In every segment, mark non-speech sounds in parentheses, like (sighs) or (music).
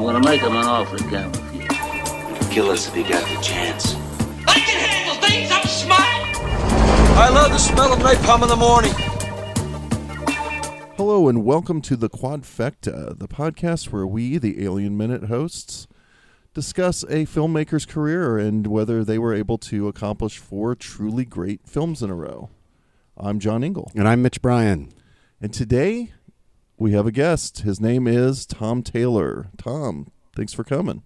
I'm gonna make him an offer again with you. Kill us if he got the chance. I can handle things. I'm smart. I love the smell of napalm in the morning. Hello and welcome to the Quadfecta, the podcast where we, the Alien Minute hosts, discuss a filmmaker's career and whether they were able to accomplish four truly great films in a row. I'm John Ingle, And I'm Mitch Bryan. and today we have a guest. His name is Tom Taylor. Tom, thanks for coming.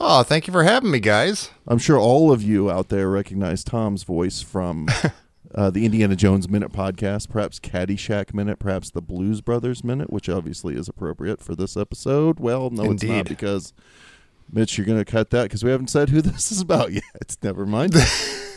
Oh, thank you for having me, guys. I'm sure all of you out there recognize Tom's voice from (laughs) uh, the Indiana Jones Minute podcast, perhaps Caddyshack Minute, perhaps the Blues Brothers Minute, which obviously is appropriate for this episode. Well, no, it's not because Mitch, you're going to cut that because we haven't said who (laughs) this is about yet. Never mind. (laughs)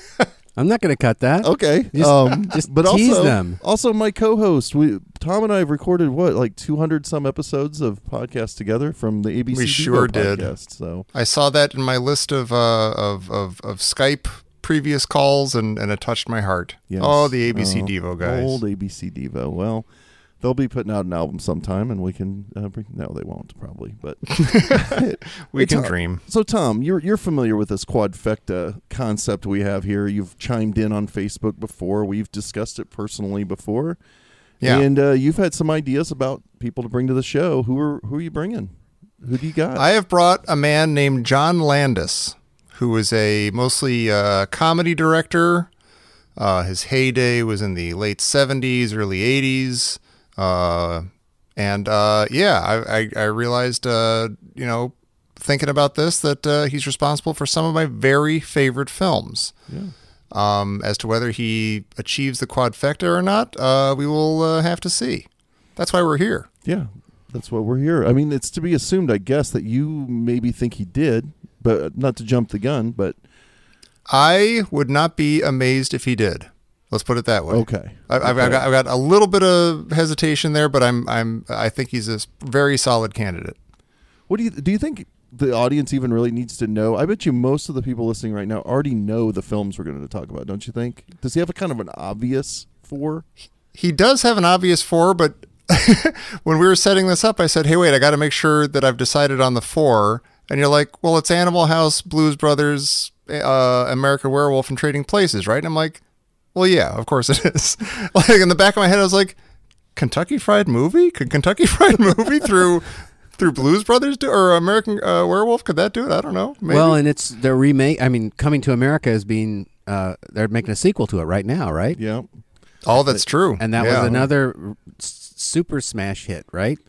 I'm not going to cut that. Okay, Just- um, just but tease also, them. also my co-host. We Tom and I have recorded what like 200 some episodes of podcasts together from the ABC. We Devo sure did. Podcast, so I saw that in my list of uh, of, of of Skype previous calls, and, and it touched my heart. Yes. Oh, the ABC Oh, Devo guys. Old ABC Devo. Well, they'll be putting out an album sometime, and we can uh, bring. No, they won't probably, but (laughs) we It's can a- dream. So, Tom, you're you're familiar with this quadfecta concept we have here. You've chimed in on Facebook before. We've discussed it personally before. Yeah. and uh, you've had some ideas about people to bring to the show. Who are who are you bringing? Who do you got? I have brought a man named John Landis, who is a mostly uh, comedy director. Uh, his heyday was in the late '70s, early '80s, uh, and uh, yeah, I, I, I realized, uh, you know, thinking about this, that uh, he's responsible for some of my very favorite films. Yeah. Um, as to whether he achieves the quadfecta or not, uh, we will uh, have to see. That's why we're here. yeah, that's why we're here. I mean, it's to be assumed, I guess, that you maybe think he did, but not to jump the gun. But I would not be amazed if he did. Let's put it that way. okay, I, I've, I've, Okay. got, I've got a little bit of hesitation there, but I'm I'm I think he's a very solid candidate. What do you do? You think the audience even really needs to know? I bet you most of the people listening right now already know the films we're going to talk about. Don't you think? Does he have a kind of an obvious four? He does have an obvious four, but (laughs) when we were setting this up, I said, "Hey, wait, I got to make sure that I've decided on the four. And you're like, "Well, it's Animal House, Blues Brothers, uh, American Werewolf, and Trading Places, right?" And I'm like, "Well, yeah, of course it is." (laughs) like in the back of my head, I was like, "Kentucky Fried Movie? Could Kentucky (laughs) Fried Movie through?" Through Blues Brothers do, or American uh, Werewolf, could that do it? I don't know. Maybe. Well, and it's the remake. I mean, Coming to America is being. Uh, they're making a sequel to it right now, right? Yeah. Oh, that's true. And that Yeah. was another super smash hit, right?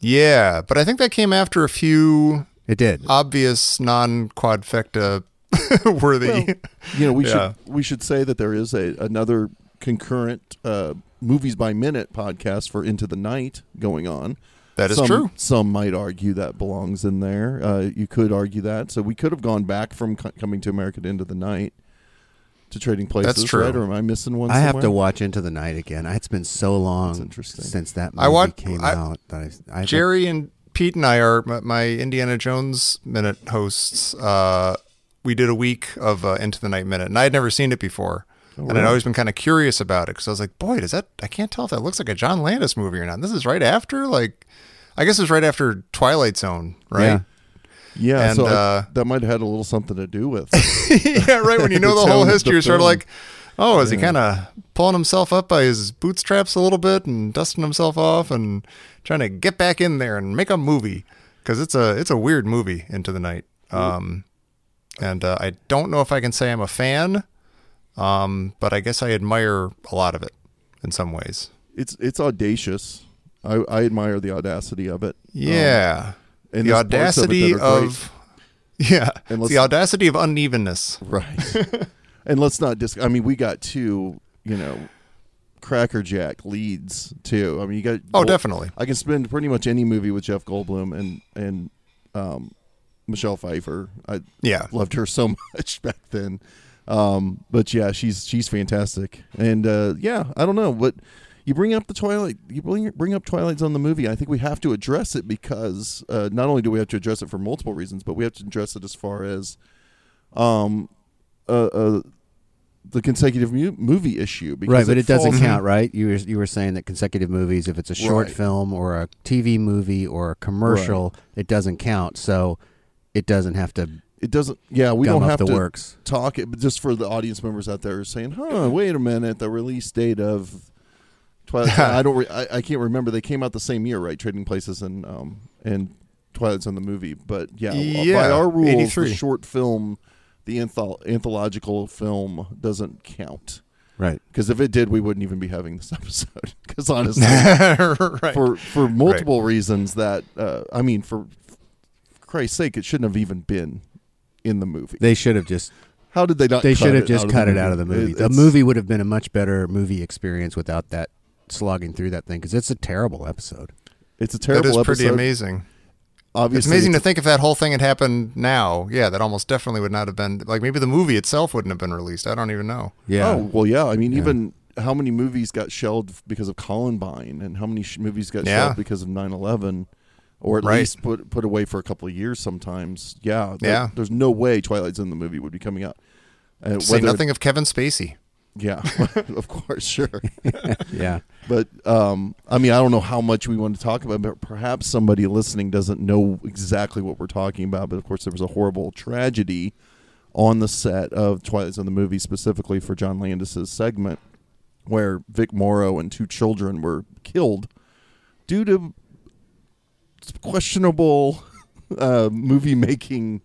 Yeah, but I think that came after a few It did. obvious non-quadfecta (laughs) worthy. You know, we Yeah. should we should say that there is a another concurrent uh, movies by minute podcast for Into the Night going on. That is some, true. Some might argue that belongs in there. Uh, you could argue that. So we could have gone back from Co- Coming to America to Into the Night to Trading Places. That's true. Right? Or am I missing one? I have to watch Into the Night again. It's been so long interesting. since that movie I watch- came I- out that I, I Jerry and Pete and I are my, my Indiana Jones minute hosts. Uh, we did a week of uh, Into the Night Minute, and I had never seen it before. and I'd always been kind of curious about it because I was like, "Boy, does that? I can't tell if that looks like a John Landis movie or not." This is right after, like, I guess it was right after Twilight Zone, right? Yeah. Yeah, And, so I- uh, that might have had a little something to do with. (laughs) yeah, right. When you know (laughs) The whole history, you're sort of like, oh, is he kind of pulling himself up by his bootstraps a little bit and dusting himself off and trying to get back in there and make a movie? Because it's a it's a weird movie into the night. Um, and uh, I don't know if I can say I'm a fan, um, but I guess I admire a lot of it in some ways. it's it's audacious. I, I admire the audacity of it. Yeah, and the of audacity great. of, (laughs) yeah, And the audacity of unevenness. Right. (laughs) and let's not dis. I mean, we got two, you know, crackerjack leads too. I mean, you got Oh, definitely. I can spend pretty much any movie with Jeff Goldblum and and um, Michelle Pfeiffer. I Yeah. loved her so (laughs) much back then. Um, but yeah, she's she's fantastic. And uh, yeah, I don't know what you bring up the Twilight. You bring bring up Twilight Zone the movie. I think we have to address it because uh, not only do we have to address it for multiple reasons, but we have to address it as far as um uh, uh the consecutive mu- movie issue. Because right, but it doesn't falls- count, right? You were you were saying that consecutive movies, if it's a short Right. film or a TV movie or a commercial, it doesn't count. So it doesn't have to It doesn't. Yeah, we gum don't have to works. talk it, but just for the audience members out there saying, "Huh, wait a minute, the release date of Twilight." (laughs) Zone, I don't. Re- I, I can't remember. They came out the same year, right? Trading Places and um and Twilight Zone the movie. But yeah, Yeah, by our rules, 83. the short film, the anthol- anthological film doesn't count. Right. Because if it did, we wouldn't even be having this (laughs) episode. Because honestly, (laughs) right. for for multiple reasons, that uh, I mean, for Christ's sake, it shouldn't have even been in the movie. They should have just How did they not? they cut should have it just cut it out of the movie. It- the movie would have been a much better movie experience without that slogging through that thing because it's a terrible episode. It's a that terrible is pretty amazing. Obviously, It's amazing to think if that whole thing had happened now. Yeah, that almost definitely would not have been like maybe the movie itself wouldn't have been released. I don't even know. Yeah. Oh well, yeah. I mean, even how many movies got shelved because of Columbine, and how many sh- movies got Yeah. shelved because of 9-11, or at Right. least put put away for a couple of years. Sometimes, yeah, there- Yeah. There's no way Twilight Zone the movie would be coming out. Uh, Say whether- nothing of Kevin Spacey. Yeah, (laughs) of course, sure. (laughs) yeah. But um, I mean, I don't know how much we want to talk about, but perhaps somebody listening doesn't know exactly what we're talking about. But of course, there was a horrible tragedy on the set of Twilight Zone the movie, specifically for John Landis's segment, where Vic Morrow and two children were killed due to questionable (laughs) uh, movie making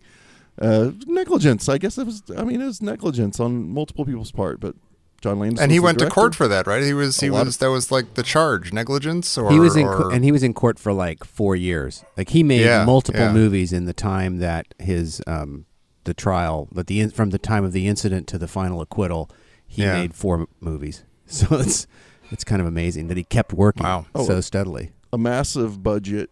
uh, negligence. I guess it was. I mean, it was negligence on multiple people's part, but. John Landis And was he the went to court for that, right? He was he was of- that was like the charge, negligence or he was in or- and he was in court for like four years. Like he made Yeah, multiple yeah. movies in the time that his um the trial, but the from the time of the incident to the final acquittal, he Yeah. made four movies. (laughs) So it's it's kind of amazing that he kept working Wow. Oh, so steadily. a massive budget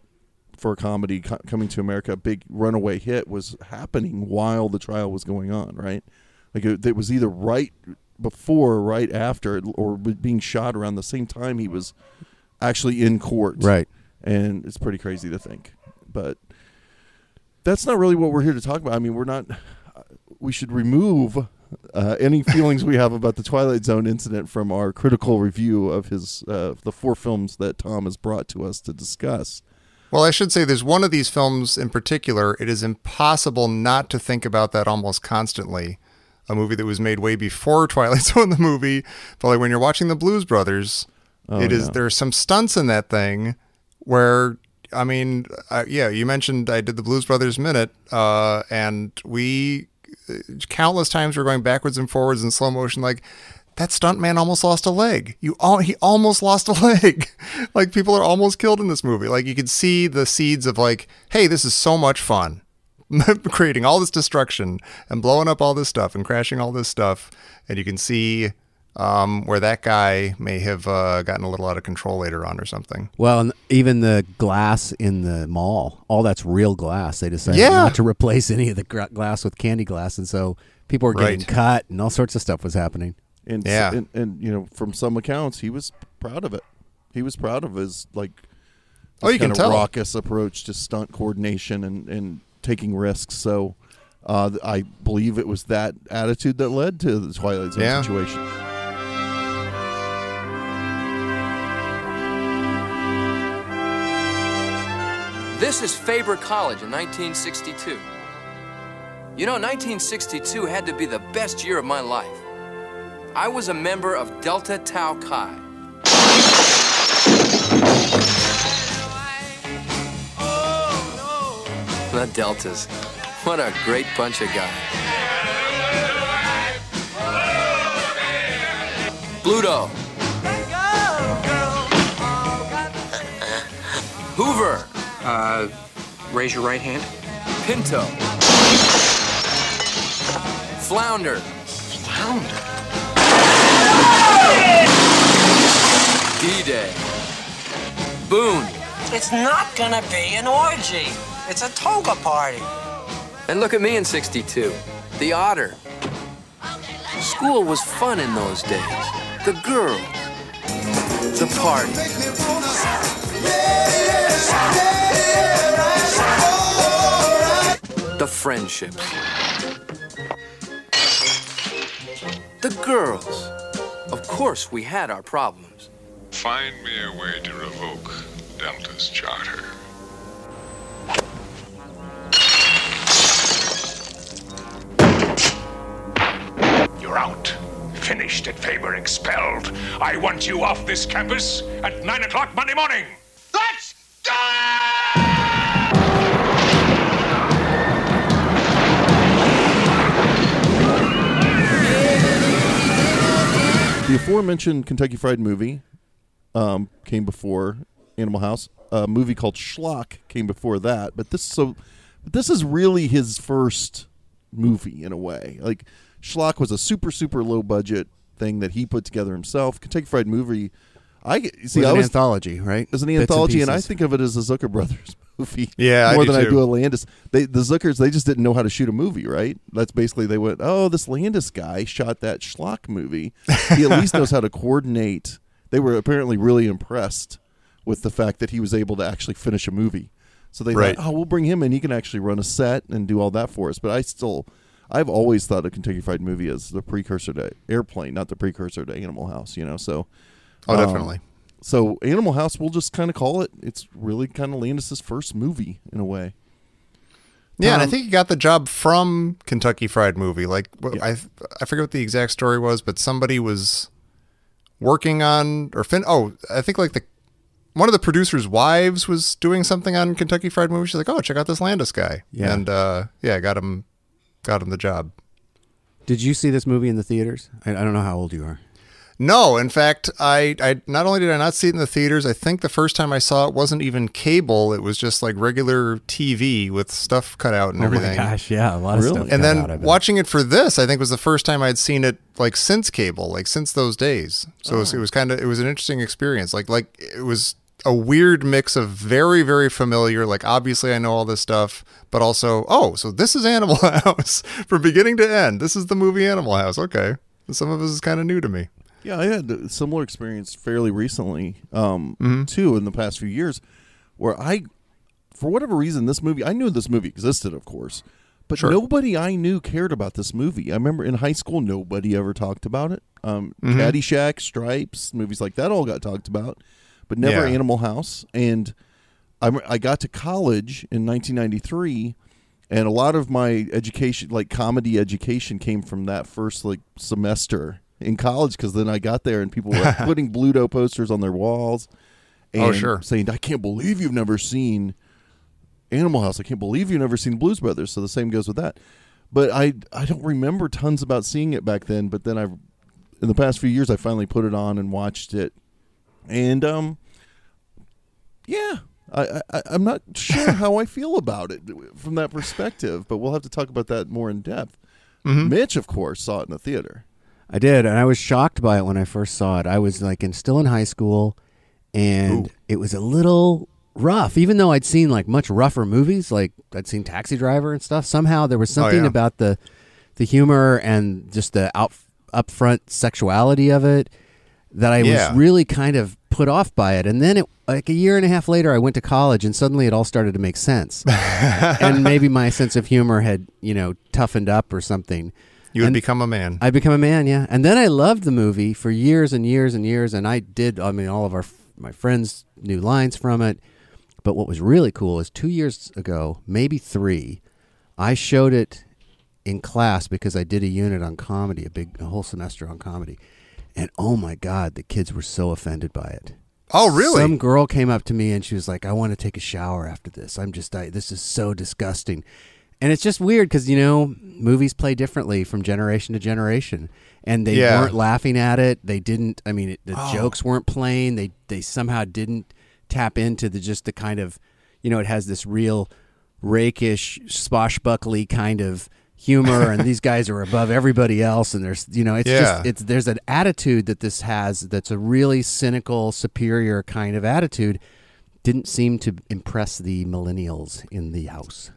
for a comedy co- coming to America, a big runaway hit was happening while the trial was going on, right? Like it, it was either right before, right after, or being shot around the same time he was actually in court, Right. And it's pretty crazy to think, but that's not really what we're here to talk about. I mean, we're not. We should remove uh, any feelings we have about the Twilight Zone incident from our critical review of his uh, the four films that Tom has brought to us to discuss. Well, I should say there's one of these films in particular. It is impossible not to think about that almost constantly. A movie that was made way before (laughs) Twilight Zone, the movie. But like when you're watching the Blues Brothers, it is yeah. there's some stunts in that thing where I mean, uh, yeah, you mentioned I did the Blues Brothers minute, uh, and we uh, countless times we're going backwards and forwards in slow motion, like. That stuntman almost lost a leg. You all he almost lost a (laughs) leg. like people are almost killed in this movie. Like you can see the seeds of like, hey, this is so much fun. (laughs) Creating all this destruction and blowing up all this stuff and crashing all this stuff. And you can see um, where that guy may have uh, gotten a little out of control later on or something. Well, and even the glass in the mall, all that's real glass. They decided Yeah. not to replace any of the glass with candy glass, and so people were getting Right. cut, and all sorts of stuff was happening. And Yeah. and, and you know from some accounts he was proud of it he was proud of his like Oh, you can tell. raucous approach to stunt coordination and and taking risks so uh, I believe it was that attitude that led to the Twilight Zone Yeah. situation. This is Faber College in 1962. You know, 1962 had to be the best year of my life. I was a member of Delta Tau Chi. The Deltas. What a great bunch of guys. Bluto. Hoover. Uh, raise your right hand. Pinto. Flounder. Flounder. Boone. It's not gonna be an orgy. It's a toga party. And look at me in 62. The otter. School was fun in those days. The girls. The party. The friendships. The girls. Of course, we had our problems. Find me a way to revoke Delta's charter. You're out. Finished at Faber expelled. I want you off this campus at 9 o'clock Monday morning. The aforementioned Kentucky Fried Movie um, came before Animal House. A movie called Schlock came before that, but this so but this is really his first movie in a way. Like Schlock was a super super low budget thing that he put together himself. Kentucky Fried Movie, I see. was I an was, anthology, right? As an Bits anthology, and, I think of it as a Zucker Brothers movie. (laughs) Yeah, I more do than I do a Landis. They, the Zuckers, they just didn't know how to shoot a movie, right? That's basically they went, oh, this Landis guy shot that schlock movie. He at least knows how to coordinate. They were apparently really impressed with the fact that he was able to actually finish a movie. So they Right. thought, oh, we'll bring him in. He can actually run a set and do all that for us. But I still, I've always thought of Kentucky Fried Movie as the precursor to Airplane, not the precursor to Animal House. You know, so Oh, um, definitely. So Animal House, we'll just kind of call it. It's really kind of Landis's first movie in a way. Yeah, and I Um, think he got the job from Kentucky Fried Movie. Like what I I forget what the exact story was, but somebody was working on or fin oh, I think like the one of the producers' wives was doing something on Kentucky Fried Movie. She's like, "Oh, check out this Landis guy." Yeah. And uh yeah, got him got him the job. Did you see this movie in the theaters? I, I don't know how old you are. No, in fact, I, I not only did I not see it in the theaters, I think the first time I saw it wasn't even cable. It was just like regular TV with stuff cut out and Oh my everything. gosh, yeah, a lot of Really? stuff. and cut then out, I watching it for this, I think was the first time I'd seen it like since cable, like since those days. So it was, oh. it was kind of it was an interesting experience. Like like it was a weird mix of very very familiar. Like obviously I know all this stuff, but also oh, so this is Animal (laughs) House from beginning to end. This is the movie Animal House. Okay, some of this is kind of new to me. Yeah, I had a similar experience fairly recently, um, Mm-hmm. too, in the past few years, where I, for whatever reason, this movie, I knew this movie existed, of course, but Sure. nobody I knew cared about this movie. I remember in high school, nobody ever talked about it. Um, Mm-hmm. Caddyshack, Stripes, movies like that all got talked about, but never Yeah. Animal House. And I, I got to college in 1993 and a lot of my education like comedy education came from that first like semester in college because then i got there and people were (laughs) putting bluto posters on their walls and Oh, sure. saying i can't believe you've never seen animal house. I can't believe you've never seen blues brothers. So the same goes with that. But i i don't remember tons about seeing it back then but then i've in the past few years i finally put it on and watched it. And um yeah I, I i'm not sure (laughs) how i feel about it from that perspective but we'll have to talk about that more in depth. Mitch of course saw it in the theater I did, and I was shocked by it when I first saw it. I was like in still in high school, and it was a little rough. Even though I'd seen like much rougher movies, like I'd seen Taxi Driver and stuff. Somehow there was oh, something yeah. about the the humor and just the out upfront sexuality of it that I Yeah. was really kind of put off by it. And then it like a year and a half later, I went to college, and suddenly it all started to make sense. (laughs) and maybe my sense of humor had you know toughened up or something. You would And- become a man. I become a man, yeah. And then I loved the movie for years and years and years, and I did. I mean, all of our my friends knew lines from it. But what was really cool is two years ago, maybe three, I showed it in class because I did a unit on comedy, a big a whole semester on comedy, and oh my god, the kids were so offended by it. oh, really? Some girl came up to me and she was like, "I want to take a shower after this. I'm just, I, this is so disgusting." And it's just weird because you know movies play differently from generation to generation, and they Yeah. weren't laughing at it. They didn't. I mean, it, the oh. jokes weren't playing. They they somehow didn't tap into the just the kind of, you know, it has this real rakish, swashbuckly kind of humor, and these (laughs) guys are above everybody else. And there's, you know, it's Yeah. just it's there's an attitude that this has that's a really cynical, superior kind of attitude didn't seem to impress the millennials in the house.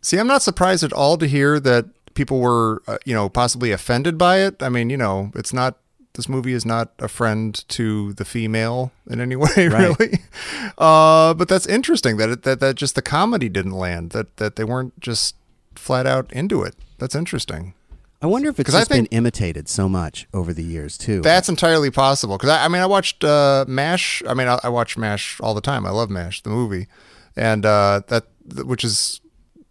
See, I'm not surprised at all to hear that people were, uh, you know, possibly offended by it. I mean, you know, it's not. This movie is not a friend to the female in any (laughs) way, Right. really. Uh, but that's interesting that it, that that just the comedy didn't land. That that they weren't just flat out into it. That's interesting. I wonder if it's just think- been imitated so much over the years too. That's entirely possible because I, I mean I watched uh, Mash. I mean I, I watch Mash all the time. I love Mash the movie, and uh, that which is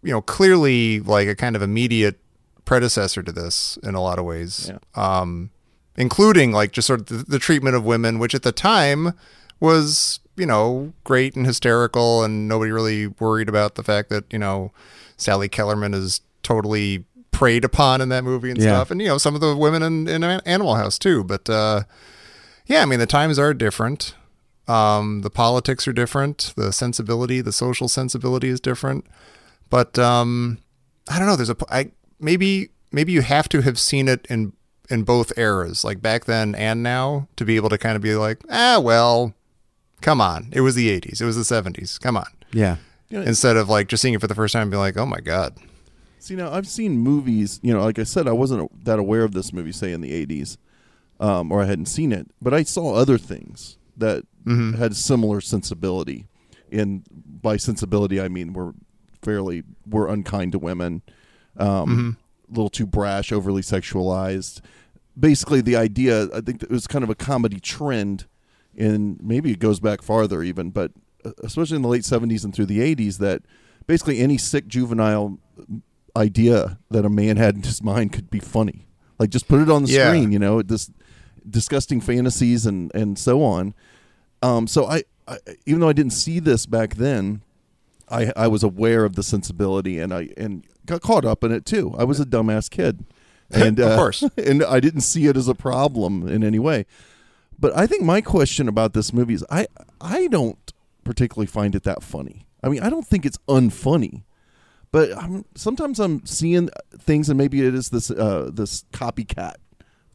you know clearly like a kind of immediate predecessor to this in a lot of ways, um, including like just sort of the, the treatment of women, which at the time was you know great and hysterical, and nobody really worried about the fact that you know Sally Kellerman is totally preyed upon in that movie and Yeah. stuff, and you know some of the women in, in Animal House too. But uh, yeah, I mean the times are different. Um, the politics are different. The sensibility, the social sensibility is different. But um, I don't know. There's a I maybe maybe you have to have seen it in in both eras, like back then and now, to be able to kind of be like, ah, well, come on, it was the '80s, it was the '70s, come on. yeah. Yeah. Instead of like just seeing it for the first time and being like, oh my god, See now, I've seen movies. You know, like I said, I wasn't that aware of this movie, say in the '80s, um, or I hadn't seen it, but I saw other things that had similar sensibility. And by sensibility, I mean were fairly were unkind to women, um, a little too brash, overly sexualized. Basically, the idea I think it was kind of a comedy trend, and maybe it goes back farther even, but uh, especially in the late '70s and through the '80s, that basically any sick juvenile idea that a man had in his mind could be funny. Like just put it on the Yeah. screen, you know, this disgusting fantasies and and so on. Um, so I, I, even though I didn't see this back then, I I was aware of the sensibility and I and got caught up in it too. I was a dumbass kid, (laughs) and Of uh, course. (laughs) and I didn't see it as a problem in any way. But I think my question about this movie is I I don't particularly find it that funny. I mean, I don't think it's unfunny, but I'm, sometimes I'm seeing things and maybe it is this uh, this copycat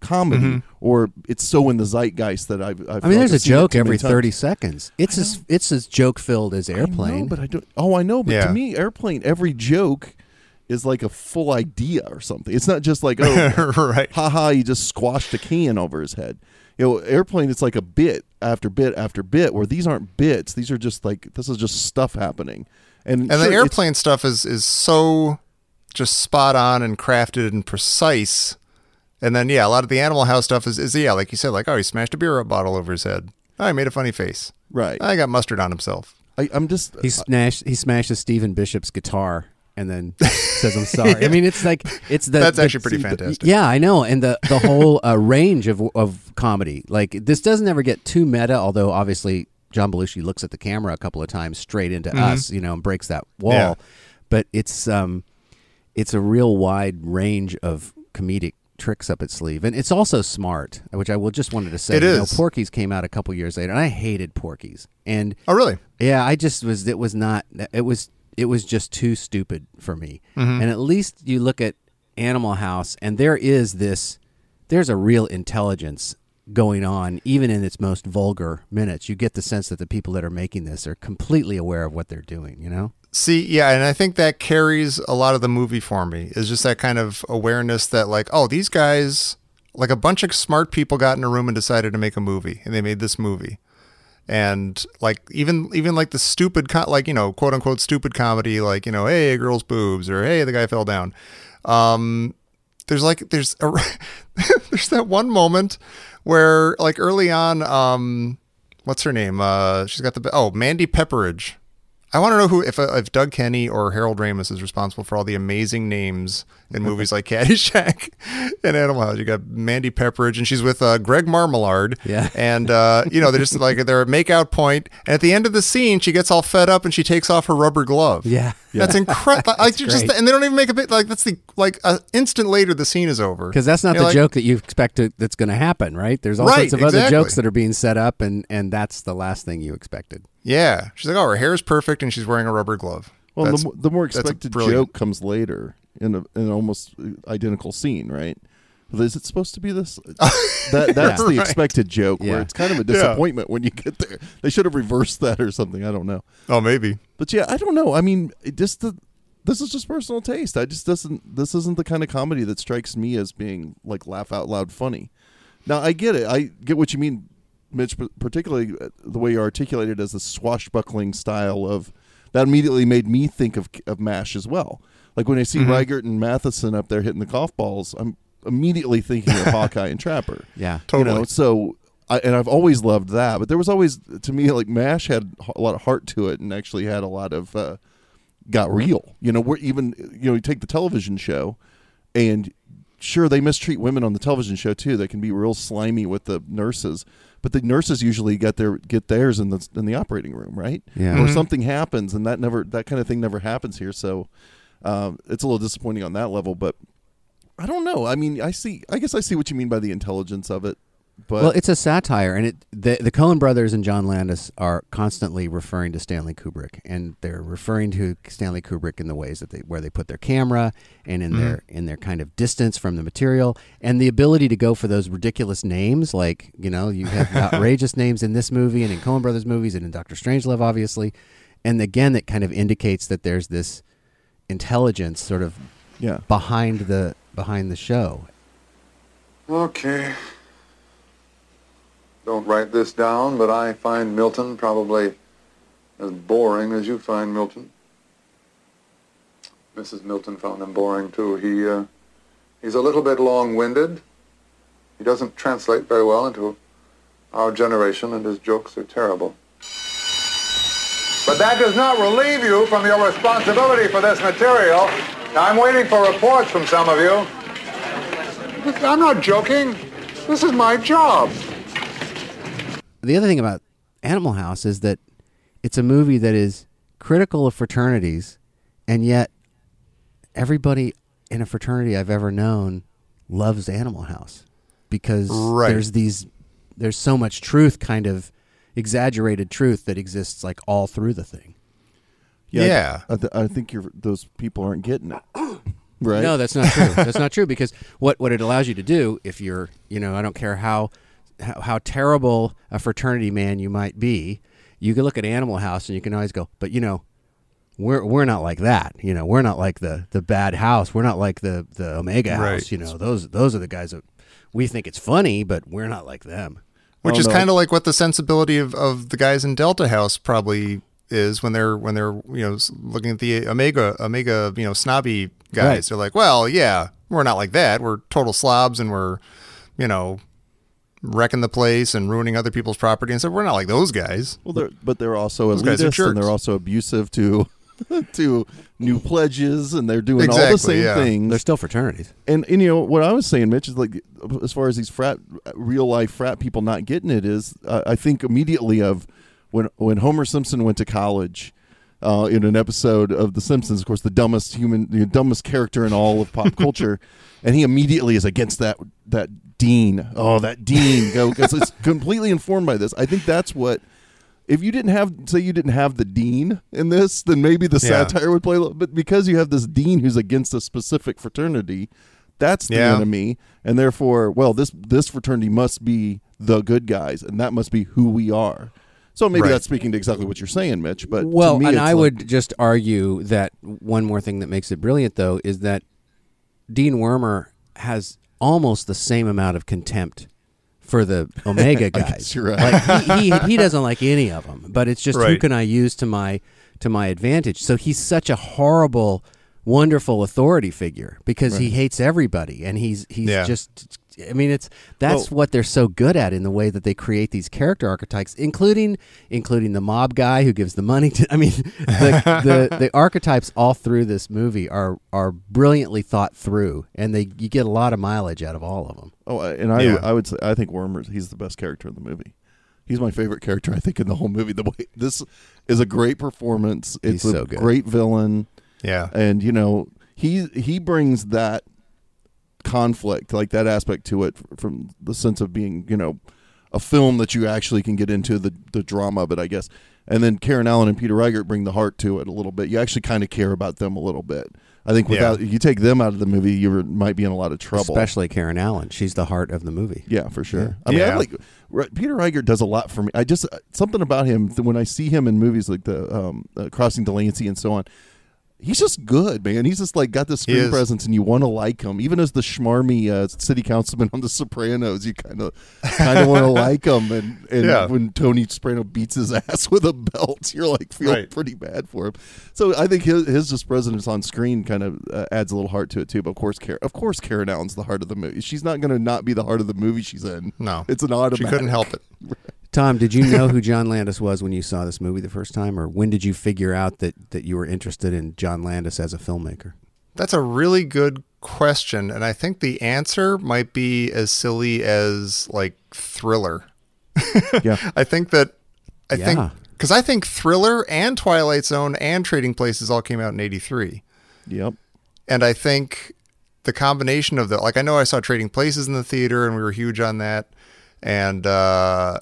comedy mm-hmm. or it's so in the zeitgeist that I've. I've I mean, there's a joke every thirty. 30 seconds. It's as it's as joke filled as I airplane. know, but I don't. Oh, I know. But Yeah. to me, airplane, every joke is like a full idea or something. It's not just like oh, (laughs) right. haha, he just squashed a can over his head. You know, airplane. It's like a bit after bit after bit. Where these aren't bits. These are just like this is just stuff happening. And And sure, the airplane stuff is is so just spot on and crafted and precise. And then yeah, a lot of the Animal House stuff is, is yeah, like you said, like oh, he smashed a beer bottle over his head. Oh, he made a funny face. right. I got mustard on himself. I, I'm just. he smashed he smashes Stephen Bishop's guitar and then (laughs) says I'm sorry. I mean, it's like it's the That's the- actually pretty the- fantastic. Yeah, I know, and the the whole uh, range of of comedy. Like this doesn't ever get too meta, although obviously John Belushi looks at the camera a couple of times straight into us, you know, and breaks that wall. Yeah. But it's um, it's a real wide range of comedic tricks up its sleeve, and it's also smart, which I will just wanted to say. It you know. Porky's came out a couple years later, and I hated Porky's, and Oh, really? yeah, I just was. It was not. It was. It was just too stupid for me. Mm-hmm. And at least you look at Animal House, and there is this. There's a real intelligence going on, even in its most vulgar minutes. You get the sense that the people that are making this are completely aware of what they're doing. You know. See, yeah, and I think that carries a lot of the movie for me. Is just that kind of awareness that like, oh, these guys, like a bunch of smart people got in a room and decided to make a movie, and they made this movie. And like even even like the stupid co- like you know quote unquote stupid comedy like you know hey girl's boobs or hey the guy fell down, um, there's like there's a, (laughs) there's that one moment where like early on um what's her name uh she's got the oh Mandy Pepperidge I want to know who if uh, if Doug Kenney or Harold Ramis is responsible for all the amazing names in movies like Caddyshack (laughs) and Animal House. You got Mandy Pepperidge, and she's with uh, Greg Marmalard. Yeah. and uh, you know they're just like they're at make out point, and at the end of the scene, she gets all fed up and she takes off her rubber glove. Yeah. that's incredible. (laughs) like just and they don't even make a bit like that's the like an instant later the scene is over Because that's not You're the like, joke that you expect to, that's going to happen, right? There's all Right, sorts of other jokes that are being set up, and and that's the last thing you expected. Yeah, she's like, oh, her hair is perfect, and she's wearing a rubber glove. Well, the, the more expected joke comes later in, a, in an almost uh, identical scene, right? Is it supposed to be this? (laughs) that that's Yeah. the Right. expected joke Yeah. where it's kind of a Yeah. disappointment when you get there. They should have reversed that or something. I don't know. Oh, maybe. But yeah, I don't know. I mean, it just the this is just personal taste. I just doesn't. This isn't the kind of comedy that strikes me as being like laugh out loud funny. Now I get it. I get what you mean, Mitch. Particularly uh, the way you articulated it as the swashbuckling style of that immediately made me think of of Mash as well. Like when I see Riegert and Matheson up there hitting the golf balls, I'm immediately thinking of (laughs) Hawkeye and Trapper. Yeah. You know, Totally. so I, and I've always loved that, but there was always to me like Mash had a lot of heart to it, and actually had a lot of uh, got real. You know, we're even you know you take the television show, and sure they mistreat women on the television show too. They can be real slimy with the nurses, but the nurses usually get their get theirs in the in the operating room, right? Yeah. Or something happens, and that never that kind of thing never happens here. So um, it's a little disappointing on that level, but. I don't know. I mean, I see. I guess I see what you mean by the intelligence of it, but well, it's a satire, and it the the Coen brothers and John Landis are constantly referring to Stanley Kubrick, and they're referring to Stanley Kubrick in the ways that they where they put their camera and in mm-hmm. their in their kind of distance from the material, and the ability to go for those ridiculous names, like you know you have (laughs) outrageous names in this movie and in Coen brothers movies and in Doctor Strangelove, obviously, and again that kind of indicates that there's this intelligence sort of yeah. behind the behind the show. Okay. Don't write this down, but I find Milton probably as boring as you find Milton. Mrs. Milton found him boring too. He uh, he's a little bit long-winded. He doesn't translate very well into our generation, and his jokes are terrible. But that does not relieve you from your responsibility for this material. Now, I'm waiting for reports from some of you. I'm not joking. This is my job. The other thing about Animal House is that it's a movie that is critical of fraternities, and yet everybody in a fraternity I've ever known loves Animal House because Right. there's these there's so much truth, kind of exaggerated truth that exists like all through the thing. Yeah. I, th- I think you're, those people aren't getting it, (coughs) right? No, that's not true. that's not true because what what it allows you to do, if you're, you know, I don't care how how, how terrible a fraternity man you might be, you can look at Animal House and you can always go, but you know, we're we're not like that. You know, we're not like the the bad house. We're not like the the Omega Right. House. You know, those those are the guys that we think it's funny, but we're not like them. Which Oh, is no. kind of like what the sensibility of, of the guys in Delta House probably is when they're when they're you know looking at the Omega Omega you know snobby guys. Right. They're like, well, yeah, we're not like that. We're total slobs and we're you know wrecking the place and ruining other people's property and so we're not like those guys. Well, they're, but they're also Those guys are elitist and they're also abusive to (laughs) to new pledges, and they're doing all the same yeah. things. They're still fraternities. and, and you know what I was saying, Mitch, is like as far as these frat, real life frat people not getting it is, uh, I think immediately of when when Homer Simpson went to college. Uh, in an episode of The Simpsons, of course, the dumbest human, the dumbest character in all of pop (laughs) culture, and he immediately is against that that dean. Oh, that dean! Because it's (laughs) completely informed by this. I think that's what. If you didn't have, say, you didn't have the dean in this, then maybe the Yeah. satire would play. a little But because you have this dean who's against a specific fraternity, that's the Yeah. enemy, and therefore, well, this this fraternity must be the good guys, and that must be who we are. So maybe Right. that's speaking to exactly what you're saying, Mitch. But to well, me, and it's I like- would just argue that one more thing that makes it brilliant, though, is that Dean Wormer has almost the same amount of contempt for the (laughs) Omega guys. you're right. Like he, he he doesn't like any of them, but it's just who can I use to my to my advantage. So he's such a horrible, wonderful authority figure because he hates everybody, and he's he's Yeah. just. I mean, it's that's Well- what they're so good at in the way that they create these character archetypes, including including the mob guy who gives the money to. I mean, (laughs) the the, the archetypes all through this movie are are brilliantly thought through, and they you get a lot of mileage out of all of them. Oh, I- and I Yeah. I would say I think Wormer's he's the best character in the movie. He's my favorite character I think in the whole movie. The way this is a great performance. It's He's a so good. great villain. Yeah. and you know he he brings that conflict like that aspect to it from the sense of being you know a film that you actually can get into the the drama of it i guess and then karen allen and peter Riegert bring the heart to it a little bit you actually kind of care about them a little bit I think without you take them out of the movie, you were- might be in a lot of trouble. Especially Karen Allen. She's the heart of the movie. Yeah, for sure. Yeah. I mean, I Yeah. like Peter Riegert does a lot for me. I just something about him when I see him in movies like the um, uh, Crossing Delancey and so on. He's just good, man. He's just like got this screen presence, and you want to like him, even as the schmarmy uh, city councilman on The Sopranos. You kind of kind of want to (laughs) like him, and and Yeah. when Tony Soprano beats his (laughs) ass with a belt, you're like feeling Right. pretty bad for him. So I think his his just presence on screen kind of uh, adds a little heart to it too. But of course, Karen, of course, Karen Allen's the heart of the movie. She's not going to not be the heart of the movie she's in. No, it's an automatic. She couldn't help it. (laughs) Tom, did you know who John Landis was when you saw this movie the first time, or when did you figure out that that you were interested in John Landis as a filmmaker? That's a really good question, and I think the answer might be as silly as like Thriller. (laughs) Yeah. I think that I Yeah. think because I think Thriller and Twilight Zone and Trading Places all came out in '83. Yep. And I think the combination of the like I know I saw Trading Places in the theater and we were huge on that. And uh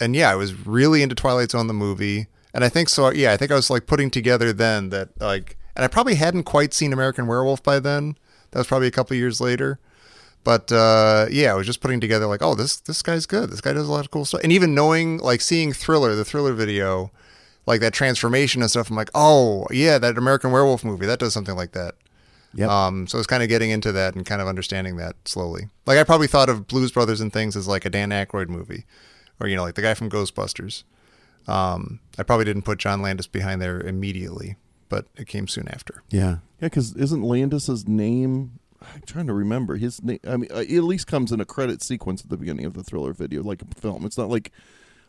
and yeah, I was really into Twilight Zone the movie. And I think so yeah, I think I was like putting together then that like and I probably hadn't quite seen American Werewolf by then. That was probably a couple years later. But uh, yeah, I was just putting together like, oh, this this guy's good. This guy does a lot of cool stuff. And even knowing, like, seeing Thriller, the Thriller video, like that transformation and stuff. I'm like, oh yeah, that American Werewolf movie that does something like that. Yep. Um, so I was kind of getting into that and kind of understanding that slowly. Like I probably thought of Blues Brothers and things as like a Dan Aykroyd movie, or you know, like the guy from Ghostbusters. Um, I probably didn't put John Landis behind there immediately, but it came soon after. Yeah. Yeah, because isn't Landis's name? I'm trying to remember his name. I mean, uh, it at least comes in a credit sequence at the beginning of the thriller video, like a film. It's not like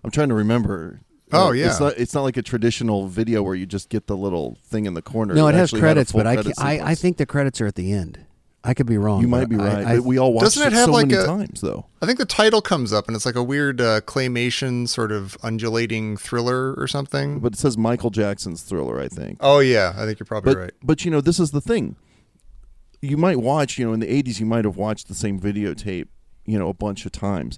I'm trying to remember. Oh, Uh, yeah. it's not. It's not like a traditional video where you just get the little thing in the corner. No, it has actually had a credits, but I, credit ca- I I think the credits are at the end. I could be wrong. you might be right. I- but we all watched Doesn't it it have so like many a- times, though. I think the title comes up and it's like a weird uh, claymation sort of undulating thriller or something. But it says Michael Jackson's Thriller. I think. oh yeah, I think you're probably but right. but you know this is the thing you might watch you know in the 80s you might have watched the same videotape you know a bunch of times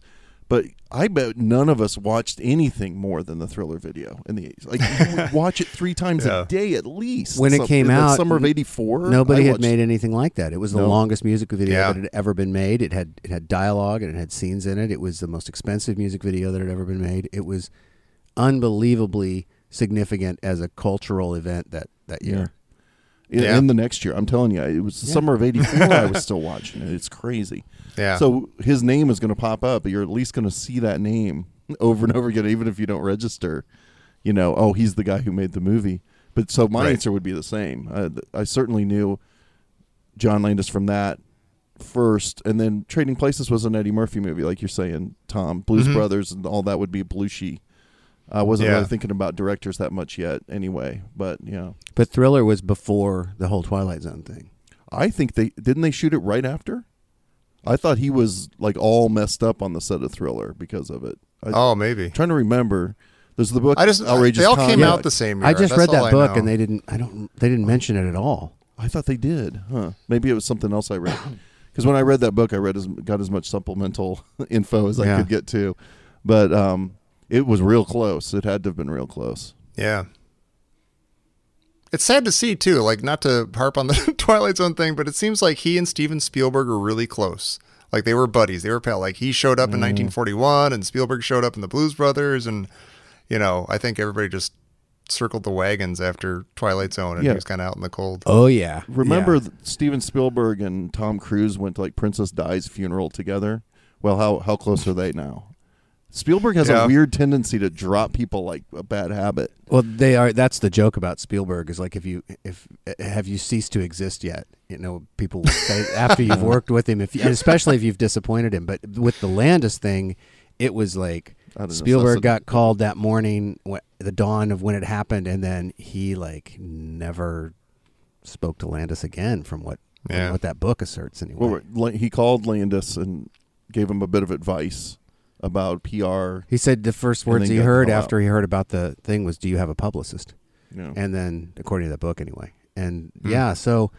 but i bet none of us watched anything more than the thriller video in the 80s like you would (laughs) watch it three times Yeah. a day at least when it Some- came in the out, summer of 84 Nobody I had watched- made anything like that. It was the No. longest music video Yeah. that had ever been made. It had it had dialogue and it had scenes in it. It was the most expensive music video that had ever been made. It was unbelievably significant as a cultural event that that year. in, Yeah. in the next year i'm telling you it was the Yeah. summer of 84 i was (laughs) still watching it it's crazy Yeah. so his name is going to pop up but you're at least going to see that name (laughs) over and over again even if you don't register you know oh he's the guy who made the movie but so my Right. answer would be the same I, I certainly knew john landis from that first and then trading places was an eddie murphy movie like you're saying tom blues Mhm. brothers and all that would be belushi i wasn't Yeah. really thinking about directors that much yet anyway but yeah But Thriller was before the whole Twilight Zone thing. I think they didn't they shoot it right after. I thought he was like all messed up on the set of Thriller because of it. I, oh, maybe. trying to remember. There's the book. I just outrageous. they all came out the same year. I just That's read that book and they didn't. I don't. They didn't mention it at all. I thought they did, huh? Maybe it was something else I read. (coughs) Because when I read that book, I read as got as much supplemental (laughs) info as I Yeah. could get to, but um, it was real close. It had to have been real close. Yeah. It's sad to see too, like not to harp on the (laughs) Twilight Zone thing, but it seems like he and Steven Spielberg are really close. Like they were buddies. They were pal. Like he showed up in Mm. 1941 and Spielberg showed up in the Blues Brothers and you know, I think everybody just circled the wagons after Twilight Zone and Yeah. he was kind of out in the cold. Oh yeah. Remember, Yeah. Steven Spielberg and Tom Cruise went to like Princess Di's funeral together. Well, how how close are they now? Spielberg has Yeah. a weird tendency to drop people like a bad habit. Well, they are. That's the joke about Spielberg is like if you if have you ceased to exist yet? You know, people will say (laughs) after you've worked with him, if you, and especially if you've disappointed him. But with the Landis thing, it was like Spielberg necessity. got called that morning, wh- the dawn of when it happened, and then he like never spoke to Landis again. From what from Yeah. what that book asserts, anyway. Well, he called Landis and gave him a bit of advice about PR. He said the first words he heard after he heard about the thing was, "Do you have a publicist?" Yeah. And then, according to the book, anyway, and Hmm. yeah, so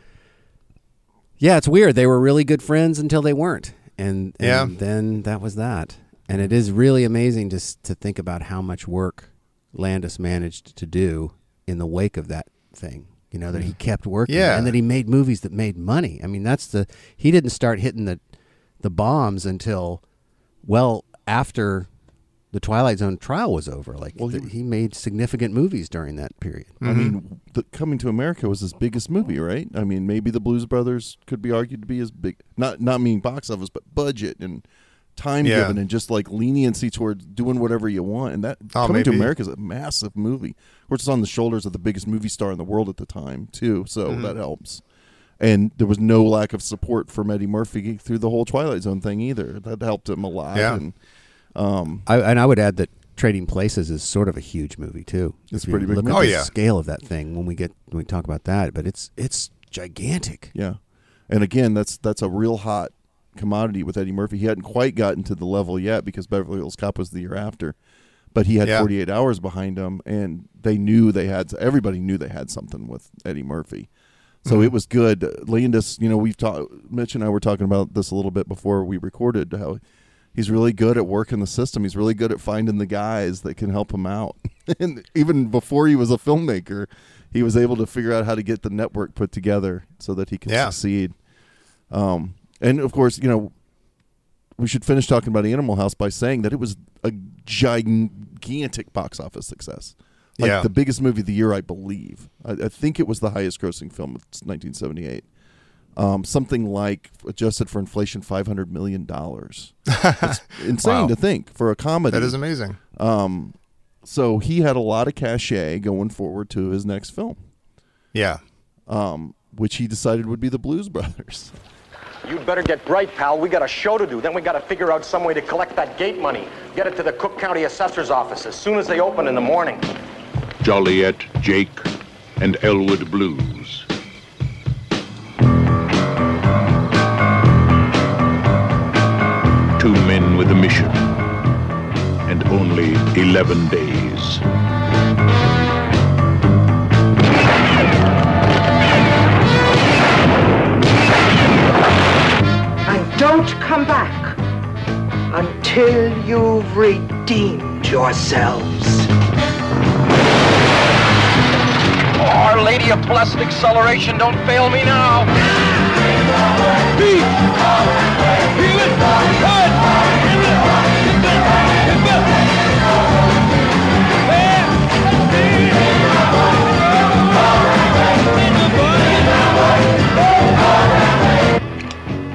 yeah, it's weird. They were really good friends until they weren't, and, and Yeah. then that was that. And it is really amazing to to think about how much work Landis managed to do in the wake of that thing. You know that he kept working, Yeah. and that he made movies that made money. I mean, that's the he didn't start hitting the the bombs until well after the Twilight Zone trial was over. Like Well, he- the- he made significant movies during that period. I mean, the, Coming to America was his biggest movie, right? I mean, maybe the Blues Brothers could be argued to be as big, not not meaning box office, but budget and time Yeah. given and just like leniency towards doing whatever you want. And that Oh, Coming to. America is a massive movie. Of course, it's on the shoulders of the biggest movie star in the world at the time, too. So Mm-hmm. that helps. And there was no lack of support from Eddie Murphy through the whole Twilight Zone thing either. That helped him a lot. Yeah. And, um, I, and I would add that Trading Places is sort of a huge movie too. It's pretty big Look movie. at Oh, the yeah. scale of that thing when we get when we talk about that, but it's it's gigantic. Yeah, and again, that's that's a real hot commodity with Eddie Murphy. He hadn't quite gotten to the level yet because Beverly Hills Cop was the year after, but he had Yeah. 48 hours behind him, and they knew they had. Everybody knew they had something with Eddie Murphy, so Mm-hmm. it was good. Landis, you know, we've talked. Mitch and I were talking about this a little bit before we recorded. How he's really good at working the system. He's really good at finding the guys that can help him out. (laughs) and even before he was a filmmaker, he was able to figure out how to get the network put together so that he could Yeah. succeed. Um, and of course, you know, we should finish talking about Animal House by saying that it was a gigantic box office success. Like Yeah. the biggest movie of the year, I believe. I, I think it was the highest grossing film of 1978. Um, something like adjusted for inflation, five hundred million dollars. (laughs) It's insane Wow. to think for a comedy. That is amazing. Um, so he had a lot of cachet going forward to his next film, Yeah. um, which he decided would be the Blues Brothers. You'd better get bright, pal. We got a show to do. Then we got to figure out some way to collect that gate money. Get it to the Cook County Assessor's office as soon as they open in the morning. Joliet, Jake, and Elwood Blues. Two men with a mission, and only 11 days. And don't come back until you've redeemed yourselves. Our Lady of Blessed Acceleration, don't fail me now.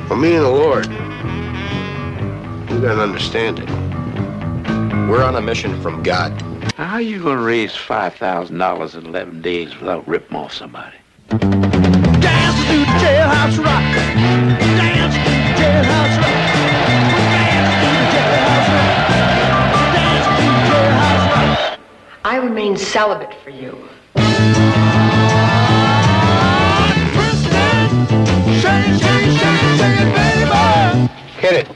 For me and the Lord, we got an understanding. We're on a mission from God. How are you gonna raise five thousand dollars in eleven days without ripping off somebody? Dance to the jailhouse rock. Dance to jailhouse rock. Dance to the jailhouse rock. Dance to the jailhouse rock. I remain celibate for you. Hit it.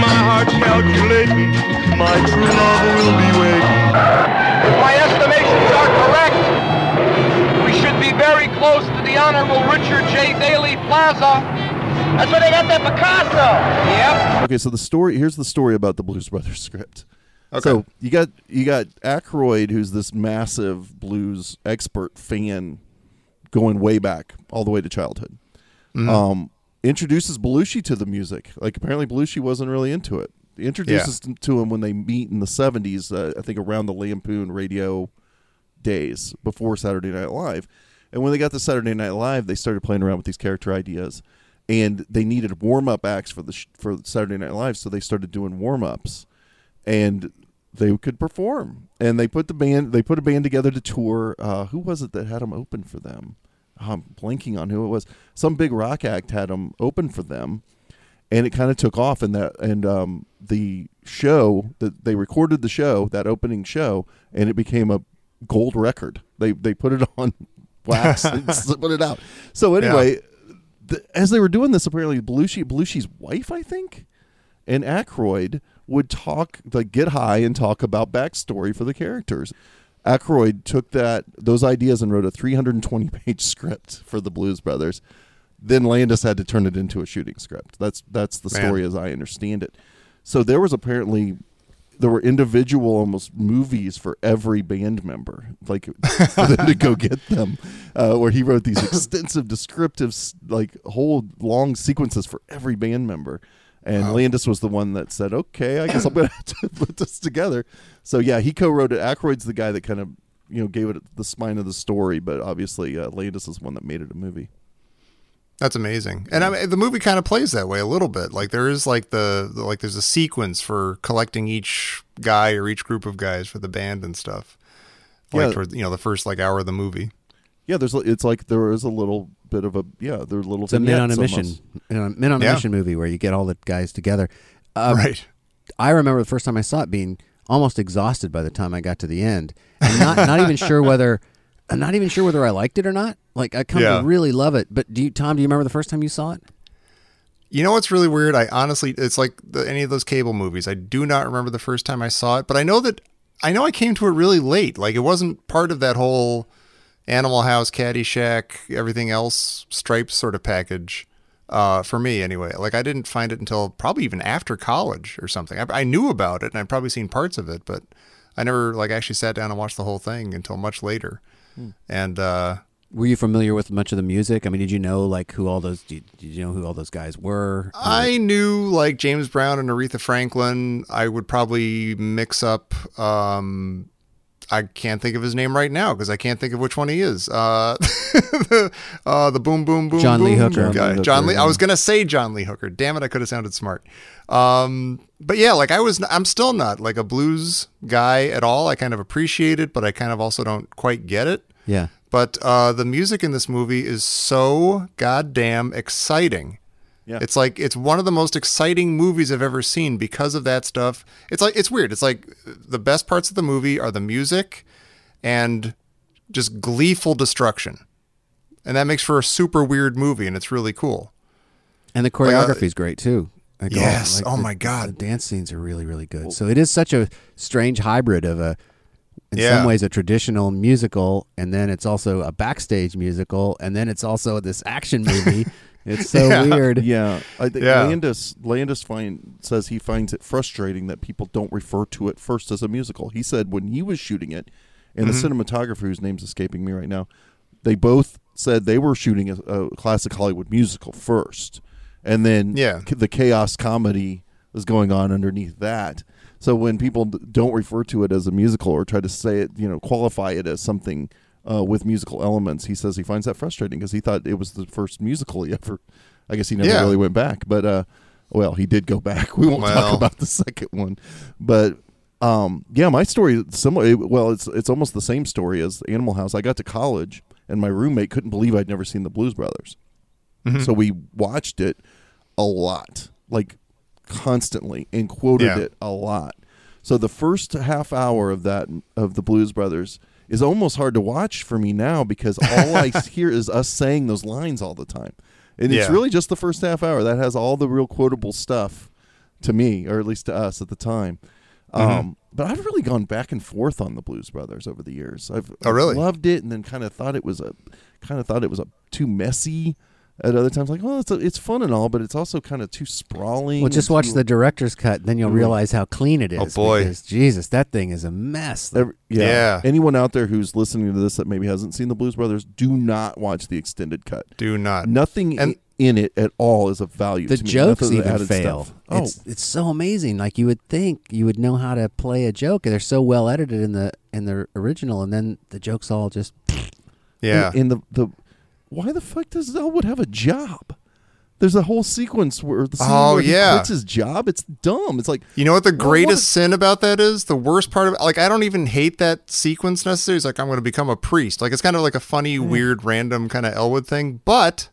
My heart calculating, my true love will be waiting. If my estimations are correct, we should be very close to the Honorable Richard J. Daley Plaza. That's where they got that Picasso. Yep. Okay, so the story here's the story about the Blues Brothers script. So you got you got Aykroyd, who's this massive blues expert fan, going way back, all the way to childhood. Mhm. Um, introduces Belushi to the music. Like apparently Belushi wasn't really into it. Introduces them to him when they meet in the '70s. Uh, I think around the Lampoon radio days before Saturday Night Live. And when they got to Saturday Night Live, they started playing around with these character ideas, and they needed warm up acts for the sh- for Saturday Night Live, so they started doing warm ups, and they could perform. And they put the band they put a band together to tour. Uh, who was it that had them open for them? I'm blanking on who it was. Some big rock act had them open for them, and it kind of took off. And that and um, the show that they recorded the show that opening show, and it became a gold record. They they put it (laughs) on wax and (laughs) put it out. So anyway, the, as they were doing this, apparently Belushi Belushi's wife, I think, and Aykroyd would talk like get high and talk about backstory for the characters. Aykroyd took that those ideas and wrote a 320 page (laughs) script for the Blues Brothers. Then Landis had to turn it into a shooting script. That's that's the Man. story as I understand it. So there was apparently there were individual almost movies for every band member, like (laughs) for them to go get them, uh, where he wrote these (laughs) extensive descriptive, like whole long sequences for every band member. And Landis was the one that said, "Okay, I guess I'm gonna (laughs) have to put this together." So yeah, he co-wrote it. Aykroyd's the guy that kind of you know gave it the spine of the story, but obviously uh, Landis is the one that made it a movie. That's amazing. And I mean, the movie kind of plays that way a little bit. Like there is like the, the like there's a sequence for collecting each guy or each group of guys for the band and stuff. Like Yeah. toward you know the first like hour of the movie. Yeah, there's it's like there is a little bit of a yeah, there's a little It's a men on a mission, almost. you know, men on a Yeah. mission movie where you get all the guys together. Uh, Right. I remember the first time I saw it being almost exhausted by the time I got to the end, and not not even sure whether, I'm not even sure whether I liked it or not. Like I come Yeah. to really love it. But do you, Tom? Do you remember the first time you saw it? You know what's really weird? I honestly, it's like the, any of those cable movies. I do not remember the first time I saw it, but I know that I know I came to it really late. Like it wasn't part of that whole Animal House, Caddyshack, everything else stripes sort of package. Uh, for me, anyway. Like I didn't find it until probably even after college or something. I, I knew about it and I'd probably seen parts of it, but I never like actually sat down and watched the whole thing until much later. Hmm. And uh, Were you familiar with much of the music? I mean, did you know like who all those? Did did you know who all those guys were? I knew like James Brown and Aretha Franklin. I would probably mix up. Um, I can't think of his name right now because I can't think of which one he is. Uh, (laughs) uh, the boom boom boom John Lee Hooker. guy. John Hooker, Lee. I was gonna say John Lee Hooker. Damn it! I could have sounded smart. Um, but yeah, like I was. I'm still not like a blues guy at all. I kind of appreciate it, but I kind of also don't quite get it. Yeah. But uh, the music in this movie is so goddamn exciting. Yeah. It's like it's one of the most exciting movies I've ever seen because of that stuff. It's like it's weird. It's like the best parts of the movie are the music and just gleeful destruction. And that makes for a super weird movie and it's really cool. And the uh, choreography is great too. Like, all- Yes. like Oh the- my God. the dance scenes are really really good. So it is such a strange hybrid of a, in Yeah. some ways, a traditional musical, and then it's also a backstage musical, and then it's also this action movie. (laughs) it's (laughs) so Yeah. weird. Yeah, I think Yeah. Landis Landis find says he finds it frustrating that people don't refer to it first as a musical. He said when he was shooting it, and Mm-hmm. the cinematographer whose name's escaping me right now, they both said they were shooting a, a classic Hollywood musical first, and then Yeah. the chaos comedy was going on underneath that. So when people don't refer to it as a musical or try to say it, you know, qualify it as something uh, with musical elements, he says he finds that frustrating because he thought it was the first musical he ever. I guess he never Yeah. really went back, but uh, well, he did go back. (laughs) We won't Well. talk about the second one, but um, yeah, my story similar. Well, it's it's almost the same story as Animal House. I got to college and my roommate couldn't believe I'd never seen the Blues Brothers, Mm-hmm. so we watched it a lot, like constantly, and quoted Yeah. it a lot. So the first half hour of that of the Blues Brothers is almost hard to watch for me now because all I (laughs) hear is us saying those lines all the time, and it's really just the first half hour that has all the real quotable stuff to me, or at least to us at the time. Mm-hmm. Um, but I've really gone back and forth on the Blues Brothers over the years. I've, Oh, really? I've loved it, and then kind of thought it was a kind of thought it was a too messy. At other times, like, oh, it's a, it's fun and all, but it's also kind of too sprawling. Well, just watch too- the director's cut, then you'll mm. realize how clean it oh, is. Oh, boy. because, Jesus, that thing is a mess. Every- yeah. Yeah. Anyone out there who's listening to this that maybe hasn't seen the Blues Brothers, do not watch the extended cut. Do not. Nothing And- in it at all is of value. the to jokes Nothing the even added fail. Oh, It's it's so amazing. Like you would think you would know how to play a joke. And they're so well edited in the in the original, and then the jokes all just Yeah. And, and the the why the fuck does Elwood have a job? There's a whole sequence where the scene Oh, where he yeah. quits his job. It's dumb. It's like You know what the Well, greatest what- sin about that is? The worst part of like I don't even hate that sequence necessarily. It's like I'm going to become a priest. Like it's kind of like a funny, mm. weird, random kind of Elwood thing. But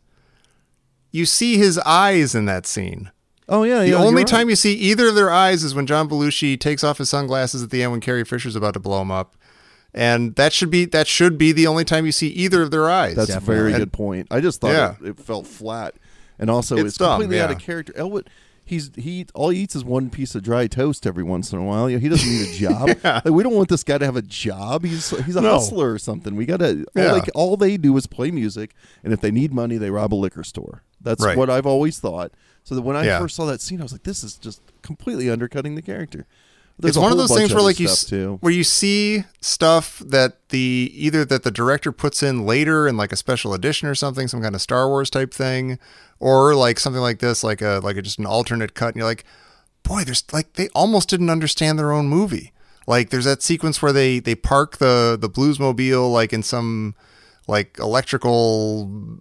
you see his eyes in that scene. oh yeah, The yeah, only you're right. time you see either of their eyes is when John Belushi takes off his sunglasses at the end when Carrie Fisher's about to blow him up, and that should be that should be the only time you see either of their eyes. That's a very good point. I just thought Yeah. it, it felt flat, and also It's it's, dumb, completely out of character. Elwood, he's he all he eats is one piece of dry toast every once in a while. He doesn't need a (laughs) job. like, we don't want this guy to have a job. He's he's a No. hustler or something. We gotta Yeah. all, they, all they do is play music, and if they need money, they rob a liquor store. That's Right. what I've always thought. So that when I Yeah. first saw that scene, I was like, this is just completely undercutting the character. There's it's one of those things where like you too. where you see stuff that the either that the director puts in later in like a special edition or something, some kind of Star Wars type thing, or like something like this, like a like a, just an alternate cut, and you're like, boy, there's like they almost didn't understand their own movie. Like there's that sequence where they they park the the Bluesmobile like in some like electrical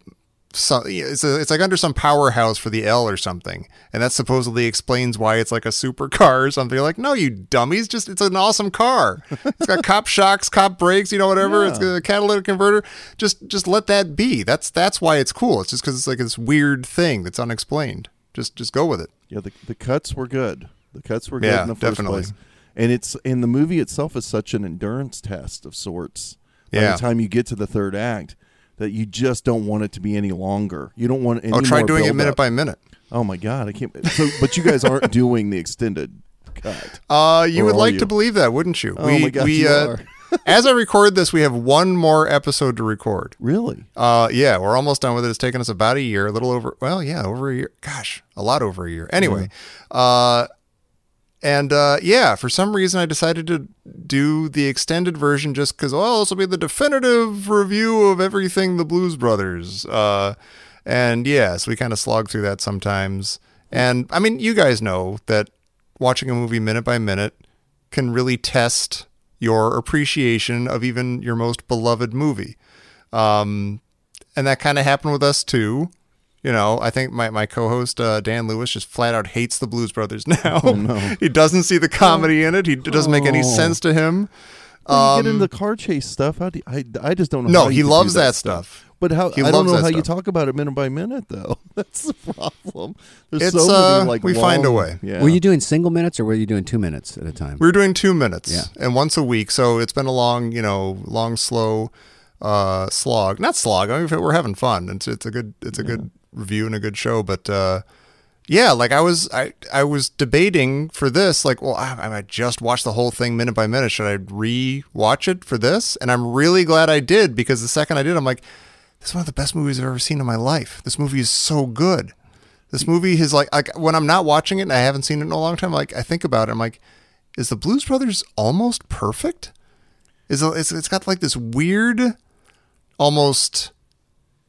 some, it's a, it's like under some powerhouse for the L or something, and that supposedly explains why it's like a supercar or something. You're like, no, you dummies, just it's an awesome car. It's got cop (laughs) shocks, cop brakes, you know, whatever. It's got a catalytic converter. Just just let that be. That's that's why it's cool. It's just because it's like this weird thing that's unexplained. Just just go with it. Yeah, the, the cuts were good. The cuts were good Yeah, in the first definitely. place. And it's and the movie itself is such an endurance test of sorts. By Yeah. the time you get to the third act, that you just don't want it to be any longer. You don't want any Oh, try doing it minute build-up. by minute. Oh my god, I can't. So, but you guys aren't doing the extended cut. Uh, you would like you? to believe that, wouldn't you? Oh we, my gosh, we, you uh, are. (laughs) as I record this, we have one more episode to record. Really? Uh, yeah, we're almost done with it. It's taken us about a year, a little over. Well, yeah, over a year. Gosh, a lot over a year. Anyway, uh, and uh, yeah, for some reason I decided to do the extended version just because. Well, this will be the definitive review of everything the Blues Brothers. Uh, and yeah, so we kind of slog through that sometimes. And I mean, you guys know that watching a movie minute by minute can really test your appreciation of even your most beloved movie. Um, and that kind of happened with us too. You know, I think my, my co-host uh, Dan Lewis just flat out hates the Blues Brothers (laughs) now. Oh, no. he doesn't see the comedy in it. He, it doesn't make any Oh. sense to him. When you get Um, into the car chase stuff, how do you, I, I just don't know. No, how he you do loves that stuff. But how He I don't know that how you talk about it minute by minute though. (laughs) That's the problem. There's It's, so uh, like we find a way. Yeah. Were you doing single minutes or were you doing two minutes at a time? We were doing two minutes Yeah. and once a week, so it's been a long, you know, long, slow uh, slog. Not slog. I mean, we're having fun. It's it's a good it's a good review and a good show. But uh, yeah, like I was I I was debating for this. Like, well, I, I just watched the whole thing minute by minute. Should I re-watch it for this? And I'm really glad I did because the second I did, I'm like, this is one of the best movies I've ever seen in my life. This movie is so good. This movie is like, like when I'm not watching it and I haven't seen it in a long time, like I think about it, I'm like, is the Blues Brothers almost perfect? Is it- it's, it's got like this weird, almost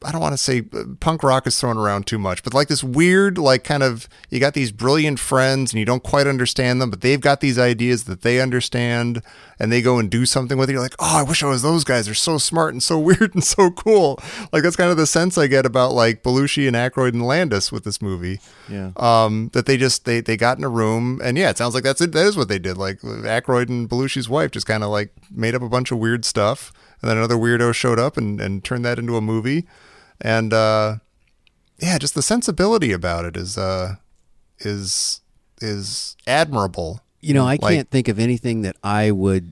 I don't want to say uh, punk rock is thrown around too much, but like this weird, like kind of, you got these brilliant friends and you don't quite understand them, but they've got these ideas that they understand and they go and do something with it. You're like, oh, I wish I was those guys. They're so smart and so (laughs) weird and so cool. Like that's kind of the sense I get about like Belushi and Aykroyd and Landis with this movie. Yeah. Um, that they just, they, they got in a room and yeah, it sounds like that's it. That is what they did. Like Aykroyd and Belushi's wife just kind of like made up a bunch of weird stuff. And then another weirdo showed up and, and turned that into a movie and uh, yeah, just the sensibility about it is uh, is is admirable. You know, I Like- can't think of anything that I would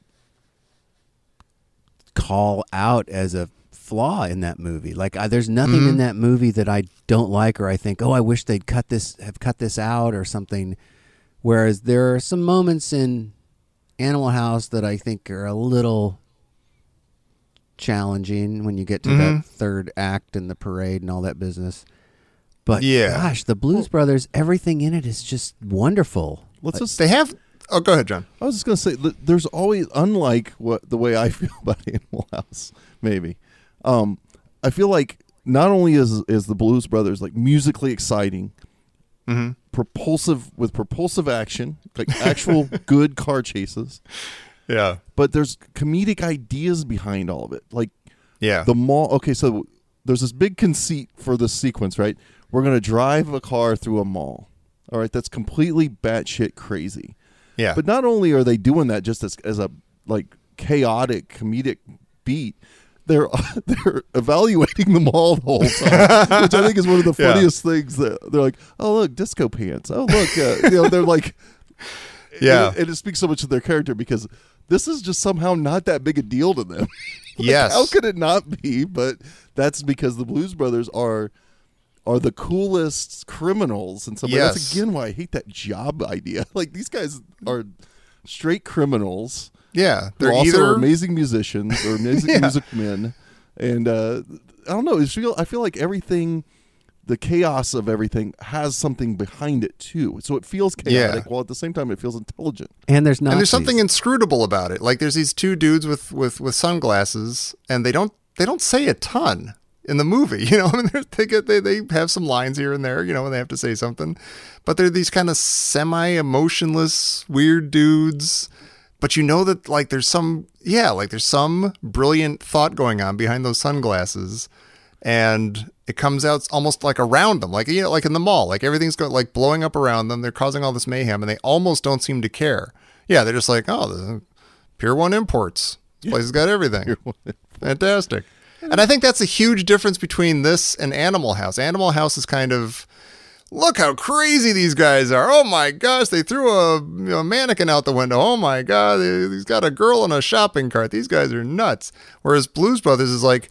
call out as a flaw in that movie. Like, I, there's nothing Mhm. in that movie that I don't like, or I think, oh, I wish they'd cut this, have cut this out, or something. Whereas there are some moments in Animal House that I think are a little challenging when you get to Mhm. that third act and the parade and all that business. But Yeah. gosh, the Blues Brothers, everything in it is just wonderful. Let's just They have. Oh, go ahead, John. I was just gonna say that there's always unlike what the way I (laughs) feel about Animal House, maybe. Um, I feel like not only is is the Blues Brothers like musically exciting, mm-hmm. propulsive with propulsive action, like actual (laughs) good car chases, Yeah. but there's comedic ideas behind all of it. Like Yeah. the mall. Okay, so there's this big conceit for this sequence, right? We're gonna drive a car through a mall. All right, that's completely batshit crazy. Yeah. But not only are they doing that just as as a like chaotic comedic beat, they're (laughs) they're evaluating the mall the whole time, (laughs) which I think is one of the Yeah. funniest things. That they're like, oh look, disco pants. Oh look, uh, you know, they're like, (laughs) Yeah. and it, and it speaks so much to their character because this is just somehow not that big a deal to them. (laughs) Like, Yes. how could it not be? But that's because the Blues Brothers are are the coolest criminals, and so that's again why I hate that job idea. (laughs) Like these guys are straight criminals. Yeah, they're also either amazing musicians or amazing (laughs) Yeah. music men, and uh, I don't know. I feel I feel like everything the chaos of everything has something behind it too. So it feels Yeah. chaotic while at the same time it feels intelligent. And there's And there's something inscrutable about it. Like there's these two dudes with with with sunglasses, and they don't they don't say a ton in the movie. (laughs) You know, I mean, they get they they have some lines here and there. You know, when they have to say something, but they're these kind of semi emotionless weird dudes. But you know that like there's some yeah like there's some brilliant thought going on behind those sunglasses, and it comes out almost like around them, like you know, like in the mall, like everything's going like blowing up around them. They're causing all this mayhem, and they almost don't seem to care. Yeah, they're just like, oh, the Pier One Imports. This place has got everything. Fantastic. And I think that's a huge difference between this and Animal House. Animal House is kind of, look how crazy these guys are. Oh my gosh, they threw a, you know, mannequin out the window. Oh my god, he's got a girl in a shopping cart. These guys are nuts. Whereas Blues Brothers is like,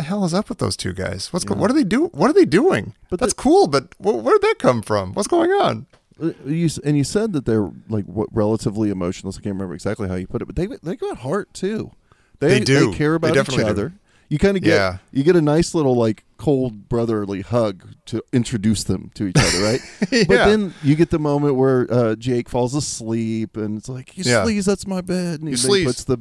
the hell is up with those two guys? What's go- what are they do? What are they doing? But that's cool. But wh- where did that come from? What's going on? Uh, You and you said that they're like what, relatively emotionless. I can't remember exactly how you put it, but they they got heart too. They do. They care They about each definitely do. other. You kind of get Yeah. you get a nice little like cold brotherly hug to introduce them to each other, right? (laughs) But then you get the moment where uh, Jake falls asleep and it's like, "You Yeah. sleaze, that's my bed," and he, You then he sleaze. puts the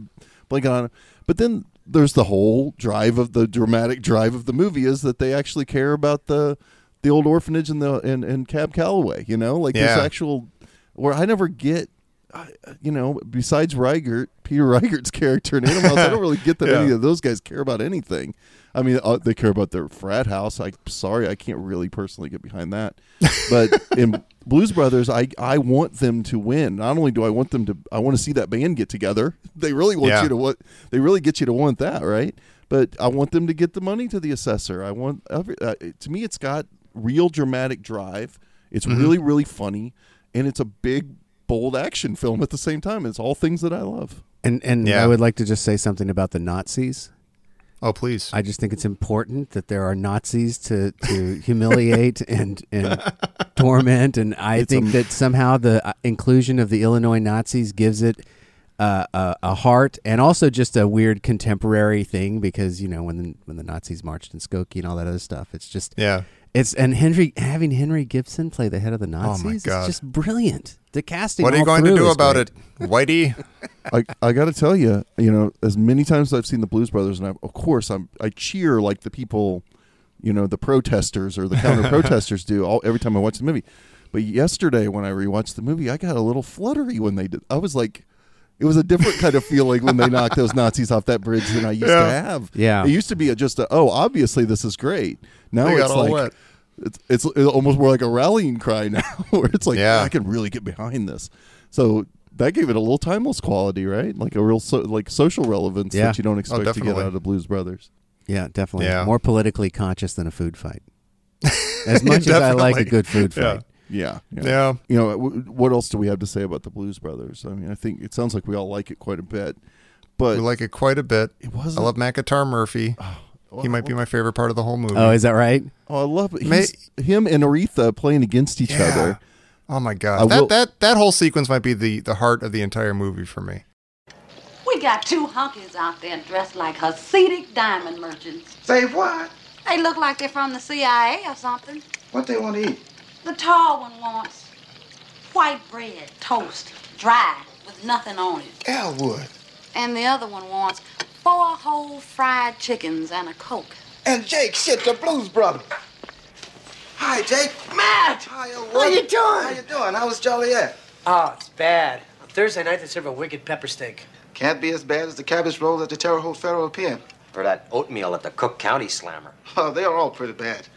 blanket on. But then there's the whole drive of the dramatic drive of the movie is that they actually care about the the old orphanage and the and, and Cab Calloway. You know, like there's Yeah. actual where I never get. I- You know, besides Riegert, Peter Riegert's (laughs) character in Animal House, I don't really get that Yeah. any of those guys care about anything. I mean, uh, they care about their frat house. I'm sorry, I can't really personally get behind that. But (laughs) in Blues Brothers, I I want them to win. Not only do I want them to, I want to see that band get together. (laughs) They really want Yeah. you to what they really get you to want that, right? But I want them to get the money to the assessor. I want every, uh, to me, it's got real dramatic drive. It's Mhm. really really funny, and it's a big bold action film at the same time. It's all things that I love. And and Yeah. I would like to just say something about the Nazis. Oh, please. I just think it's important that there are Nazis to, to (laughs) humiliate and, and torment. And I It's think a- that somehow the uh, inclusion of the Illinois Nazis gives it uh, a, a heart and also just a weird contemporary thing because, you know, when the, when the Nazis marched in Skokie and all that other stuff, it's just. Yeah. It's and Henry having Henry Gibson play the head of the oh Nazis God. is just brilliant. The casting. What are you going to do about great. it, Whitey? (laughs) I, I got to tell you, you know, as many times as I've seen the Blues Brothers, and I, of course I'm I cheer like the people, you know, the protesters or the (laughs) counter protesters do all every time I watch the movie. But yesterday when I rewatched the movie, I got a little fluttery when they did. I was like, it was a different kind of feeling when they (laughs) knocked those Nazis off that bridge than I used to have. Yeah. it used to be a, just a oh, obviously this is great. Now They got it's all like. wet. It's, it's it's almost more like a rallying cry (laughs) now, where it's like Yeah. I can really get behind this. So that gave it a little timeless quality, right? Like a real so, like social relevance Yeah. that you don't oh, expect to get out of the Blues Brothers. Yeah, definitely. Yeah. More politically conscious than a food fight. As (laughs) much as I like a good food Yeah. fight. Yeah, Yeah. You know, w- what else do we have to say about the Blues Brothers? I mean, I think it sounds like we all like it quite a bit, but we like it quite a bit. It I wasn't- love Matt Guitar Murphy. well, he might be my favorite part of the whole movie. Oh, is that right? oh, I love it. May- He's- him and Aretha playing against each Yeah. other. Oh my I god, that will- that that whole sequence might be the the heart of the entire movie for me. We got two hunkies out there dressed like Hasidic diamond merchants. Say what? They look like they're from the CIA or something. What they want to eat? The tall one wants white bread, toast, dry, with nothing on it. Elwood. And the other one wants four whole fried chickens and a Coke. And Jake, shit, the Blues Brother. Hi, Jake. Matt! Hi, Elwood. How you doing? How you doing? How was Joliet? Oh, it's bad. On Thursday night, they serve a wicked pepper steak. Can't be as bad as the cabbage roll at the Terre Haute Federal Pen. Or that oatmeal at the Cook County Slammer. Oh, they are all pretty bad.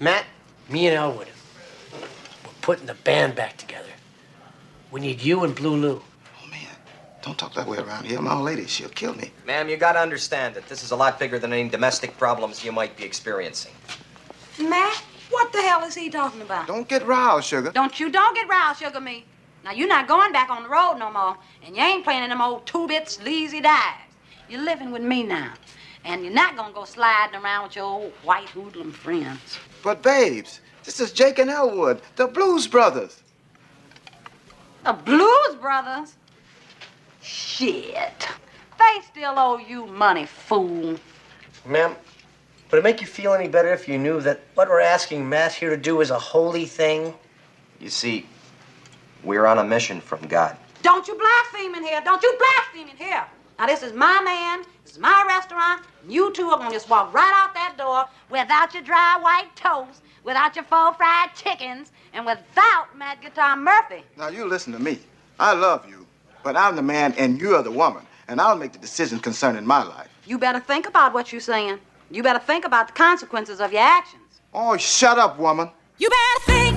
Matt, me and Elwood, we're putting the band back together. We need you and Blue Lou. Don't talk that way around here. My old lady, she'll kill me. Ma'am, you gotta understand that this is a lot bigger than any domestic problems you might be experiencing. Matt, what the hell is he talking about? Don't get riled, sugar. Don't you don't get riled, sugar me. Now you're not going back on the road no more, and you ain't playing in them old two-bit sleazy dives. You're living with me now, and you're not gonna go sliding around with your old white hoodlum friends. But, babes, this is Jake and Elwood, the Blues Brothers. The Blues Brothers? Shit. They still owe you money, fool. Ma'am, Would it make you feel any better if you knew that what we're asking Matt here to do is a holy thing? You see, we're on a mission from God. Don't you blaspheme in here. Don't you blaspheme in here. Now, this is my man. This is my restaurant. You two are going to just walk right out that door without your dry white toast, without your full fried chickens, and without Matt Guitar Murphy. Now, you listen to me. I love you, but I'm the man and you're the woman, and I'll make the decisions concerning my life. You better think about what you're saying. You better think about the consequences of your actions. Oh, shut up, woman. You better think, think,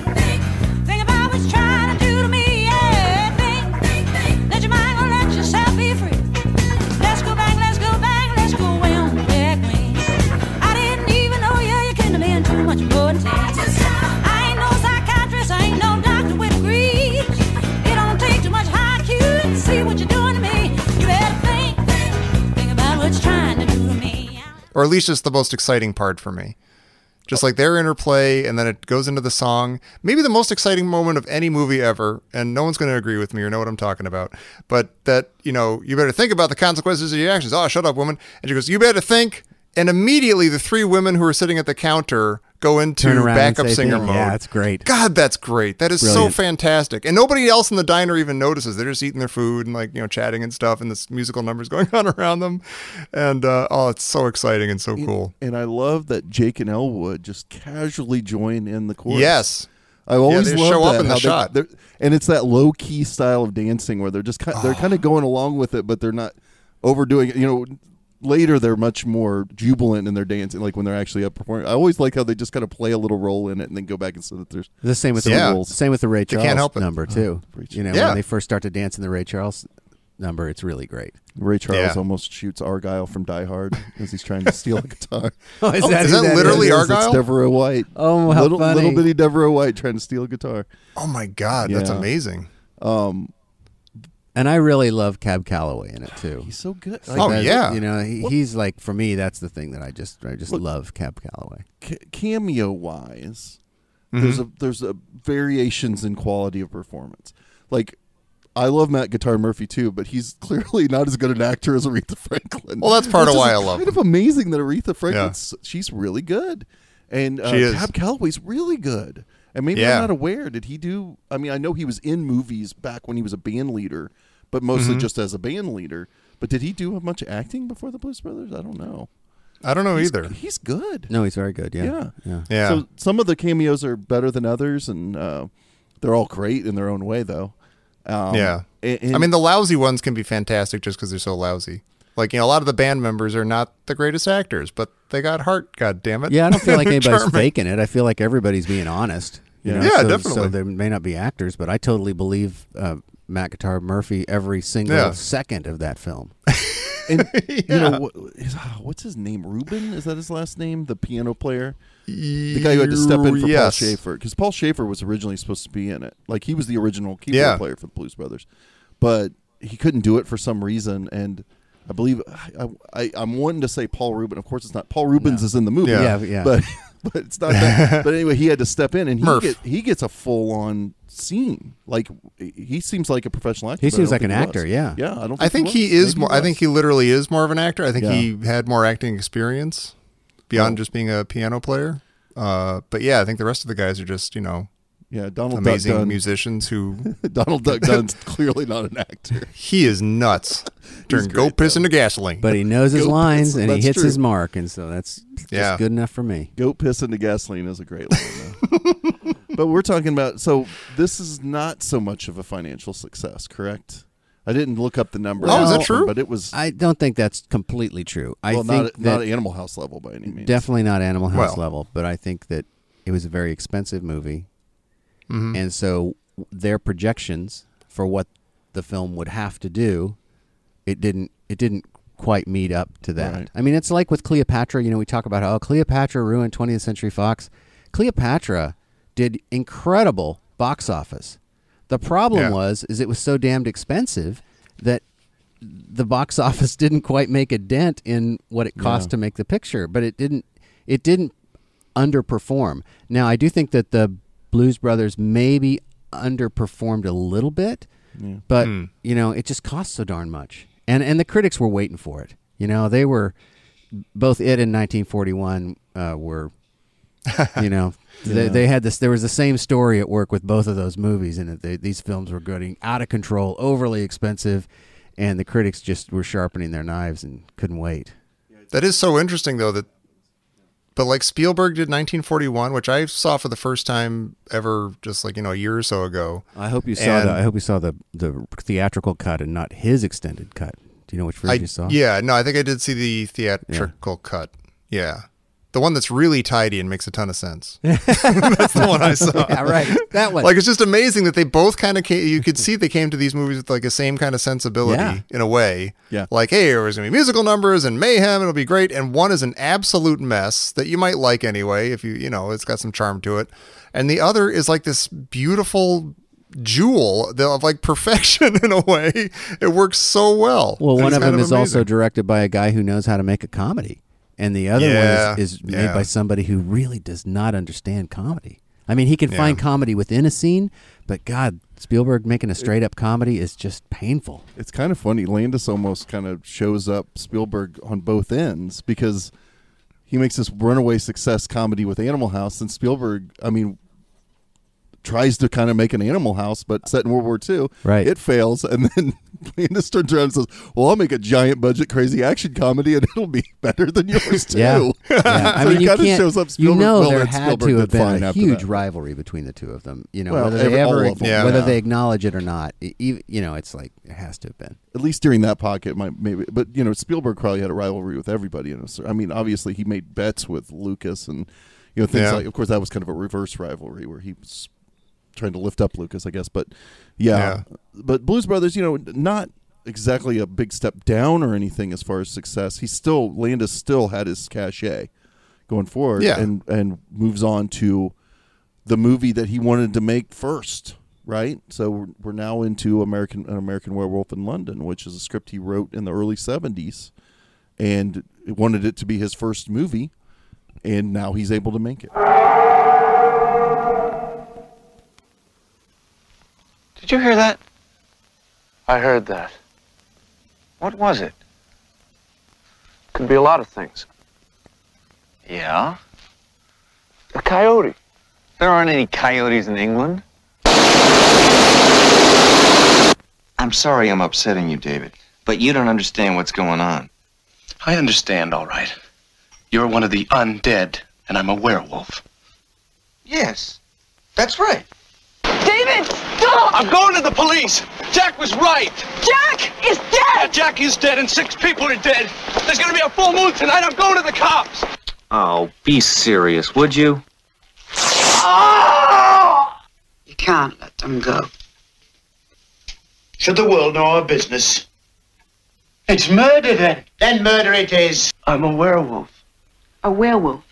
or at least just the most exciting part for me. Just like their interplay, and then it goes into the song. Maybe the most exciting moment of any movie ever, and no one's going to agree with me or know what I'm talking about. But that, you know, you better think about the consequences of your actions. Oh, shut up, woman. And she goes, You better think. And immediately the three women who are sitting at the counter go into Turn around and backup singer things. mode. Yeah, that's great. God, that's great. That is Brilliant. so fantastic. And nobody else in the diner even notices. They're just eating their food and like, you know, chatting and stuff and this musical numbers going (laughs) on around them. And uh, oh, it's so exciting and so cool. And I love that Jake and Elwood just casually join in the chorus. Yes. I always they love show up that, in the how they- shot. they're- and it's that low key style of dancing where they're just kind, they're kind of going along with it, but they're not overdoing it. You know, later they're much more jubilant in their dancing, like when they're actually up performing. I always like how they just kind of play a little role in it and then go back and say that there's The same with some the rules. same with the Ray They Charles can't help it. number too. you know, Yeah. when they first start to dance in the Ray Charles number, it's really great. Ray Charles Yeah. almost shoots Argyle from Die Hard as he's trying to steal a guitar. (laughs) Oh, is (laughs) that- is that It literally is. Argyle? It's De'voreaux White. Oh, how little, funny. little bitty De'voreaux White trying to steal a guitar. Oh my God, that's amazing. Um, And I really love Cab Calloway in it too. He's so good. Like Oh, yeah. you know he, he's like for me that's the thing that I just I just Look- love Cab Calloway. ca- cameo wise, Mm-hmm. there's a there's a variations in quality of performance. Like I love Matt Guitar Murphy too, but he's (laughs) clearly not as good an actor as Aretha Franklin. Well, that's part Which of why I love Kind him. of amazing that Aretha Franklin's she's really good, and uh, She is. Cab Calloway's really good. And maybe Yeah. I'm not aware. Did he do? I mean, I know he was in movies back when he was a band leader, but mostly Mhm. just as a band leader. But did he do a bunch of acting before the Blues Brothers? I don't know. I don't know He's- either. He's good. No, he's very good. Yeah, Yeah. yeah. Yeah. So some of the cameos are better than others, and uh, they're all great in their own way, though. Um, yeah. and- and- I mean, the lousy ones can be fantastic just because they're so lousy. Like, you know, a lot of the band members are not the greatest actors, but they got heart, God damn it. Yeah, I don't feel like (laughs) anybody's charming. faking it. I feel like everybody's being honest. You Yeah. know? Yeah, so, definitely. So there may not be actors, but I totally believe uh, Matt Guitar Murphy every single Yeah. second of that film. (laughs) and you know what, is, what's his name? Ruben is that his last name? The piano player, the guy who had to step in for Yes. Paul Shaffer, because Paul Shaffer was originally supposed to be in it. Like he was the original keyboard Yeah. player for the Blues Brothers, but he couldn't do it for some reason, and. I believe I, I, I'm wanting to say Paul Rubin. Of course, it's not. Paul Reubens is in the movie. Yeah. Yeah, yeah. But (laughs) but it's not that. (laughs) but anyway, he had to step in, and he get, he gets a full on scene. Like he seems like a professional actor. He seems like an actor, was. yeah. yeah. I don't. I think he was. is Maybe more. I think he literally is more of an actor. I think Yeah. he had more acting experience beyond Oh. just being a piano player. Uh, but yeah, I think the rest of the guys are just you know Yeah, Donald amazing Duck Dunn. musicians who (laughs) Donald Duck Dunn's (laughs) clearly not an actor. he is nuts. (laughs) Turn great, go piss though. into gasoline. But he knows his Go lines piss, and he that's hits true. his mark, and so that's just Yeah. good enough for me. Goat piss into gasoline is a great line. though. but we're talking about so this is not so much of a financial success, correct? I didn't look up the number. Oh, is that true? But it was I don't think that's completely true. I well, think not that not Animal House level by any means. definitely not Animal House Well. level, but I think that it was a very expensive movie, Mhm. and so their projections for what the film would have to do, it didn't. It didn't quite meet up to that. Right. I mean, it's like with Cleopatra. You know, we talk about how Cleopatra ruined 20th Century Fox. Cleopatra did incredible box office. The problem Yeah. was is it was so damned expensive that the box (laughs) office didn't quite make a dent in what it cost Yeah. to make the picture, but it didn't it didn't underperform. Now, I do think that the Blues Brothers maybe underperformed a little bit, Yeah. but Hmm. you know, it just cost so darn much. And and the critics were waiting for it. You know, they were both it and 1941 uh, were, (laughs) you know, they, Yeah. they had this. There was the same story at work with both of those movies, and they, these films were getting out of control, overly expensive, and the critics just were sharpening their knives and couldn't wait. That is so interesting, though. That, but like Spielberg did 1941, which I saw for the first time ever, just like you know a year or so ago. I hope you saw And the. I hope you saw the the theatrical cut and not his extended cut. Do you know which version I, you saw? Yeah, no, I think I did see the theatrical cut. Yeah. The one that's really tidy and makes a ton of sense. (laughs) that's the one I saw. Yeah, right. That one. Like it's just amazing that they both kind of came, you could see they came to these movies with like the same kind of sensibility Yeah. in a way. Yeah. Like, hey, there's gonna be musical numbers and mayhem, it'll be great. And one is an absolute mess that you might like anyway, if you you know, it's got some charm to it. And the other is like this beautiful jewel of like (laughs) perfection in a way. It works so well. Well, one of them is also directed by a guy who knows how to make a comedy, and the other Yeah, one is, is made yeah. by somebody who really does not understand comedy. I mean, he can Yeah. find comedy within a scene, but God, Spielberg making a straight up comedy is just painful. It's kind of funny. Landis almost kind of shows up Spielberg on both ends because he makes this runaway success comedy with Animal House, and Spielberg, I mean, tries to kind of make an Animal House, but set in World War II. Right. It fails, and (laughs) then Landis turns around and says, "Well, I'll make a giant budget, crazy action comedy, and (laughs) it'll be better than yours too." Yeah, (laughs) yeah. I So mean, he you kinda can't. shows up you know, well, there then had Spielberg to have been a huge that. rivalry between the two of them. You know, Well, whether every- they ever, them. Yeah. whether Yeah. they acknowledge it or not, e- you know, it's like it has to have been. at least during that pocket might maybe but you know spielberg probably had a rivalry with everybody in a i mean obviously he made bets with lucas and you know things Yeah. like of course that was kind of a reverse rivalry where he was trying to lift up lucas i guess but yeah, Yeah. but blues brothers you know not exactly a big step down or anything as far as success he still landis still had his cachet going forward Yeah. and and moves on to the movie that he wanted to make first, right? So we're, we're now into American an American Werewolf in London, which is a script he wrote in the early '70s, and wanted it to be his first movie, and now he's able to make it. Did you hear that? I heard that. What was it? Could be a lot of things. Yeah? A coyote. There aren't any coyotes in England. I'm sorry I'm upsetting you, David, but you don't understand what's going on. I understand, all right. You're one of the undead, and I'm a werewolf. Yes, that's right. David, stop! I'm going to the police. Jack was right. Jack is dead! Yeah, dead! Jack is dead, and six people are dead. There's gonna be a full moon tonight. I'm going to the cops. Oh, be serious, would you? Ah! You can't let them go. Should the world know our business? It's murder then. Then murder it is. I'm a werewolf. A werewolf.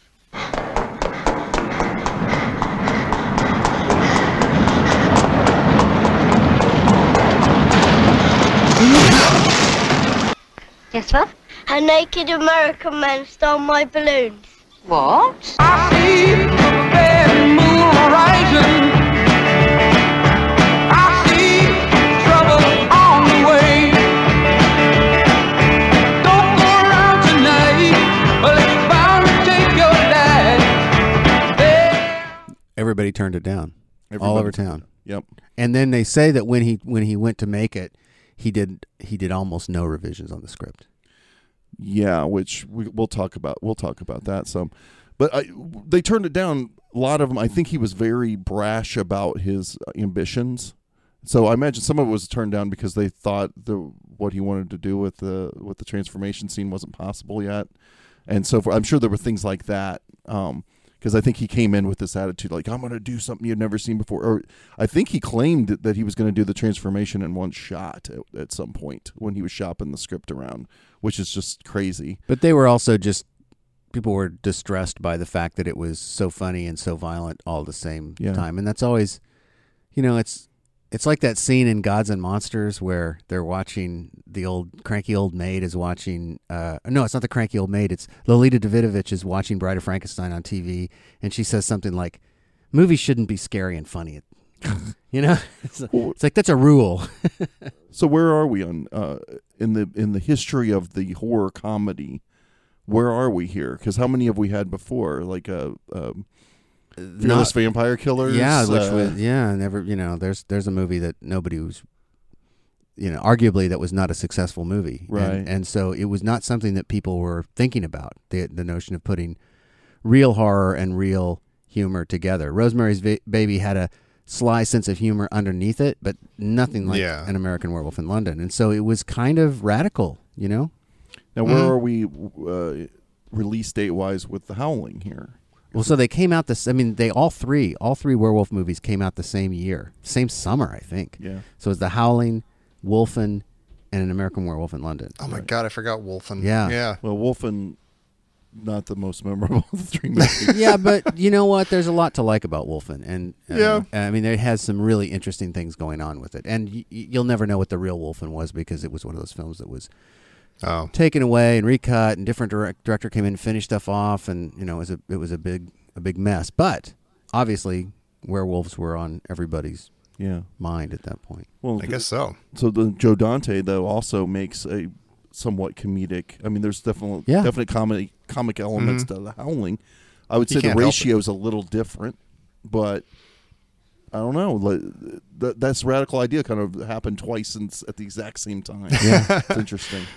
Yes, what? A naked American man stole my balloons. What? I see the red moon rising. I see trouble on the way. Don't go around tonight, or it's bound to take your dad. Everybody turned it down, all over town. Yep. And then they say that when he when he went to make it, he did he did almost no revisions on the script. Yeah, which we, we'll talk about. We'll talk about that some, but I, they turned it down. A lot of them. I think he was very brash about his ambitions. So I imagine some of it was turned down because they thought the what he wanted to do with the with the transformation scene wasn't possible yet, and so forth. I'm sure there were things like that. Um, because I think he came in with this attitude like I'm going to do something you've never seen before. Or I think he claimed that he was going to do the transformation in one shot at, at some point when he was shopping the script around, which is just crazy. But they were also just people were distressed by the fact that it was so funny and so violent all the same Yeah. time, and that's always, you know, it's it's like that scene in Gods and Monsters where they're watching the old cranky old maid is watching. Uh, no, it's not the cranky old maid. It's Lolita Davidovich is watching Bride of Frankenstein on TV, and she says something like, "Movies shouldn't be scary and funny." (laughs) you know, it's, it's like that's a rule. (laughs) So where are we on uh, in the in the history of the horror comedy? where are we here? Because how many have we had before? Like a. Um, Fearless Not- Vampire Killers. Yeah, which uh, was yeah, never you know, there's there's a movie that nobody was you know, arguably that was not a successful movie. Right. And, so it was not something that people were thinking about. The the notion of putting real horror and real humor together. Rosemary's Va- Baby had a sly sense of humor underneath it, but nothing like Yeah. an American Werewolf in London. And so it was kind of radical, you know? Now, where Mhm. are we uh, release date wise with The Howling here? Well, so they came out this. I mean, they all three, all three werewolf movies came out the same year, same summer, I think. Yeah. So it's The Howling, Wolfen, and An American Werewolf in London. Oh my god, I forgot Wolfen. Yeah. Yeah. Well, Wolfen, not the most memorable of the three movies. (laughs) yeah, but you know what? There's a lot to like about Wolfen, and uh, Yeah. I mean, it has some really interesting things going on with it, and y- y- you'll never know what the real Wolfen was because it was one of those films that was Oh. taken away and recut, and different direct, director came in, and finished stuff off, and you know, it was a it was a big a big mess. But obviously, werewolves were on everybody's Yeah. mind at that point. Well, I guess so. So the Joe Dante though also makes a somewhat comedic. I mean, there's definitely Yeah. definite comedy comic elements Mhm. to The Howling. I would You say the can't help it. ratio is a little different, but I don't know. like, That that's radical idea kind of happened twice in, at the exact same time. Yeah. it's interesting. (laughs)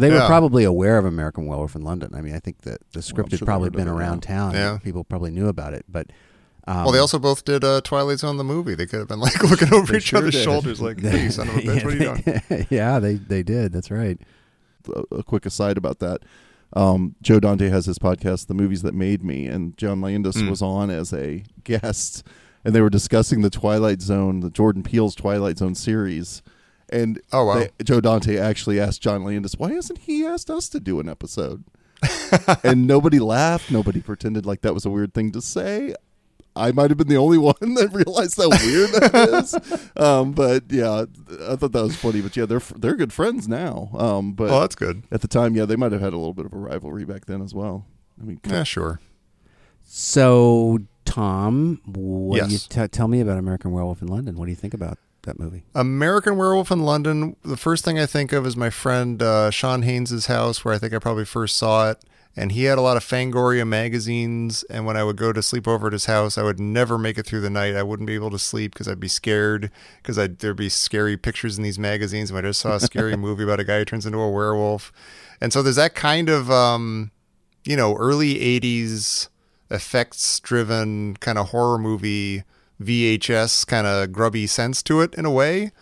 They were probably aware of American Werewolf in London. I mean, I think that the script sure had probably been around town. Yeah. People probably knew about it, but um, well, they also both did uh, Twilight Zone the movie. They could have been like (laughs) looking over each sure other's did. shoulders, like, (laughs) "Hey, you son of a bitch, what are you doing?" (laughs) yeah, they they did. That's right. a, a quick aside about that. Um, Joe Dante has his podcast, The Movies That Made Me, and John Landis Mm. was on as a guest, and they were discussing the Twilight Zone, the Jordan Peele's Twilight Zone series. And Oh, wow. they- Joe Dante actually asked John Landis, "Why hasn't he asked us to do an episode?" (laughs) and nobody laughed. Nobody pretended like that was a weird thing to say. I might have been the only (laughs) one that realized how weird that is. (laughs) Um, but yeah, I thought that was funny. But yeah, they're they're good friends now. Um, but Oh, that's good. At the time, yeah, they might have had a little bit of a rivalry back then as well. I mean, Yeah, sure. So, Tom, what do you t- tell me about American Werewolf in London? What do you think about that movie? American Werewolf in London. The first thing I think of is my friend uh, Sean Haynes' house, where I think I probably first saw it. And he had a lot of Fangoria magazines. And when I would go to sleep over at his house, I would never make it through the night. I wouldn't be able to sleep because I'd be scared because there'd be scary pictures in these magazines. And I just saw a scary (laughs) movie about a guy who turns into a werewolf. And so there's that kind of, um, you know, early 80s effects driven kind of horror movie VHS kind of grubby sense to it in a way.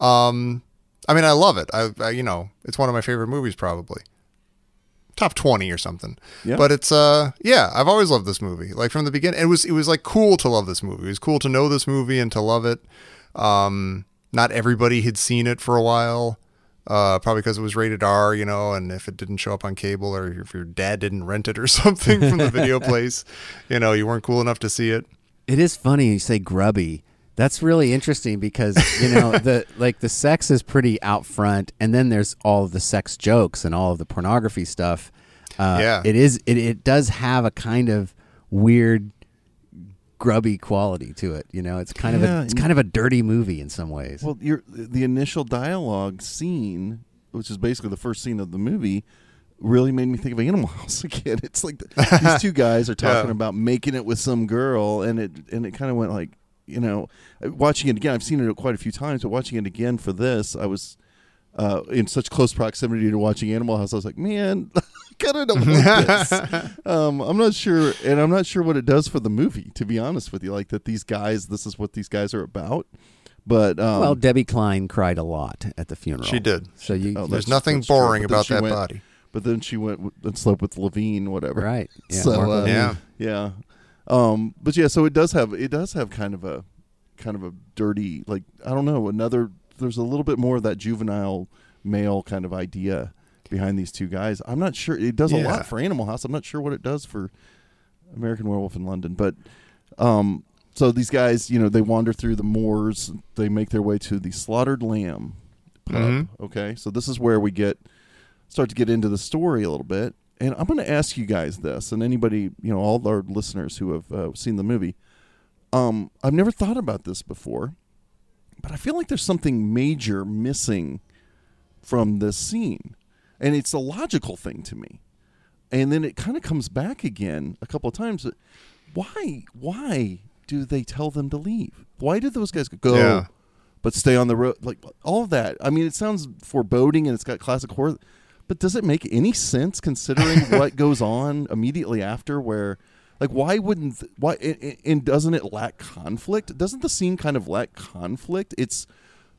Um, I mean, I love it. I, I, you know, it's one of my favorite movies, probably top twenty or something. Yeah. But it's, uh, yeah, I've always loved this movie. Like from the beginning, it was it was like cool to love this movie. It was cool to know this movie and to love it. Um, not everybody had seen it for a while. Uh, probably because it was rated R, you know, and if it didn't show up on cable or if your dad didn't rent it or (laughs) something from the video (laughs) place, you know, you weren't cool enough to see it. It is funny you say grubby. That's really interesting because you know (laughs) the like the sex is pretty out front, and then there's all of the sex jokes and all of the pornography stuff. Uh, Yeah. it is. It, it does have a kind of weird, grubby quality to it. You know, it's kind of a it's kind of a dirty movie in some ways. Well, the initial dialogue scene, which is basically the first scene of the movie, really made me think of Animal (laughs) House again. It's like the, these two guys are (laughs) talking Yeah. about making it with some girl, and it and it kind of went like you know, watching it again. I've seen it quite a few times, but watching it again for this, I was. Uh, in such close proximity to watching Animal House, I was like, "Man, (laughs) I kind of don't want this." um, I'm not sure, and I'm not sure what it does for the movie. To be honest with you, like that these guys, this is what these guys are about. But um, well, Debbie Klein cried a lot at the funeral. She did. So you, Oh, There's nothing that's true. boring about that went- body. But then she went and slept with Levine, whatever. Right. (laughs) Yeah, So uh, Yeah. yeah. Um, but yeah, so it does have it does have kind of a kind of a dirty like I don't know another. There's a little bit more of that juvenile male kind of idea behind these two guys. I'm not sure it does a lot for Animal House. I'm not sure what it does for American Werewolf in London, but um, so these guys, you know, they wander through the moors. They make their way to the Slaughtered Lamb pub. Mhm. Okay, so this is where we get start to get into the story a little bit. And I'm going to ask you guys this, and anybody, you know, all our listeners who have uh, seen the movie. Um, I've never thought about this before, but I feel like there's something major missing from this scene, and it's a logical thing to me. and then it kind of comes back again a couple of times. Why? Why do they tell them to leave? Why did those guys go? Yeah. But stay on the road, like all of that. I mean, it sounds foreboding, and it's got classic horror. But does it make any sense considering (laughs) what goes on immediately after? Where, like, why wouldn't why? And, and doesn't it lack conflict? Doesn't the scene kind of lack conflict? It's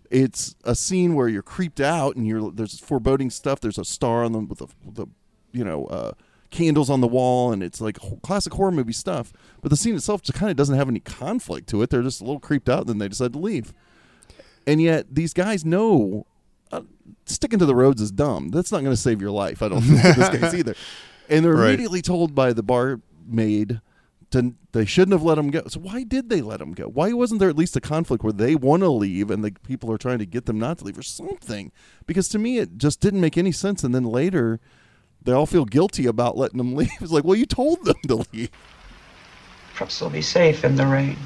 it's a scene where you're creeped out and you're there's foreboding stuff. There's a star on them with the, the you know uh, candles on the wall, and it's like classic horror movie stuff. But the scene itself just kind of doesn't have any conflict to it. They're just a little creeped out, and then they decide to leave. And yet these guys know uh, sticking to the roads is dumb. That's not going to save your life. I don't think in this (laughs) case either. And they're Right. immediately told by the barmaid to they shouldn't have let them go. So why did they let them go? Why wasn't there at least a conflict where they want to leave and the people are trying to get them not to leave or something? Because to me it just didn't make any sense. And then later they all feel guilty about letting them (laughs) leave. It's like, well, you told them to leave. Perhaps they'll be safe in the rain.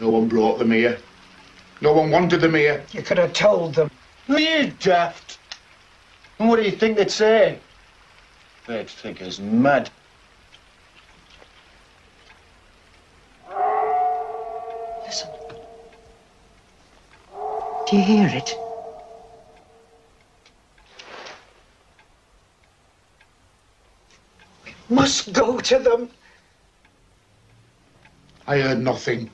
No one brought them here. No one wanted them here. You could have told them. Me daft. And what do you think they'd say? They'd think us mad. Listen. Do you hear it? We must go to them. I heard nothing.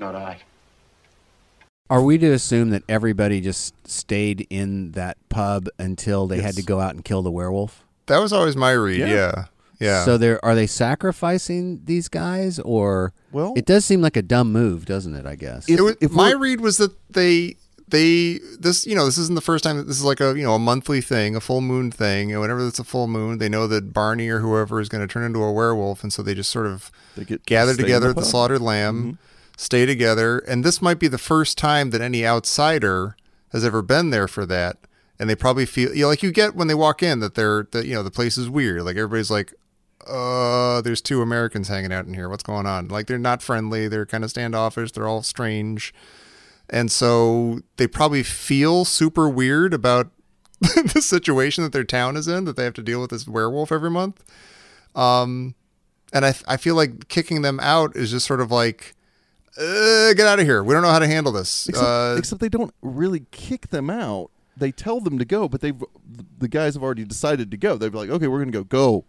Not I. Are we to assume that everybody just stayed in that pub until they had to go out and kill the werewolf? That was always my read. Yeah. Yeah. Yeah. So they're are they sacrificing these guys or well it does seem like a dumb move, doesn't it, I guess. it was, my read was that they they this you know this isn't the first time that this is like a you know a monthly thing a full moon thing and whenever it's a full moon they know that barney or whoever is going to turn into a werewolf and so they just sort of They get gather stay in together the at the pub. slaughtered lamb mm-hmm. Stay together. And this might be the first time that any outsider has ever been there for that. And they probably feel you know like you get when they walk in that they're that you know the place is weird. Like everybody's like uh there's two americans hanging out in here. What's going on? Like they're not friendly. They're kind of standoffish. They're all strange. And so they probably feel super weird about (laughs) the situation that their town is in that they have to deal with this werewolf every month. Um and i i feel like kicking them out is just sort of like uh, get out of here we don't know how to handle this Except, uh, except they don't really kick them out. They tell them to go, but they've the guys have already decided to go. They'd be like, "Okay, we're going to go, go."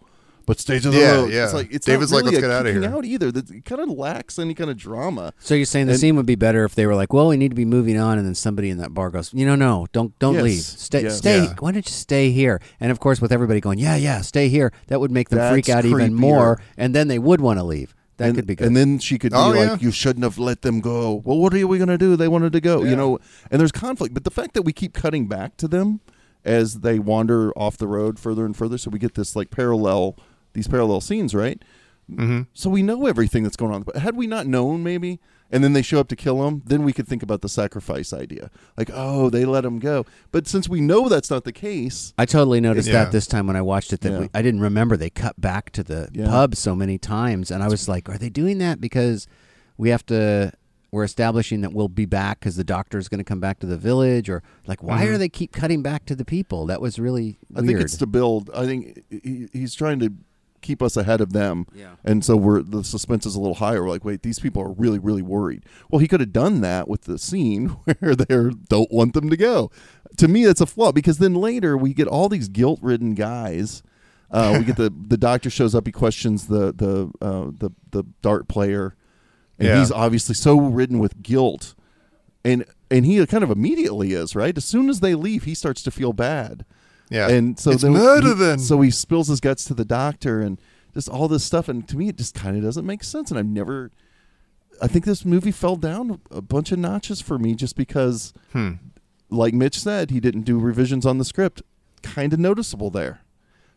But stay to the Yeah, road. yeah. It's like it's David's not like, really "Let's a get outta kicking here." Out either. That it kind of lacks any kind of drama. So you're saying the And- scene would be better if they were like, "Well, we need to be moving on," and then somebody in that bar goes, "You know, no, don't don't Yes, leave. Stay, yes. stay. Yeah. Why don't you stay here?" And of course, with everybody going, "Yeah, yeah, stay here," that would make them freak That's out even more, and then they would want to leave. That and, could be good. And then she could be Oh, like, yeah. "You shouldn't have let them go." Well, what are we going to do? They wanted to go, you know. And there's conflict, but the fact that we keep cutting back to them as they wander off the road further and further, so we get this like parallel, these parallel scenes, right? Mhm. So we know everything that's going on. But had we not known, maybe, and then they show up to kill him, then we could think about the sacrifice idea. Like, oh, they let him go. But since we know that's not the case, I totally noticed Yeah. that this time when I watched it that Yeah. we, I didn't remember they cut back to the Yeah. pub so many times, and I was like, "Are they doing that because we have to?" We're establishing that we'll be back because the doctor is going to come back to the village, or like, why Mhm. are they keep cutting back to the people? That was really I weird. think it's to build. I think he, he's trying to keep us ahead of them. Yeah. And so we're the suspense is a little higher. We're like, wait, these people are really, really worried. Well, he could have done that with the scene (laughs) where they don't want them to go. To me, that's a flaw because then later we get all these guilt-ridden guys. Uh, we get the (laughs) the doctor shows up. He questions the the uh, the the dart player, and Yeah. he's obviously so ridden with guilt, and and he kind of immediately is right. As soon as they leave, he starts to feel bad. Yeah. and so It's then murder he- then. So he spills his guts to the doctor, and just all this stuff. And to me, it just kind of doesn't make sense. And I've never. I think this movie fell down a bunch of notches for me just because, Hmm. like Mitch said, he didn't do revisions on the script. Kind of noticeable there.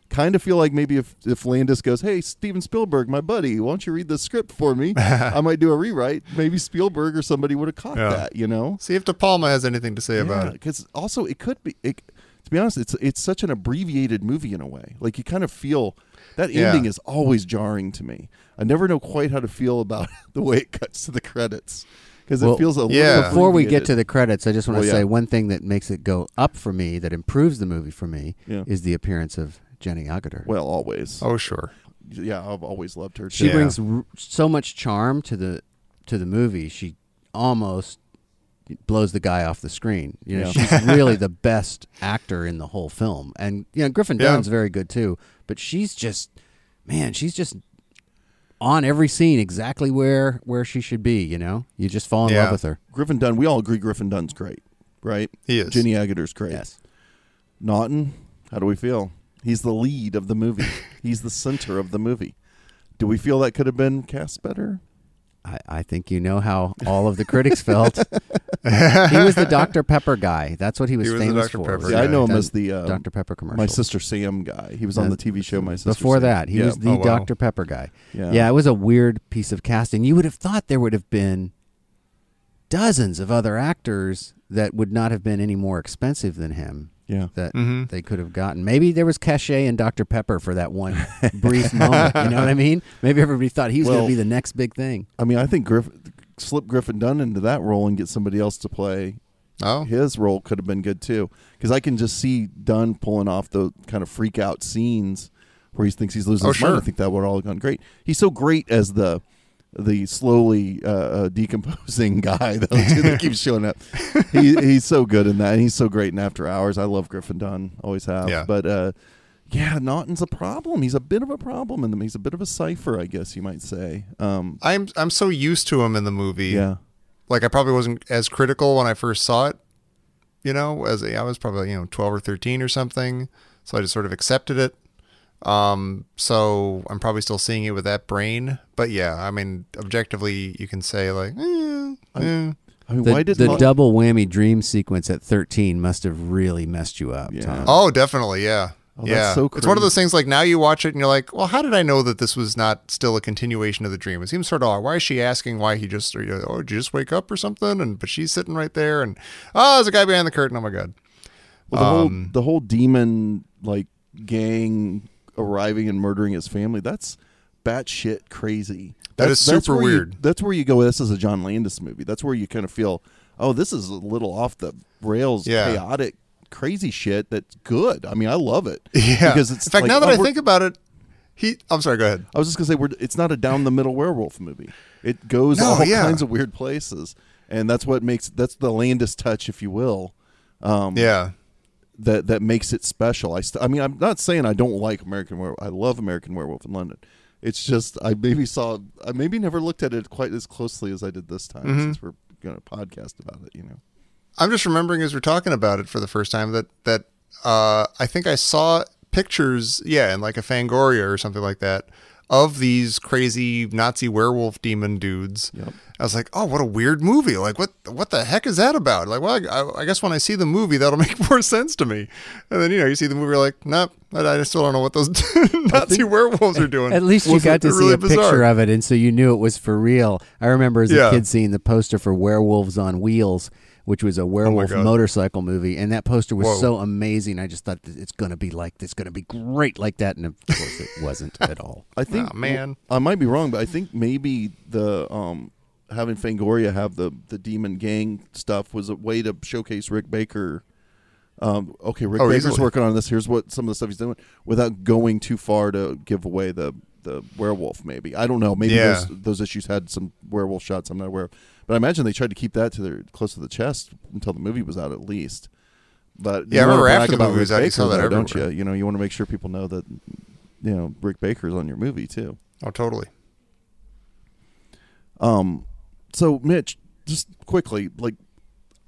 Kind of feel like maybe if if Landis goes, "Hey, Steven Spielberg, my buddy, why don't you read the script for me? (laughs) I might do a rewrite." Maybe Spielberg or somebody would have caught Yeah. that, you know. see if De Palma has anything to say about it Because also it could be. It, to be honest, it's it's such an abbreviated movie in a way. Like you kind of feel that Yeah. ending is always jarring to me. I never know quite how to feel about (laughs) the way it cuts to the credits. because Well, it feels a little. Before we get to the credits, I just want to Well, say yeah. one thing that makes it go up for me, that improves the movie for me, Yeah. is the appearance of Jenny Agutter. well, always. Oh, sure. Yeah, I've always loved her. she too. brings r- so much charm to the to the movie. She almost blows the guy off the screen. You know, Yeah. she's (laughs) really the best actor in the whole film. And you know, Griffin Yeah. Dunne's very good too, but she's just man, she's just on every scene exactly where where she should be, you know? You just fall in Yeah. love with her. Griffin Dunne. We all agree Griffin Dunne's great, right? He is. Jenny Agutter's great. Yes. Naughton, how do we feel? He's the lead of the movie. (laughs) He's the center of the movie. Do we feel that could have been cast better? I, I think you know how all of the critics felt. he was the Dr. Pepper guy. That's what he was He was the famous Dr. for. Pepper was Yeah, I guy. know him as the um, Dr. Pepper commercial. My sister Sam guy. He was on the TV show My Sister. Before Sam. that, he Yeah. was the Oh, wow. Dr. Pepper guy. Yeah. Yeah. it was a weird piece of casting. You would have thought there would have been dozens of other actors that would not have been any more expensive than him. Yeah. That Mhm. they could have gotten. Maybe there was cachet in Dr. Pepper for that one (laughs) brief moment. You know what I mean? Maybe everybody thought he was going to be the next big thing. I mean, I think Griff, slip Griffin Dunne into that role and get somebody else to play Oh, his role could have been good too. Because I can just see Dunne pulling off the kind of freak out scenes where he thinks he's losing Oh, his mind. I think that would all have gone great. He's so great as the the slowly uh, uh, decomposing (laughs) guy though too, that (laughs) keeps showing up. He, he's so good in that. And he's so great in After Hours. I love Griffin Dunne. Always have. Yeah. But uh, yeah, Naughton's a problem. He's a bit of a problem in them. He's a bit of a cipher, I guess you might say. Um, I'm I'm so used to him in the movie. yeah. Like I probably wasn't as critical when I first saw it. You know, as I was probably you know 12 or 13 or something, so I just sort of accepted it. Um, so I'm probably still seeing it with that brain. But yeah, I mean, objectively, you can say like, eh, eh. I mean, The, why did the Naughton- double whammy dream sequence at 13 must have really messed you up, Yeah. Tom. Oh, definitely, yeah. Oh, that's yeah. so It's one of those things like now you watch it and you're like, well, how did I know that this was not still a continuation of the dream? It seems sort of odd. Why is she asking why he just, or, you know, oh, did you just wake up or something? And but she's sitting right there, and oh, there's a guy behind the curtain. Oh my god. Well, the Um, whole the whole demon like gang arriving and murdering his family. That's batshit crazy. That That's, is that's super you- weird. that's where you go. This is a John Landis movie. That's where you kind of feel, oh, this is a little off the rails, Yeah. chaotic, crazy shit. That's good. I mean, I love it. (laughs) Yeah. because it's in fact, like, now that oh, I think about it, he. I'm sorry. Go ahead. I was just gonna say we're, it's not a down the middle werewolf movie. It goes No, all yeah. kinds of weird places, and that's what makes that's the Landis touch, if you will. Um, Yeah. That that makes it special. I st- I mean, I'm not saying I don't like American Werewolf. I love American Werewolf in London. It's just I maybe saw I maybe never looked at it quite as closely as I did this time Mhm. since we're going to podcast about it. You know, I'm just remembering as we're talking about it for the first time that that uh, I think I saw pictures, yeah, in like a Fangoria or something like that, of these crazy Nazi werewolf demon dudes. Yep. I was like, oh, what a weird movie! Like, what what the heck is that about? Like, well, I, I guess when I see the movie, that'll (laughs) make more sense to me. And then you know, you see the movie, you're like, nope, I, I still don't know what those (laughs) Nazi werewolves are doing. At (laughs) least you got to it see a bizarre? picture of it, and so you knew it was for real. I remember as a Yeah. kid seeing the poster for Werewolves on Wheels, which was a werewolf God. motorcycle movie, and that poster was Whoa. so amazing. I just thought it's going to be like this, going to be great like that, and of course it wasn't at all. (laughs) I think Aw, man. I might be wrong, but I think maybe the um having Fangoria have the the demon gang stuff was a way to showcase Rick Baker. Um, okay, Rick Oh, Baker's easily. working on this. Here's what some of the stuff he's doing without going too far to give away the the werewolf. Maybe I don't know. Maybe Yeah. those, those issues had some werewolf shots. I'm not aware of, but I imagine they tried to keep that to their close to the chest until the movie was out at least. But Yeah, I remember after the about movie was out, you saw that though, don't you? You know, you want to make sure people know that you know Rick Baker's on your movie too. Oh, totally. Um, so Mitch, just quickly, like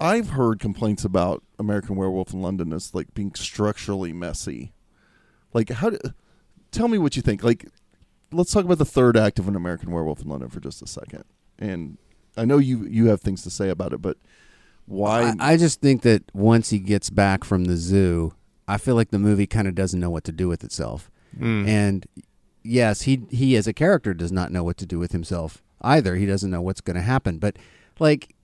I've heard complaints about American Werewolf in London as like being structurally messy. Like, how? Do, tell me what you think. Like, let's talk about the third act of an American Werewolf in London for just a second. And I know you you have things to say about it, but why? I, I just think that once he gets back from the zoo, I feel like the movie kind of doesn't know what to do with itself. Mm. And yes, he he as a character does not know what to do with himself either. He doesn't know what's going to happen. But like,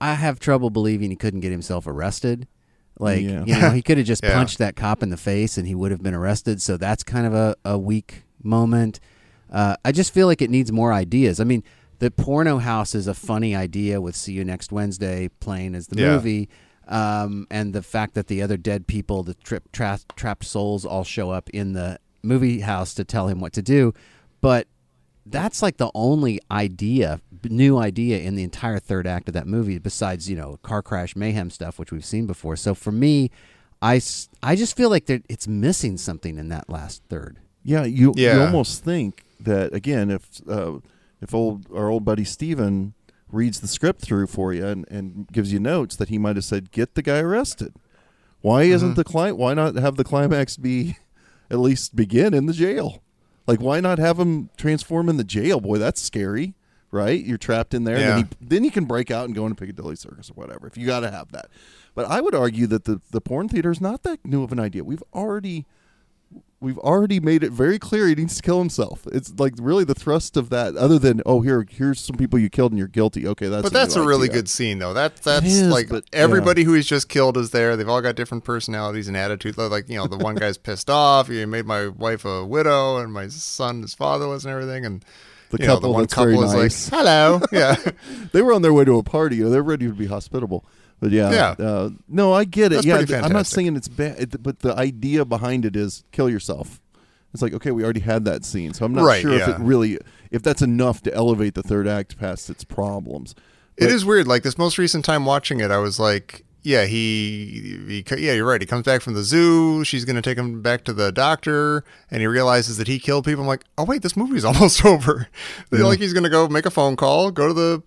I have trouble believing he couldn't get himself arrested. Like Yeah. you know, he could have (laughs) just Yeah. punched that cop in the face and he would have been arrested. So that's kind of a, a weak moment. Uh, I just feel like it needs more ideas. I mean, the porno house is a funny idea with "See You Next Wednesday" playing as the Yeah. movie, um, and the fact that the other dead people, the trip, tra- trapped souls, all show up in the movie house to tell him what to do, but that's like the only idea, new idea in the entire third act of that movie, besides you know car crash mayhem stuff, which we've seen before. So for me, i i just feel like that it's missing something in that last third. Yeah, you you almost think that again if uh, if old our old buddy Steven reads the script through for you and, and gives you notes that he might have said get the guy arrested. Why isn't Mhm. the client? Why not have the climax be (laughs) at least begin in the jail? Like why not have him transform in the jail? Boy, that's scary, right? You're trapped in there. And then, he, then you can break out and go into Piccadilly Circus or whatever. If you got to have that, but I would argue that the the porn theater is not that new of an idea. We've already we've already made it very clear he needs to kill himself. It's like really the thrust of that. Other than oh here here's some people you killed and you're guilty. Okay, that's but that's a new really good scene though. That that's is, like but- everybody who he's just killed is there. They've all got different personalities and attitudes. Like you know, the one (laughs) guy's pissed off. He made my wife a widow, and my son his fatherless and everything. And The you know, couple the one that's couple very is nice. like, "Hello, (laughs) yeah." they were on their way to a party. You know, they're ready to be hospitable. But yeah, Yeah. Uh, no, I get it. That's yeah, th- I'm not saying it's bad, it- but the idea behind it is kill yourself. It's like okay, we already had that scene, so I'm not Right, sure if it really if that's enough to elevate the third act past its problems. It But- is weird. Like this most recent time watching it, I was like, yeah, he, he yeah, you're right. He comes back from the zoo. She's going to take him back to the doctor, and he realizes that he killed people. I'm like, oh wait, this movie's (laughs) almost over. (laughs) Yeah. Like he's going to go make a phone call, go to the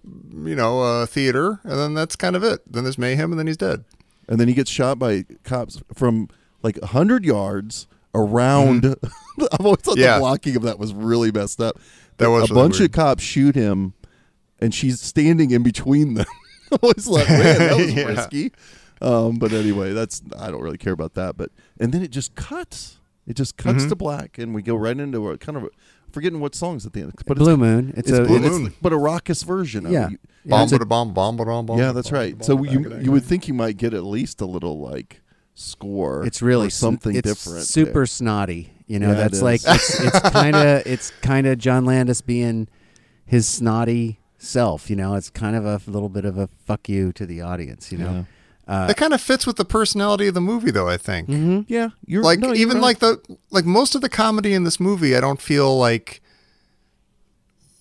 you know uh, theater, and then that's kind of it. Then there's mayhem, and then he's dead. and then he gets shot by cops from like hundred yards around. (laughs) I've always thought Mm-hmm. Yeah. the blocking of that was really messed up. That was a really bunch weird. of cops shoot him, and she's standing in between them. (laughs) I was like, man, that was (laughs) Yeah. risky. Um, but anyway, that's I don't really care about that. But and then it just cuts. It just cuts Mhm. to black, and we go right into a kind of a, forgetting what songs at the end. But Blue it's, Moon. It's It's, a- Blue it's- Moon, but a raucous version. Of Yeah. it. Yeah, a- bomb, bomb, bomb, bomb. Yeah, that's right. So you you would think you might get at least a little like score. It's really something it's different. Super snotty. You know, Yeah, that's is. like it's, it's (laughs) kind of it's kind of John Landis being his snotty self. You know, it's kind of a little bit of a fuck you to the audience. You know, uh, that kind of fits with the personality of the movie, though. I think. Mhm. Yeah, you're like no, you're even right. like the like most of the comedy in this movie. I don't feel like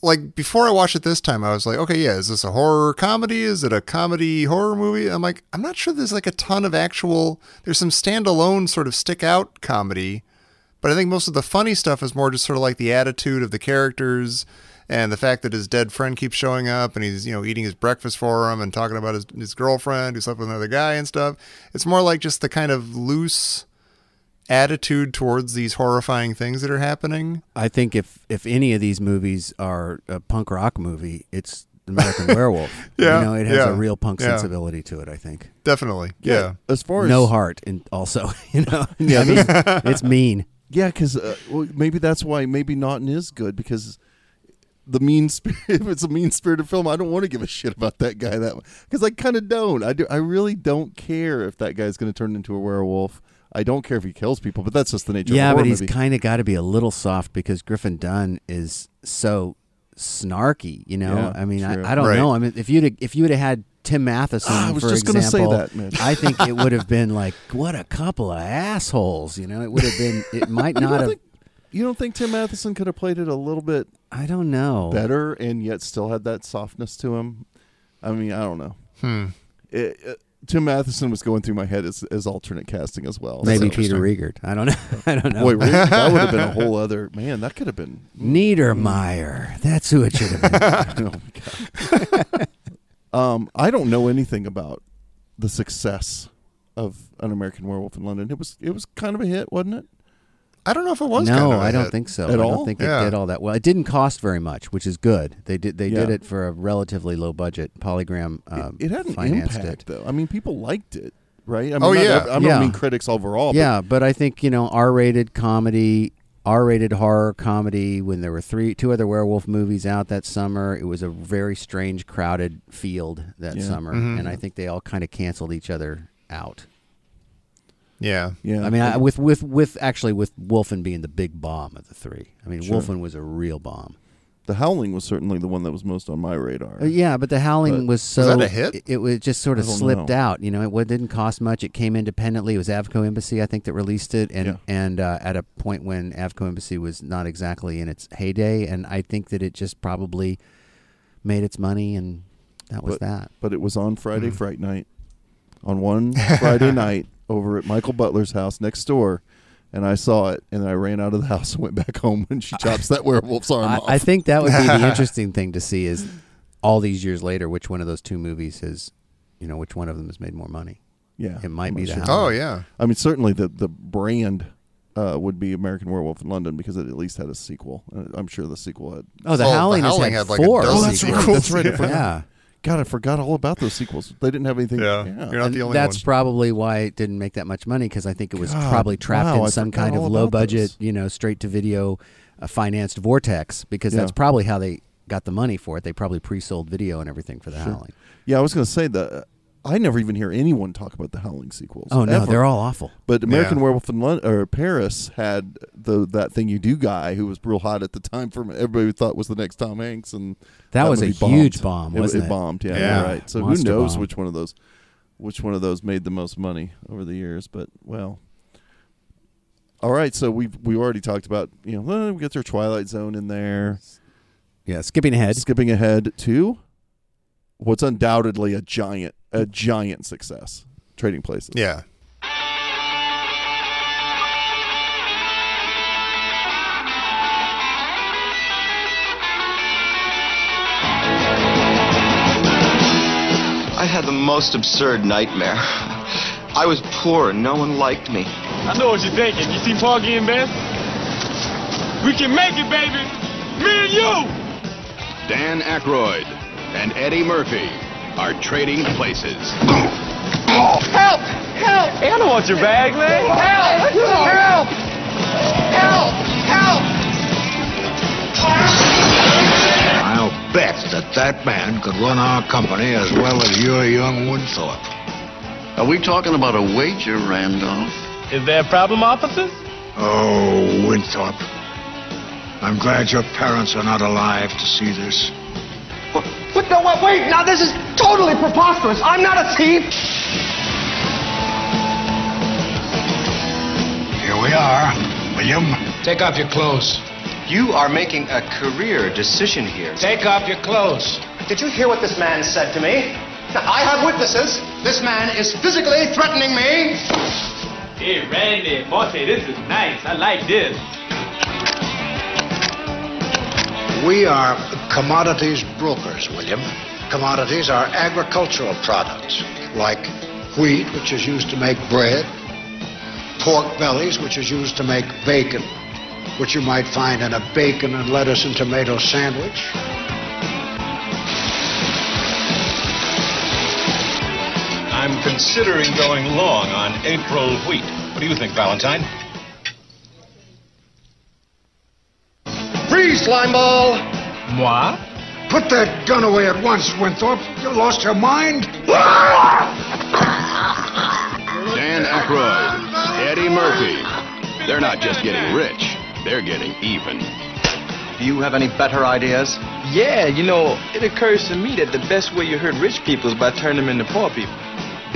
like before I watched it this time. I was like, okay, yeah, is this a horror comedy? Is it a comedy horror movie? I'm like, I'm not sure. There's like a ton of actual. There's some standalone sort of stick out comedy, but I think most of the funny stuff is more just sort of like the attitude of the characters. And the fact that his dead friend keeps showing up and he's, you know, eating his breakfast for him and talking about his, his girlfriend who slept with another guy and stuff. It's more like just the kind of loose attitude towards these horrifying things that are happening. I think if if any of these movies are a punk rock movie, it's American (laughs) Werewolf. Yeah, you know, it has yeah, a real punk yeah. sensibility to it. I think Definitely. Yeah. As far as no heart, and also (laughs) you know, Yeah, I mean, it's mean. Yeah, because uh, well, maybe that's why maybe Naughton is good because the mean spirit. (laughs) If it's a mean spirited film, I don't want to give a shit about that guy that because I kind of don't. I do. I really don't care if that guy's going to turn into a werewolf. I don't care if he kills people, but that's just the nature. Yeah, of a but he's kind of got to be a little soft because Griffin Dunne is so snarky. You know, Yeah, I mean. I, I don't Right. know. I mean, if you'd if you'd have had Tim Matheson, Ah, I was for just gonna say that, Mitch. I think it (laughs) would have been like, what a couple of assholes. You know, it would have been. It might (laughs) not don't have. think- you don't think Tim Matheson could have played it a little bit? I don't know. Better and yet still had that softness to him. I mean, I don't know. Hmm. It, it- Tim Matheson was going through my head as, as alternate casting as well. Maybe so- Peter Riegert. I don't know. (laughs) I don't know. Boy, that would have been a (laughs) whole other man. That could have been Niedermeyer. That's who it should have been. (laughs) oh my god. um, I don't know anything about the success of an American Werewolf in London. It was it was kind of a hit, wasn't it? I don't know if it was. no, kind of a I don't hit. think so. At I don't think Yeah. it did all that well. It didn't cost very much, which is good. They did they did it for a relatively low budget. Polygram um, it had an impact it. though. I mean, people liked it, right? I mean, Oh, not yeah. ev- I don't mean critics overall. yeah, but I think you know R-rated comedy, R-rated horror comedy. When there were three, two other werewolf movies out that summer, it was a very strange, crowded field that Yeah. summer, Mhm. and I think they all kind of canceled each other out. Yeah. yeah. I mean, I, with with with actually with Wolfen being the big bomb of the three. I mean, Sure. Wolfen was a real bomb. The Howling was certainly the one that was most on my radar. Uh, yeah, but the Howling But- was so Was that a hit? It, it was just sort of slipped know. out. You know, it wa- didn't cost much. It came independently. It was Avco Embassy, I think, that released it, and Yeah. and uh, at a point when Avco Embassy was not exactly in its heyday, and I think that it just probably made its money, and that was but, that. But it was on Friday Mhm. Fright Night, on one (laughs) Friday night over at Michael Butler's house next door, and I saw it, and I ran out of the house and went back (laughs) home when she chops that werewolf's arm I, off. I think that would be the (laughs) interesting thing to see is all these years later, which one of those two movies has, you know, which one of them has made more money. Yeah, it might I'm be not the sure. Howling. I mean, certainly the the brand uh, would be American Werewolf in London because it at least had a sequel. Uh, I'm sure the sequel had. Oh, The Oh, Howling has Howling had had, like, a four oh, that's sequels. right. That's right. I (laughs) Yeah. Yeah. God, I forgot all about those sequels. They didn't have anything. Yeah, yeah. you're not And that's probably why it didn't make that much money because I think it was God, probably trapped wow, in some kind of low budget, those. you know, straight to video uh, financed vortex because Yeah. that's probably how they got the money for it. They probably pre-sold video and everything for the Sure. Howling. Yeah, I was going to say that. I never even hear anyone talk about the Howling sequels. Oh, no, ever. they're all awful. But American Yeah. Werewolf in London or Paris had the that thing you do guy who was real hot at the time from everybody thought was the next Tom Hanks and That was a movie bombed. huge bomb, It- wasn't it? it? bombed, yeah, Yeah. right. So Monster who knows bomb. which one of those which one of those made the most money over the years, but well. All right, so we've we already talked about, you know, well, we get their Twilight Zone in there. Yeah, skipping ahead. Skipping ahead to what's undoubtedly a giant a giant success. Trading Places. Yeah. I had the most absurd nightmare. I was poor and no one liked me. I know what you're thinking. You see Porgy and Bess? We can make it, baby. Me and you. Dan Aykroyd and Eddie Murphy are trading places. Help! Help! Hey, I don't want your bag, man. Help! Help! Help! Help! I'll bet that that man could run our company as well as your young Winthorpe. Are we talking about a wager, Randolph? Is there a problem, officers? Oh, Winthorpe. I'm glad your parents are not alive to see this. What? No, wait, wait. Now, this is totally preposterous. I'm not a thief. Here we are. William, take off your clothes. You are making a career decision here. Take off your clothes. Did you hear what this man said to me? Now, I have witnesses. This man is physically threatening me. Hey, Randy, Monty, this is nice. I like this. We are commodities brokers, William. Commodities are agricultural products like wheat, which is used to make bread, pork bellies, which is used to make bacon, which you might find in a bacon and lettuce and tomato sandwich. I'm considering going long on April wheat. What do you think, Valentine? Freeze, slimeball! Moi? Put that gun away at once, Winthorpe. You lost your mind? Dan Aykroyd, Eddie Murphy. They're not just getting rich, they're getting even. Do you have any better ideas? Yeah, you know, it occurs to me that the best way you hurt rich people is by turning them into poor people.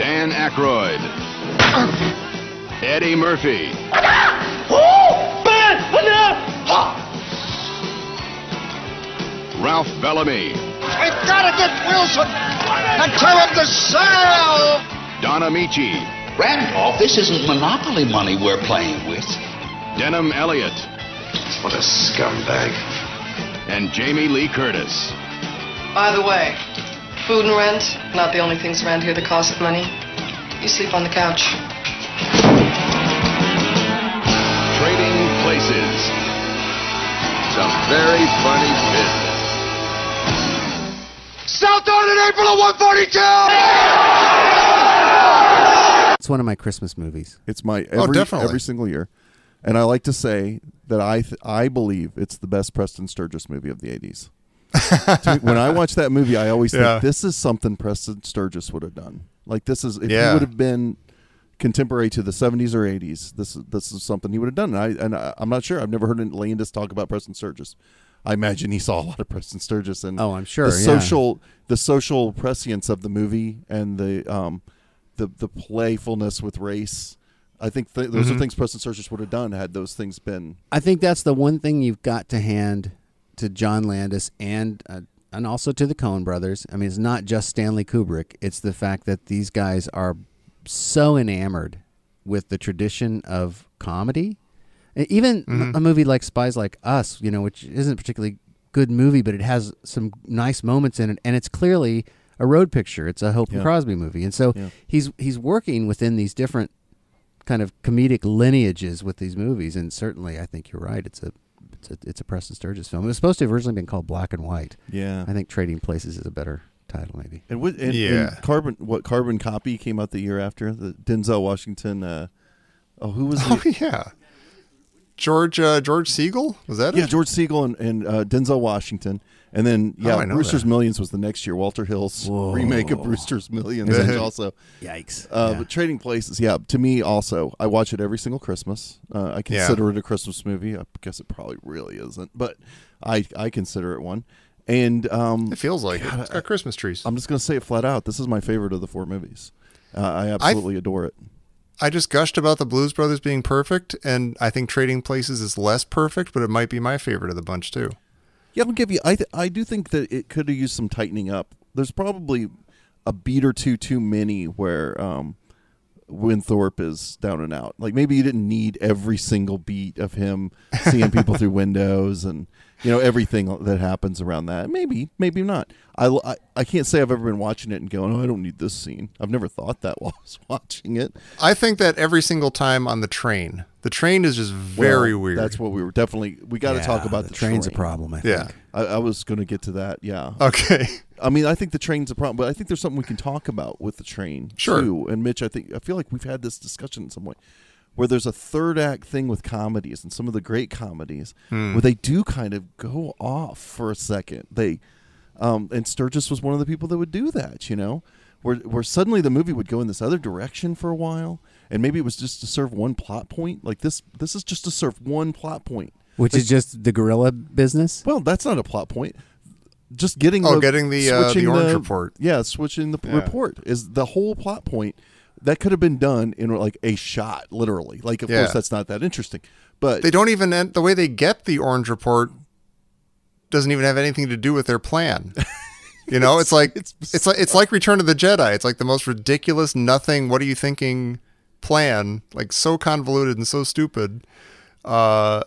Dan Aykroyd, Eddie Murphy, Oh, man! Enough! Ralph Bellamy, We've got to get Wilson and tell him to sell! Don Ameche, Randolph, this isn't monopoly money we're playing with. Denholm Elliott, What a scumbag. and Jamie Lee Curtis. By the way, food and rent, not the only things around here that cost money. You sleep on the couch. Trading places. Some very funny business. South on in April of 142! It's one of my Christmas movies. It's my Oh, every, definitely. every single year, and I like to say that I th- I believe it's the best Preston Sturges movie of the eighties. (laughs) when I watch that movie, I always Yeah. think this is something Preston Sturges would have done. Like this is if Yeah. he would have been contemporary to the seventies or eighties, this is this is something he would have done. And I and I, I'm not sure. I've never heard Landis talk about Preston Sturges. I imagine he saw a lot of Preston Sturges and Oh, I'm sure, the yeah. social the social prescience of the movie and the um the the playfulness with race. I think th- those are Mhm. things Preston Sturges would have done had those things been. I think that's the one thing you've got to hand to John Landis and uh, and also to the Coen brothers. I mean, it's not just Stanley Kubrick. It's the fact that these guys are so enamored with the tradition of comedy. Even Mhm. a movie like Spies Like Us, you know, which isn't a particularly good movie, but it has some nice moments in it, and it's clearly a road picture. It's a Hope and Yeah. Crosby movie, and so Yeah. he's he's working within these different kind of comedic lineages with these movies, and certainly I think you're right. It's a it's a, it's a Preston Sturges film. It was supposed to have originally been called Black and White. Yeah. I think Trading Places is a better title, maybe. And what? And, and Carbon. What? Carbon Copy came out the year after the Denzel Washington. Uh, oh, who was? Oh the, (laughs) yeah, George uh, George Segal was that? Yeah, it? George Segal and, and uh, Denzel Washington, and then yeah, Oh, Brewster's that. Millions was the next year. Walter Hill's remake of Brewster's Millions, Yeah. also (laughs) Yikes. Uh, Yeah. But Trading Places, yeah, to me also, I watch it every single Christmas. Uh, I Yeah. consider it a Christmas movie. I guess it probably really isn't, but I I consider it one. And um, It feels like it. God, It's got Christmas trees. I'm just gonna say it flat out. This is my favorite of the four movies. Uh, I absolutely adore it. I just gushed about the Blues Brothers being perfect, and I think Trading Places is less perfect, but it might be my favorite of the bunch too. Yeah, I'll give you. I th- I do think that it could have used some tightening up. There's probably a beat or two too many where um, Winthorpe is down and out. Like maybe you didn't need every single beat of him seeing people (laughs) through windows and you know everything that happens around that. Maybe, maybe not. I, I, I can't say I've ever been watching it and going, oh, I don't need this scene. I've never thought that (laughs) while I was watching it. I think that every single time on the train, the train is just very Well, weird. That's what we were definitely. We got to Yeah, talk about the the, train's a problem, I Yeah. think. I, I was going to get to that. Yeah. Okay. I mean, I think the train's a problem, but I think there's something we can talk about with the train Sure. too. And Mitch, I think I feel like we've had this discussion in some way, where there's a third act thing with comedies and some of the great comedies Hmm. where they do kind of go off for a second. They, um, and Sturges was one of the people that would do that. You know, where where suddenly the movie would go in this other direction for a while, and maybe it was just to serve one plot point. Like this, this is just to serve one plot point. Which Like- is just the gorilla business. well, that's not a plot point. Just getting Oh, the, getting the, uh, the switching orange report. Yeah, switching the Yeah. report is the whole plot point. That could have been done in like a shot, literally. Like, of Yeah. course, that's not that interesting, but they don't even end, the way they get the orange report doesn't even have anything to do with their plan. (laughs) You know, it's, like it's, like it's like Return of the Jedi. It's like the most ridiculous, nothing. What are you thinking? Plan like so convoluted and so stupid. Uh,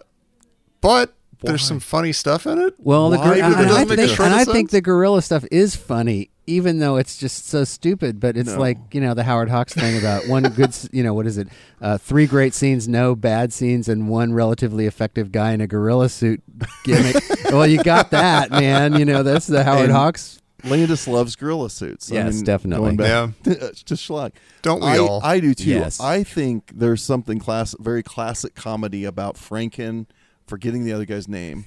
but there's some funny stuff in it. Well, the Why? gor- That and, and I doesn't make a think, and I think the gorilla stuff is funny, even though it's just so stupid. But it's No. like you know the Howard Hawks thing about one good, you know, what is it? Uh, three great scenes, no bad scenes, and one relatively effective guy in a gorilla suit gimmick. (laughs) well, you got that, man. You know that's the Howard And Hawks. Landis loves gorilla suits. Yes, definitely. Going back (laughs) to schlock. Don't we I, all? I do too. Yes. I think there's something class, very classic comedy about Franken forgetting the other guy's name.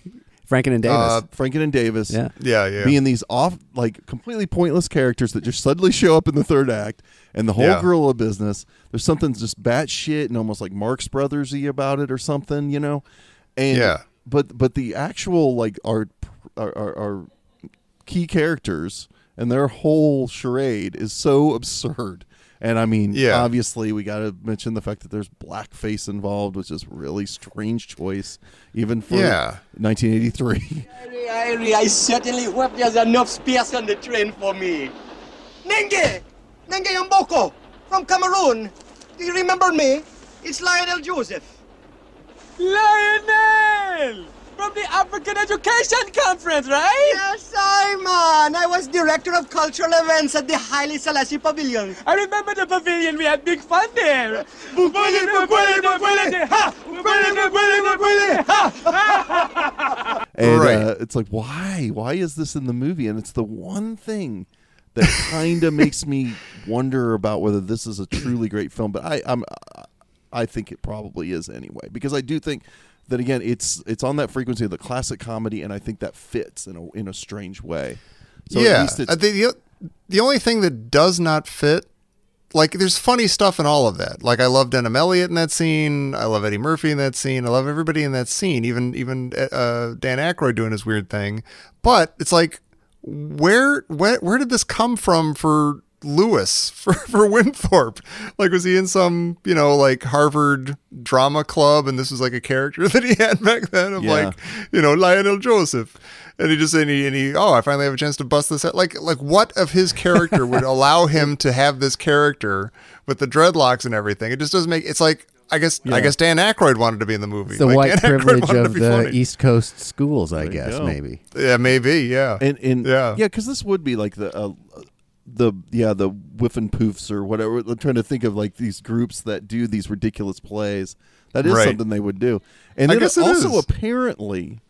Franken and Davis. Uh, Franken and Davis. Yeah. Yeah, yeah. Being these off, like completely pointless characters that just suddenly show up in the third act, and the whole Yeah. gorilla business. There's something just batshit and almost like Marx Brothersy about it, or something, you know. And Yeah. but but the actual like our our, our, our key characters and their whole charade is so (laughs) absurd. And I mean, Yeah. obviously, we got to mention the fact that there's blackface involved, which is a really strange choice, even for Yeah. 1983. (laughs) I, I certainly hope there's enough space on the train for me. Nenge! Nenge Yamboko! From Cameroon! Do you remember me? It's Lionel Joseph. Lionel! From the African Education Conference, right? Yes, Simon! I was director of cultural events at the Haile Selassie Pavilion. I remember the pavilion. We had big fun there. Bukwele, bukwele, bukwele, ha! Bukwele, bukwele, bukwele, ha! (laughs) And Right. uh, it's like, why? Why is this in the movie? And it's the one thing that kind of makes me wonder about whether this is a truly great film. But I, I'm, I think it probably is anyway, because I do think that again, it's it's on that frequency of the classic comedy, and I think that fits in a in a strange way. So at yeah. least it's, the, the the only thing that does not fit like there's funny stuff in all of that. Like I love Denholm Elliott in that scene. I love Eddie Murphy in that scene. I love everybody in that scene. Even even uh, Dan Aykroyd doing his weird thing. But it's like, where where where did this come from for Louis for (laughs) for Winthorpe? Like was he in some you know like Harvard drama club and this was like a character (laughs) that he had back then of Yeah. like you know Lionel Joseph. And he just and he, and he oh I finally have a chance to bust this out like like what of his character would (laughs) allow him to have this character with the dreadlocks and everything? It just doesn't make it's like I guess I guess Dan Aykroyd wanted to be in the movie. It's the Like, white Dan privilege of the funny. East Coast schools, I There guess, maybe. Yeah, maybe. Yeah. And and Yeah. yeah, because this would be like the uh, the yeah the Whiffenpoofs or whatever. I'm trying to think of like these groups that do these ridiculous plays. That is Right. something they would do. And I then also is. apparently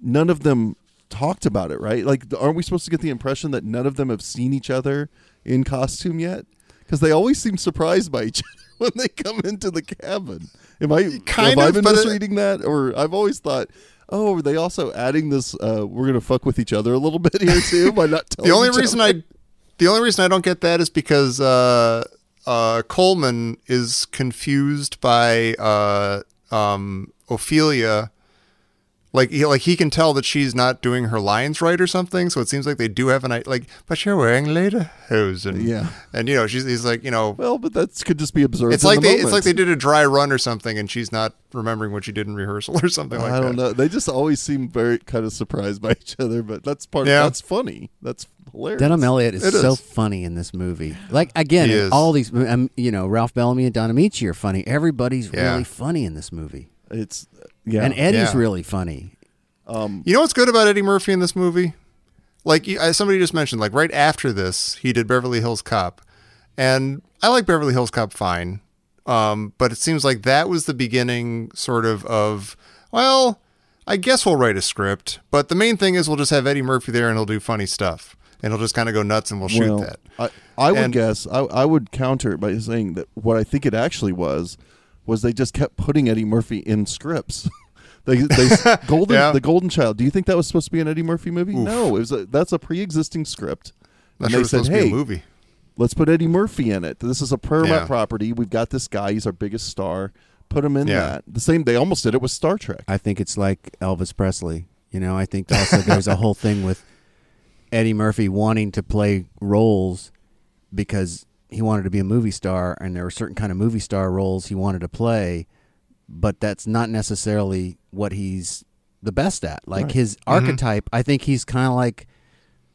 none of them talked about it. Right? Like, aren't we supposed to get the impression that none of them have seen each other in costume yet? Because they always seem surprised by each (laughs) other when they come into the cabin. Am I Kind have I of, been but it- misreading that, or I've always thought, oh, are they also adding this? Uh, we're gonna fuck with each other a little (laughs) bit here too by not telling. the only reason other? I the only reason I don't get that is because uh, uh, Coleman is confused by uh, um, Ophelia. Like he, like he can tell that she's not doing her lines right or something. So it seems like they do have an like, but you're wearing lederhosen. Yeah. and you know she's he's like you know. Well, but that could just be observed. It's in like the they it's like they did a dry run or something, and she's not remembering what she did in rehearsal (laughs) or something like that. I don't know. They just always seem very kind of surprised by each other, but that's part. Yeah. That's funny. That's hilarious. Denholm Elliott is It so funny in this movie. Like again, He in is. all these, um, you know, Ralph Bellamy and Don Ameche are funny. Everybody's Yeah. really funny in this movie. It's yeah, and Eddie's Yeah. really funny. Um, You know what's good about Eddie Murphy in this movie? Like somebody just mentioned, like right after this, he did Beverly Hills Cop, and I like Beverly Hills Cop fine, um, but it seems like that was the beginning, sort of, of well, I guess we'll write a script, but the main thing is we'll just have Eddie Murphy there and he'll do funny stuff, and he'll just kind of go nuts and we'll shoot well, that. I, I would And- guess I, I would counter it by saying that what I think it actually was was they just kept putting Eddie Murphy in scripts. (laughs) they, they (laughs) Golden Yeah. the Golden Child. Do you think that was supposed to be an Eddie Murphy movie? No, it was a, that's a pre-existing script. Not and sure they said, supposed to be "Hey, a movie." let's put Eddie Murphy in it. This is a Paramount Yeah. property. We've got this guy. He's our biggest star. Put him in Yeah. that. The same. They almost did it with Star Trek. I think it's like Elvis Presley. You know, I think also there's a whole thing with Eddie Murphy wanting to play roles because he wanted to be a movie star, and there were certain kind of movie star roles he wanted to play, but that's not necessarily what he's the best at. Like Right. his Mm-hmm. archetype, I think he's kind of like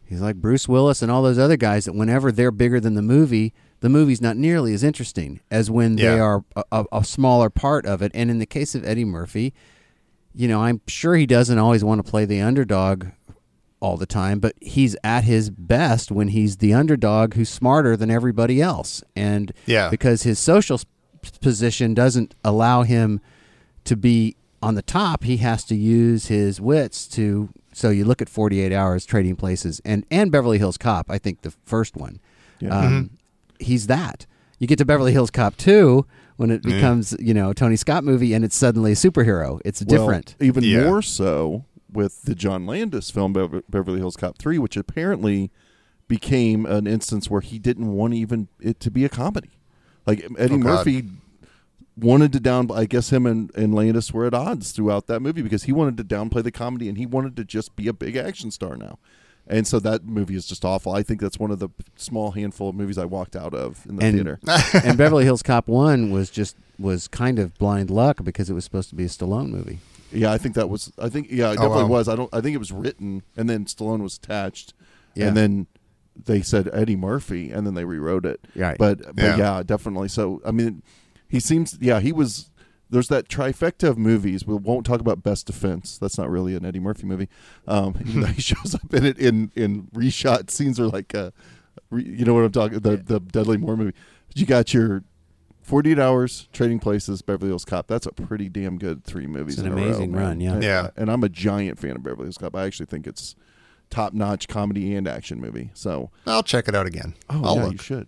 he's like Bruce Willis and all those other guys that whenever they're bigger than the movie, the movie's not nearly as interesting as when they are a, a, a smaller part of it. And in the case of Eddie Murphy, you know, I'm sure he doesn't always want to play the underdog all the time, but he's at his best when he's the underdog who's smarter than everybody else. And Yeah. because his social position doesn't allow him to be on the top, he has to use his wits to. So you look at 48 Hours, Trading Places, and and Beverly Hills Cop. I think the first one. Yeah. Um, He's that. You get to Beverly Hills Cop 2 when it Yeah. becomes you know Tony Scott movie, and it's suddenly a superhero. It's Well, different. even Yeah. more so with the John Landis film Bever- Beverly Hills Cop 3, which apparently became an instance where he didn't want even it to be a comedy. Like Eddie Oh, Murphy wanted to down I guess him and, and Landis were at odds throughout that movie because he wanted to downplay the comedy and he wanted to just be a big action star now. And so that movie is just awful. I think that's one of the small handful of movies I walked out of in the and, theater. (laughs) and Beverly Hills Cop One was just was kind of blind luck because it was supposed to be a Stallone movie. Yeah, I think that was. I think yeah, it Oh, definitely wow. was. I don't. I think it was written, and then Stallone was attached, Yeah. and then they said Eddie Murphy, and then they rewrote it. Right. But but Yeah. yeah. definitely. So I mean, he seems. Yeah, he was. There's that trifecta of movies. We won't talk about Best Defense. That's not really an Eddie Murphy movie. Um, (laughs) he (laughs) shows up in it in in reshot scenes are like, uh, re, you know what I'm talking. The the Dudley Moore movie. You got your 48 Hours, Trading Places, Beverly Hills Cop. That's a pretty damn good three movies. It's an in a row, amazing run, yeah. And- Yeah. And I'm a giant fan of Beverly Hills Cop. I actually think it's top notch comedy and action movie. So, I'll check it out again. oh I'll yeah, look. you should.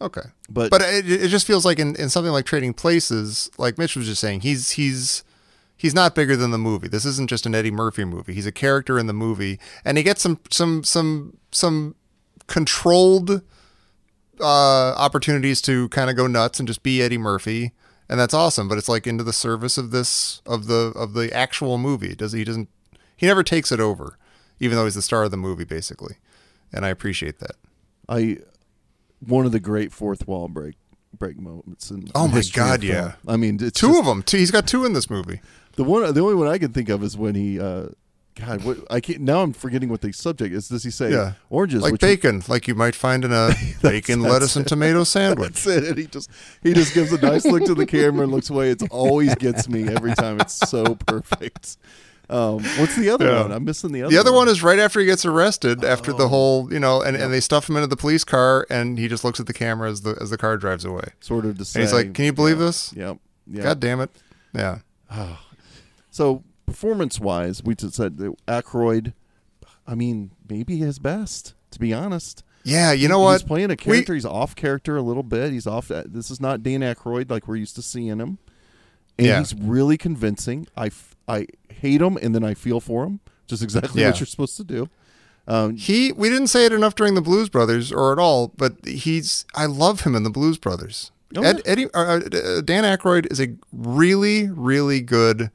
Okay. But But it, it just feels like in, in something like Trading Places, like Mitch was just saying, he's he's he's not bigger than the movie. This isn't just an Eddie Murphy movie. He's a character in the movie, and he gets some some some some controlled uh, opportunities to kind of go nuts and just be Eddie Murphy, and that's awesome. But it's like into the service of this of the of the actual movie. Does he doesn't he never takes it over, even though he's the star of the movie basically, and I appreciate that. I one of the great fourth wall break break moments in Oh my God, yeah. I mean, it's Two just- of them. Two, he's got two in this movie. The one, the only one I can think of is when he, uh, God, what I can't now. I'm forgetting what the subject is. Does he say Yeah, oranges? like bacon, like you might find in a (laughs) bacon, that's lettuce, and tomato (laughs) sandwich. That's it. And he just he just gives a nice look to the camera and looks away. It always gets me every time. It's so perfect. Um, what's the other Yeah. one? I'm missing the other. One. The other one. one is right after he gets arrested, after Oh. the whole, you know, and, and they stuff him into the police car, and he just looks at the camera as the as the car drives away. Sort of to and he's like, "Can you believe yeah, this? Yep. yep. God damn it! Yeah. (sighs) So performance wise, we just said that Aykroyd. I mean, maybe his best. To be honest. Yeah, you know what? He's playing a We- character. he's off character a little bit. He's off. This is not Dan Aykroyd like we're used to seeing him. And Yeah. he's really convincing. I, I hate him and then I feel for him. Just exactly Yeah. what you're supposed to do. Um, He we didn't say it enough during the Blues Brothers or at all, but he's I love him in the Blues Brothers. Oh, Ed, Eddie uh, uh, Dan Aykroyd is a really really good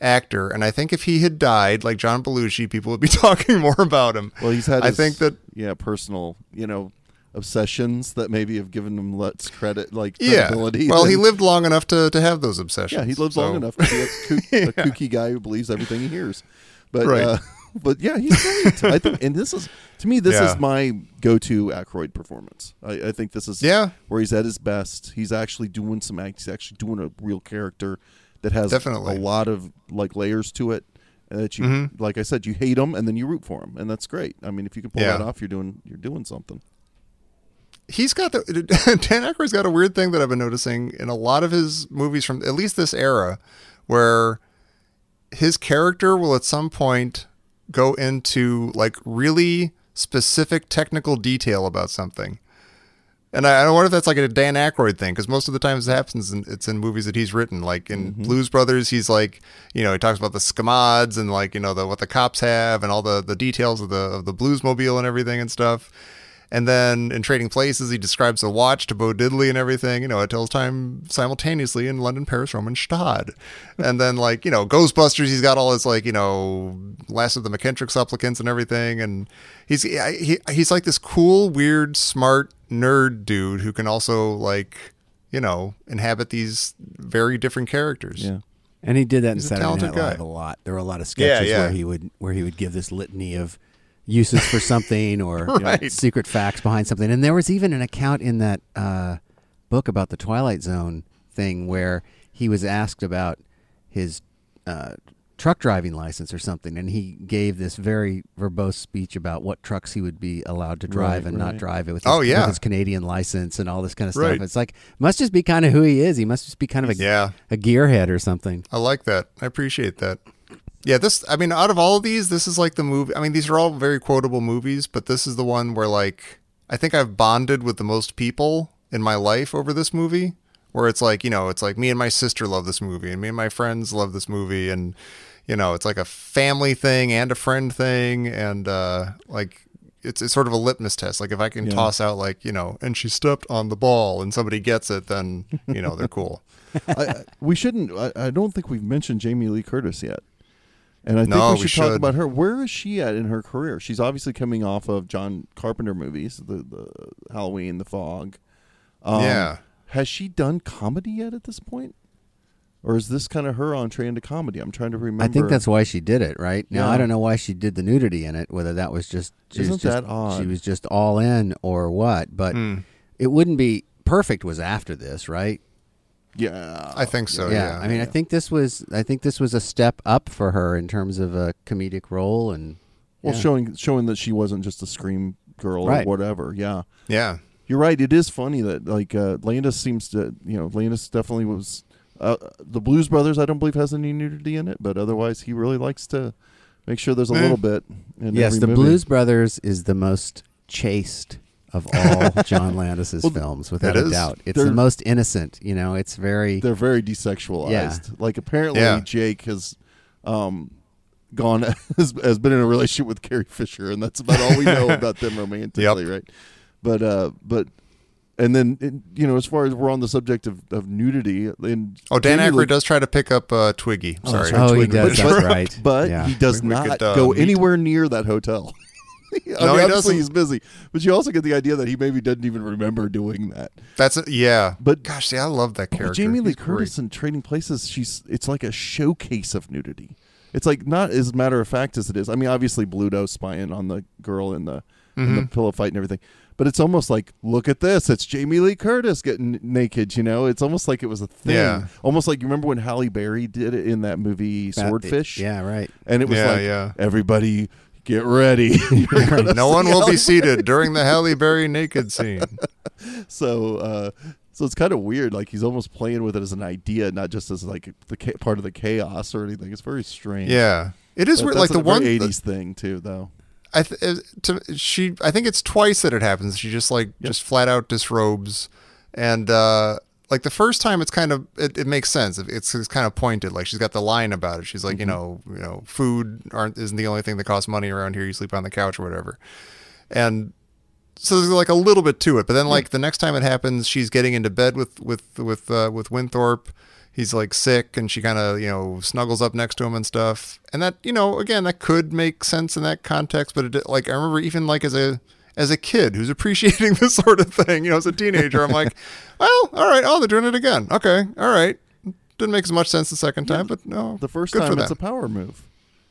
actor, and I think if he had died like John Belushi, people would be (laughs) talking more about him. Well, he's had. I his, think that yeah, personal, you know, obsessions that maybe have given him less credit, like yeah. Well, he lived long enough to to have those obsessions. Yeah, he lives so- long enough to be a, kook, (laughs) a kooky guy who believes everything he hears. But Right. uh, but yeah, he's great. I think, and this is to me, this Yeah. is my go-to Aykroyd performance. I, I think this is Yeah. where he's at his best. He's actually doing some act. He's actually doing a real character that has Definitely. a lot of like layers to it. That you, Mhm. like I said, you hate them and then you root for them and that's great. I mean, if you can pull Yeah. that off, you're doing you're doing something. he's got the (laughs) Dan Aykroyd's got a weird thing that I've been noticing in a lot of his movies from at least this era, where his character will at some point go into like really specific technical detail about something. And I, I wonder if that's like a Dan Aykroyd thing, because most of the times it happens, in, it's in movies that he's written. Like in mm-hmm. Blues Brothers, he's like, you know, he talks about the scamods and like, you know, the what the cops have and all the the details of the of the Bluesmobile and everything and stuff. And then in Trading Places, he describes the watch to Bo Diddley and everything. You know, it tells time simultaneously in London, Paris, Rome, and Gstaad. and then, like, you know, Ghostbusters, he's got all his, like, you know, Last of the Meketrex supplicants and everything. And he's he, he's like this cool, weird, smart nerd dude who can also, like, you know, inhabit these very different characters. Yeah. And he did that in He's a Saturday Night talented guy. Live a lot. There were a lot of Yeah, sketches yeah. where he would where he would give this litany of uses for something or (laughs) you know, secret facts behind something. And there was even an account in that uh, book about the Twilight Zone thing where he was asked about his uh, truck driving license or something, and he gave this very verbose speech about what trucks he would be allowed to drive Right, and not drive it with his, Oh, yeah. with his Canadian license and all this kind of stuff. Right. It's like must just be kind of who he is. He must just be kind of a Yeah. a gearhead or something. I like that. I appreciate that. Yeah, this I mean, out of all of these, this is like the movie I mean, these are all very quotable movies, but this is the one where like I think I've bonded with the most people in my life over this movie. Where it's like, you know, it's like me and my sister love this movie and me and my friends love this movie and you know, it's like a family thing and a friend thing and uh like it's, it's sort of a litmus test. Like if I can Yeah. toss out like, you know, and she stepped on the ball and somebody gets it, then, you know, they're cool. (laughs) I, I- we shouldn't. I, I don't think we've mentioned Jamie Lee Curtis yet, and I think No, we we should, talk about her. Where is she at in her career? She's obviously coming off of John Carpenter movies, the, the Halloween, The Fog. Um, Yeah. Has she done comedy yet at this point, or is this kind of her entree into comedy? I'm trying to remember. I think that's why she did it, right? Now Yeah. I don't know why she did the nudity in it, whether that was just she was Isn't just, that odd? She was just all in or what, but Hmm. it wouldn't be perfect was after this, right? Yeah, I think so. yeah. Yeah. I mean, I think this was I think this was a step up for her in terms of a comedic role and Well, yeah. showing showing that she wasn't just a scream girl Right. or whatever. Yeah. Yeah. You're right. It is funny that like uh, Landis seems to, you know, Landis definitely was. Uh, the Blues Brothers, I don't believe has any nudity in it, but otherwise he really likes to make sure there's a little bit. In yes, every the movie. Blues Brothers is the most chaste of all (laughs) John Landis's Well, films, without a is. doubt. It's They're- the most innocent. You know, it's very They're very desexualized. Yeah. Like apparently Yeah. Jake has um, gone (laughs) has, has been in a relationship with Carrie Fisher, and that's about all we know (laughs) about them romantically, right? But uh, but and then it- you know, as far as we're on the subject of, of nudity, and Oh, Dan Jamie Lee- Aykroyd does try to pick up uh, Twiggy. Oh, Sorry. that's right, Oh, he Twiggy. does, But- that's right. But Yeah. he does We- we not could, uh, go meet- anywhere near that hotel. (laughs) I No, mean, he obviously doesn't. he's busy, but you also get the idea that he maybe doesn't even remember doing that. That's a, yeah. But gosh, see, I love that But character. Jamie Lee He's great. Curtis in Trading Places, she's it's like a showcase of nudity. It's like not as matter of fact as it is. I mean, obviously Bluto spying on the girl in the in the Mhm. pillow fight and everything, but it's almost like look at this. It's Jamie Lee Curtis getting naked. You know, it's almost like it was a thing. Yeah. Almost like you remember when Halle Berry did it in that movie That- Swordfish. yeah, right. And it was Yeah, like yeah. everybody get ready. (laughs) No one will be seated during the Halle Berry naked scene. (laughs) so uh so it's kind of weird. Like he's almost playing with it as an idea not just as like the cha- part of the chaos or anything. It's very strange. Yeah. It is But weird, like the one- 80s thing too though. I th- uh, to, she I think it's twice that it happens. She just like just flat out disrobes, and uh, like the first time it's kind of it, it makes sense. It's, it's kind of pointed. Like she's got the line about it. She's like you Mhm. know you know food aren't isn't the only thing that costs money around here. You sleep on the couch or whatever, and so there's like a little bit to it. But then like the next time it happens, she's getting into bed with with with uh, with Winthorpe. He's like sick, and she kind of you know snuggles up next to him and stuff. And that you know again that could make sense in that context. But it, like I remember even like as a as a kid who's (laughs) appreciating this sort of thing, you know, as a teenager, I'm like, (laughs) well, all right, oh they're doing it again. Okay, all right. Didn't make as much sense the second time, but no, the first time it's a power move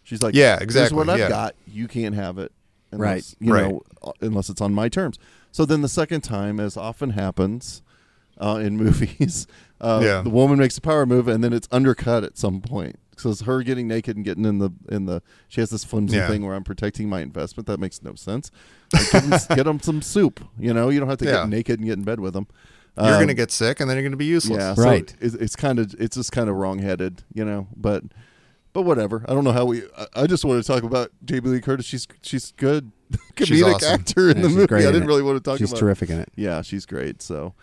she's like Yeah, exactly, what i've yeah. got you can't have it Right, unless, you right. know uh, unless it's on my terms so then the second time as often happens uh, in (laughs) movies uh, Yeah. the woman makes a power move and then it's undercut at some point so it's her getting naked and getting in the in the she has this flimsy Yeah. thing where i'm protecting my investment that makes no sense like, get, them, get 'em some soup you know you don't have to Yeah. get naked and get in bed with them You're Um, gonna get sick, and then you're gonna be useless. yeah, so Right. it's, it's kind of it's just kind of wrongheaded, you know. But but whatever. I don't know how we. I, I just want to talk about Jamie Lee Curtis. She's she's good (laughs) comedic She's awesome. actor in Yeah, the movie. great I didn't really want to talk about. She's about. terrific in it. Yeah, she's great. So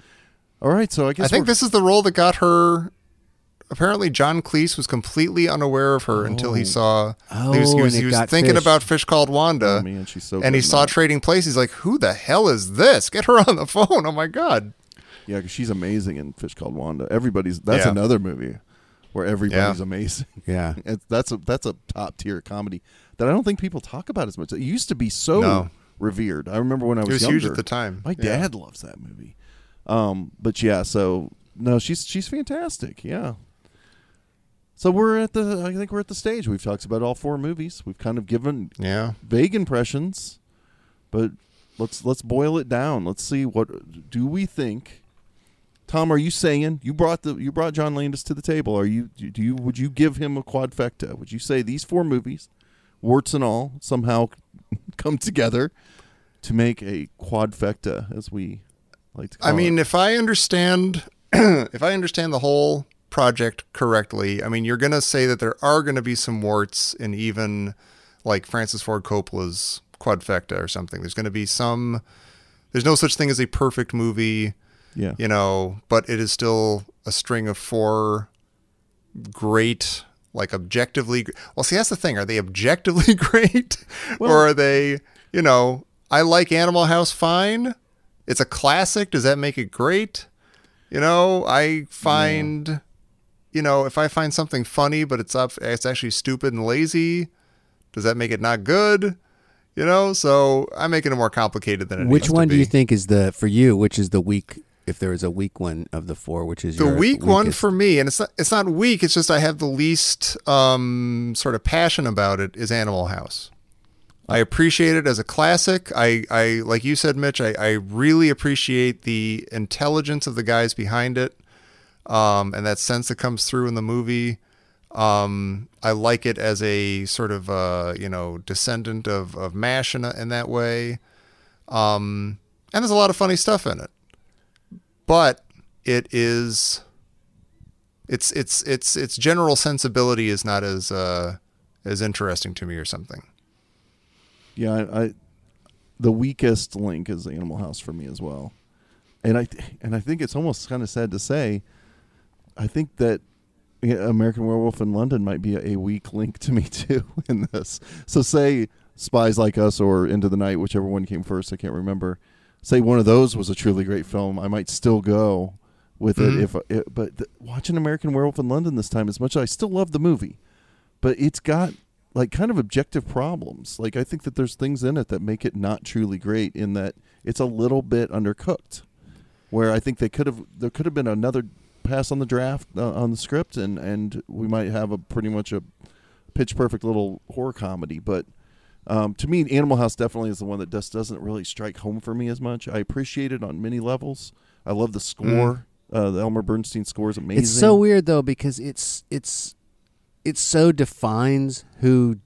all right. So I guess I think this is the role that got her. Apparently, John Cleese was completely unaware of her until he Oh. saw. Oh, he was, he and was, it he was got thinking Fish. about Fish Called Wanda. Oh, man, she's so and good he in saw that. Trading Places. He's like, "Who the hell is this? Get her on the (laughs) phone!" Oh my god! yeah, 'cause she's amazing in Fish Called Wanda. Everybody's that's Yeah. another movie where everybody's Yeah. amazing. (laughs) Yeah. It's, that's a that's a top tier comedy that I don't think people talk about as much. It used to be so No. revered. I remember when I was, It was younger, huge at the time. My Yeah. dad loves that movie. Um, but yeah, so no, she's she's fantastic. Yeah. So we're at the I think we're at the stage we've talked about all four movies. We've kind of given Yeah. vague impressions, but let's let's boil it down. Let's see what do we think. Tom, are you saying you brought the you brought John Landis to the table? Are you do you would you give him a quadfecta? Would you say these four movies, warts and all, somehow (laughs) come together to make a quadfecta, as we like to call I mean, it? if I understand, (clears throat) if I understand the whole project correctly, I mean, you're gonna say that there are gonna be some warts in even like Francis Ford Coppola's Quadfecta or something. There's gonna be some. There's no such thing as a perfect movie. Yeah. You know, but it is still a string of four great, like objectively. Well, see, that's the thing. Are they objectively (laughs) great, Well- or are they? You know, I like Animal House fine. It's a classic. Does that make it great? You know, I find, you know, if I find something funny, but it's up, it's actually stupid and lazy. Does that make it not good? You know, so I'm making it more complicated than it Which one do you think is the for you? Which is the weak? If there is a weak one of the four, which is the your weak one for me, and it's not it's not weak. It's just I have the least um, sort of passion about it. Is Animal House. I appreciate it as a classic. I, I like you said, Mitch. I, I really appreciate the intelligence of the guys behind it, um, and that sense that comes through in the movie. Um, I like it as a sort of uh, you know descendant of of Mash in, a, in that way, um, and there's a lot of funny stuff in it. But it is its its its its general sensibility is not as uh, as interesting to me or something. Yeah, I, I the weakest link is Animal House for me as well, and I and I think it's almost kind of sad to say. I think that American Werewolf in London might be a, a weak link to me (laughs) too in this. So say Spies Like Us or Into the Night, whichever one came first, I can't remember. say one of those was a truly great film, I might still go with Mhm. it. If it, but th- watching American Werewolf in London this time, as much as I still love the movie, but it's got like kind of objective problems. Like I think that there's things in it that make it not truly great. In that it's a little bit undercooked. Where I think they could have there could have been another pass on the draft uh, on the script, and and we might have a pretty much a pitch perfect little horror comedy. But um, to me, Animal House definitely is the one that just doesn't really strike home for me as much. I appreciate it on many levels. I love the score. Uh, the Elmer Bernstein score is amazing. It's so weird though because it's it's it so defines who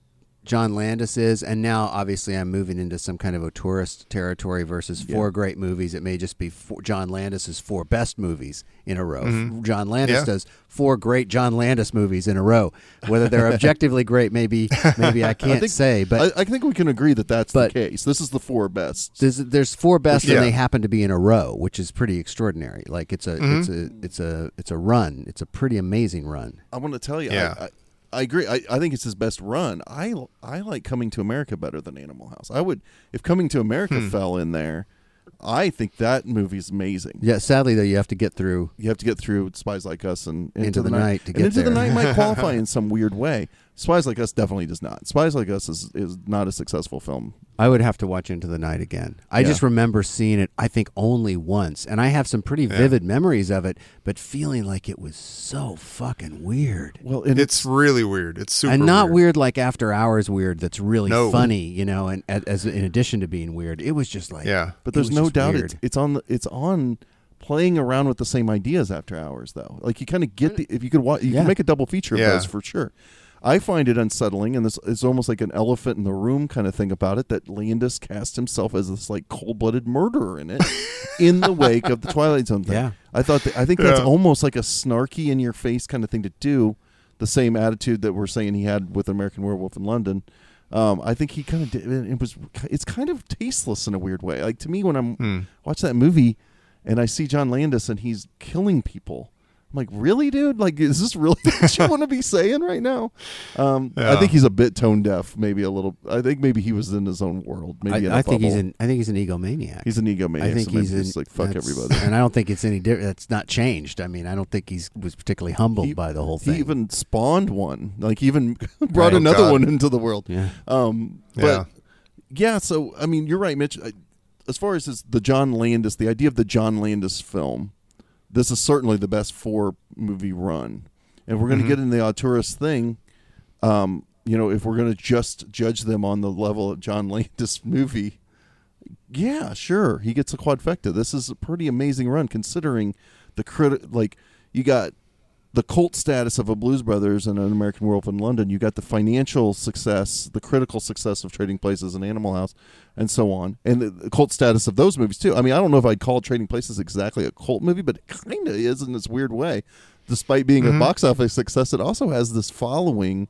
John Landis is, and now obviously I'm moving into some kind of auteurist territory versus four Yeah. great movies. It may just be four, John Landis's four best movies in a row. Mhm. John Landis Yeah. does four great John Landis movies in a row. Whether they're (laughs) objectively great, maybe maybe (laughs) I can't think, say, but I, I think we can agree that that's but- the case. This is the four best. there's there's four best Yeah. and they happen to be in a row, which is pretty extraordinary. Like it's a Mhm. it's a it's a it's a run. It's a pretty amazing run. I want to tell you, Yeah. I, I, I agree. I, I think it's his best run. I I like Coming to America better than Animal House. I would if Coming to America Hmm. fell in there. I think that movie's amazing. Yeah, sadly though, you have to get through You have to get through Spies Like Us and Into the Night to and get Into the. Night might (laughs) qualify in some weird way. Spies Like Us definitely does not. Spies Like Us is, is not a successful film. I would have to watch Into the Night again. I Yeah. just remember seeing it, I think, only once. And I have some pretty Yeah. vivid memories of it, but feeling like it was so fucking weird. Well, it's, really weird. It's super and not weird. weird. like after hours weird that's really No. funny, you know, and as, as in addition to being weird, it was just like Yeah. But there's no doubt weird. it's it's on the, it's on playing around with the same ideas after hours though. Like you kind of get mm. the if you could watch you Yeah. can make a double feature of Yeah. those for sure. I find it unsettling, and this is almost like an elephant in the room kind of thing about it. That Landis cast himself as this like cold-blooded murderer in it, (laughs) in the wake of the Twilight Zone thing. Yeah. I thought that, I think that's Yeah. almost like a snarky in your face kind of thing to do. The same attitude that we're saying he had with American Werewolf in London. Um, I think he kind of did. It was. It's kind of tasteless in a weird way. Like to me, when I'm Hmm. watch that movie and I see John Landis and he's killing people. I'm like, really, dude? Like, is this really (laughs) what you want to be saying right now? Um, I think he's a bit tone deaf, maybe a little. I think maybe he was in his own world. Maybe in a I, I think he's an I think he's an egomaniac. He's an egomaniac. I think so maybe he's, in, just like fuck everybody. and I don't think it's any different. That's not changed. I mean, I don't think he's was particularly humbled by the whole thing. He even spawned one. Like, he even (laughs) brought Oh, another God. one into the world. Yeah. Um, but Yeah. yeah. So I mean, you're right, Mitch. I- As far as his, the John Landis, the idea of the John Landis film, this is certainly the best four movie run. And we're going to Mhm. get in the auteurist thing, um, you know, if we're going to just judge them on the level of John Landis (laughs) movie, yeah, sure, he gets a quadfecta. This is a pretty amazing run considering the crit. Like you got the cult status of a Blues Brothers and an American Werewolf in London. You got the financial success, the critical success of Trading Places and Animal House, and so on, and the, cult status of those movies too. I mean, I don't know if I'd call Trading Places exactly a cult movie, but it kind of is in this weird way. Despite being Mhm. a box office success, it also has this following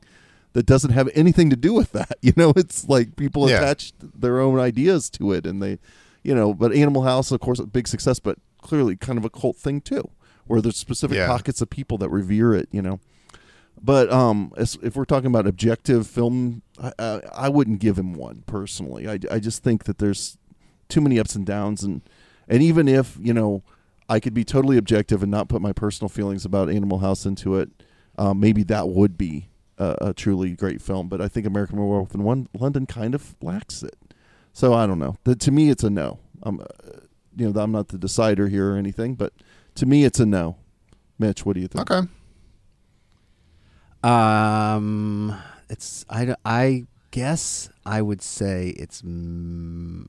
that doesn't have anything to do with that. (laughs) You know, it's like people Yeah. attach their own ideas to it, and they, you know. But Animal House, of course, a big success, but clearly kind of a cult thing too, where there's specific Yeah. pockets of people that revere it. You know. But um, as, if we're talking about objective film, I, I, I wouldn't give him one personally. I, I just think that there's too many ups and downs, and and even if you know I could be totally objective and not put my personal feelings about Animal House into it, um, maybe that would be a, a truly great film. But I think American Werewolf in One London kind of lacks it. So I don't know. The, to me, it's a no. I'm, uh, you know, I'm not the decider here or anything, but to me, it's a no. Mitch, what do you think? Okay. Um, it's I, I guess I would say it's mm,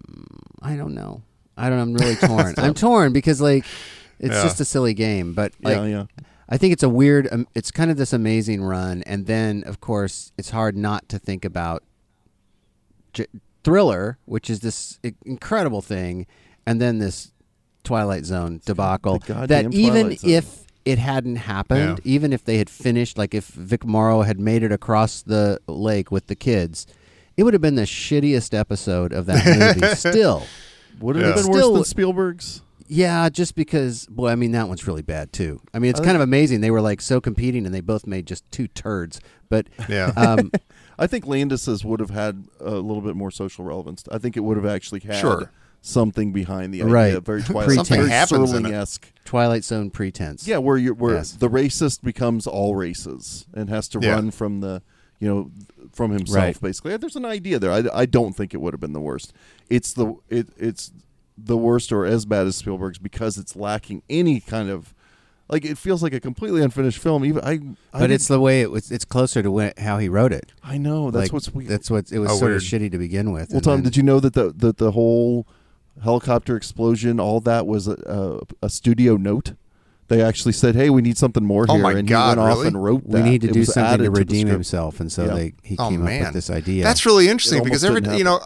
I don't know. I don't. I'm really (laughs) torn. I'm torn because like it's Yeah. just a silly game, but like Yeah, yeah. I think it's a weird. Um, it's kind of this amazing run, and then of course it's hard not to think about J- Thriller, which is this incredible thing, and then this Twilight Zone debacle. That even Zone. if it hadn't happened, Yeah. even if they had finished, like if Vic Morrow had made it across the lake with the kids, it would have been the shittiest episode of that movie. (laughs) Still, Would it Yeah. have been Still- worse than Spielberg's? yeah, just because. Boy, I mean that one's really bad too. I mean it's I kind think- of amazing. They were like so competing, and they both made just two turds. But Yeah. (laughs) um, (laughs) I think Landis's would have had a little bit more social relevance. I think it would have actually had Sure. Something behind the idea. Right. Very Twilight, Pretense. Something happens in. Serling-esque. Twilight Zone pretense. Yeah, where you where Yes. the racist becomes all races and has to Yeah. run from the you know from himself Right. basically. There's an idea there. I, I don't think it would have been the worst. It's the it it's the worst or as bad as Spielberg's because it's lacking any kind of like it feels like a completely unfinished film. Even I, I But it's the way it was. It's closer to when, how he wrote it. I know that's Like, what's weird. That's what it was Oh, sort weird. of shitty to begin with. Well, Tom, then- did you know that the that the whole helicopter explosion, all that was a, a, a studio note? They actually said, "Hey, we need something more Oh here," my and God, he went off really? and wrote. that. we need to It do something to redeem script. himself, and so Yeah. they he Oh, came up with this idea. That's really interesting because every didn't you know,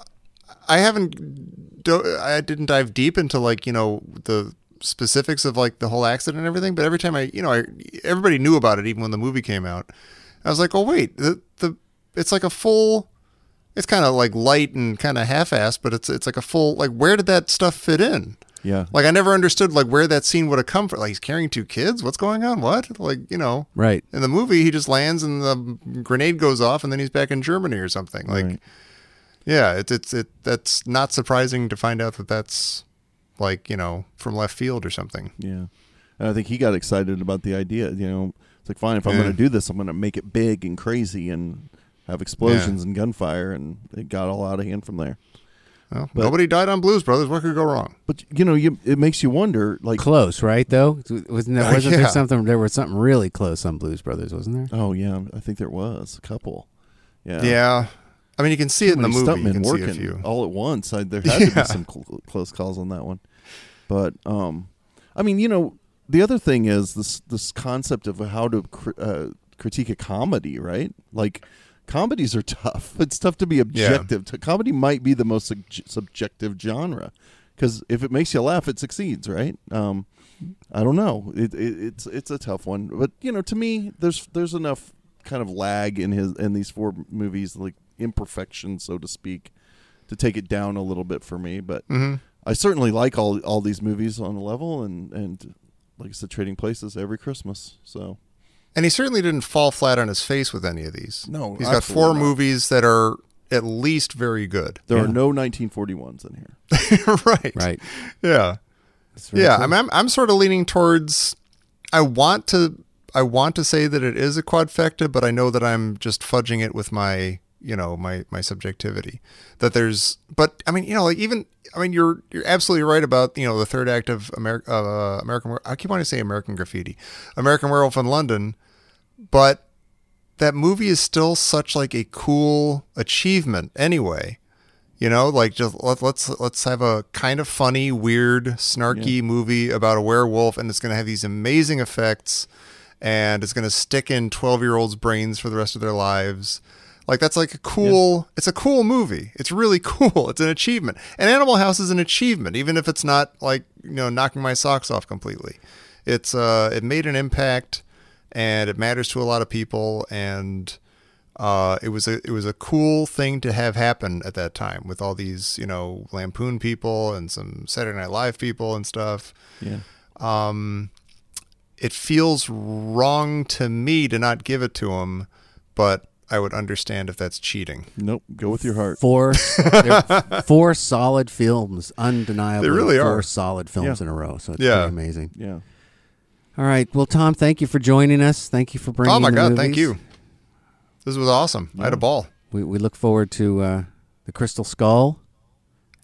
I haven't do, I didn't dive deep into like you know the specifics of like the whole accident and everything, but every time I you know I everybody knew about it even when the movie came out. I was like, oh wait, the the it's like a full. It's kind of like light and kind of half-assed, but it's it's like a full like where did that stuff fit in? Yeah, Like I never understood like where that scene would have come from. Like he's carrying two kids. What's going on? What? Like you know, right. in the movie he just lands and the grenade goes off and then he's back in Germany or something. Like, Right. yeah, it's it's it. That's not surprising to find out that that's like you know from left field or something. Yeah, and I think he got excited about the idea. You know, it's like fine if I'm Yeah. going to do this, I'm going to make it big and crazy and have explosions and gunfire, and it got all out of hand from there. Well, But- nobody died on Blues Brothers. What could go wrong? But you know, you, it makes you wonder. Like, Close, right? Though (laughs) wasn't there, Uh, wasn't yeah. there something? There was something really close on Blues Brothers, wasn't there? oh yeah, I think there was a couple. Yeah, Yeah, I mean you can see it in the movie. You stuntmen can see a working few. all at once. I, there had to be (laughs) some cl- close calls on that one. But um, I mean, you know, the other thing is this this concept of how to cr- uh, critique a comedy, right? Like comedies are tough. (laughs) It's tough to be objective. T- Comedy might be the most sub- subjective genre because if it makes you laugh, it succeeds, right? Um, I don't know. It, it, it's it's a tough one, but you know, to me, there's there's enough kind of lag in his in these four movies, like imperfection, so to speak, to take it down a little bit for me. But Mhm. I certainly like all all these movies on a level, and and like I said, Trading Places every Christmas. So And he certainly didn't fall flat on his face with any of these. No, he's got four not. movies that are at least very good. there Yeah. are no 1941s in here. (laughs) right. Right. Yeah. That's Yeah. true. I'm, I'm I'm sort of leaning towards. I want to I want to say that it is a quadfecta, but I know that I'm just fudging it with my you know my my subjectivity. That there's, but I mean you know like even I mean you're you're absolutely right about you know the third act of America uh, American. I keep wanting to say American Graffiti, American Werewolf in London, but that movie is still such like a cool achievement anyway. You know, like just let, let's let's have a kind of funny, weird, snarky movie about a werewolf, and it's going to have these amazing effects, and it's going to stick in twelve year olds' brains for the rest of their lives. Like that's like a cool. It's a cool movie. It's really (laughs) cool. It's an achievement. And Animal House is an achievement, even if it's not like you know knocking my socks off completely. It's uh, it made an impact, and it matters to a lot of people, and uh, it was a it was a cool thing to have happen at that time with all these you know Lampoon people and some Saturday Night Live people and stuff. Yeah. Um, it feels wrong to me to not give it to him, but I would understand if that's cheating. Nope. Go with your heart. Four, (laughs) they're four solid films, undeniably. They really four are. solid films Yeah. in a row. So it's Yeah. pretty amazing. Yeah. All right. Well, Tom, thank you for joining us. Thank you for bringing. oh my the god, thank movies. you. This was awesome. I had a ball. We we look forward to uh, the Crystal Skull.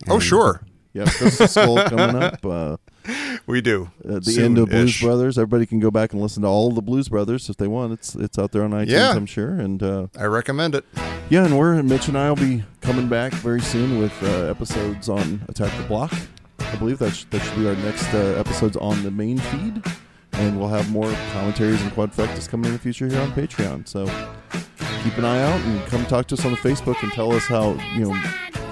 Oh and- sure, Yeah. Crystal Skull coming up. Uh, we do. at the end of Blues Brothers. Everybody can go back and listen to all the Blues Brothers if they want. It's it's out there on iTunes, Yeah. I'm sure. And uh, I recommend it. yeah, and we're Mitch and I will be coming back very soon with uh, episodes on Attack the Block. I believe that sh- that should be our next uh, episodes on the main feed, and we'll have more commentaries and quadfectas coming in the future here on Patreon. So keep an eye out and come talk to us on the Facebook and tell us how you know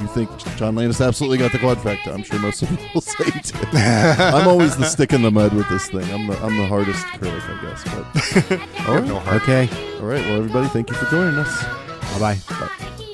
you think John Landis absolutely got the quadfecta. I'm sure most of you will (laughs) say it. (laughs) I'm always the stick in the mud with this thing. I'm the I'm the hardest critic, I guess. But (laughs) all right, no. Okay. all right. Well, everybody, thank you for joining us. Bye bye. Bye.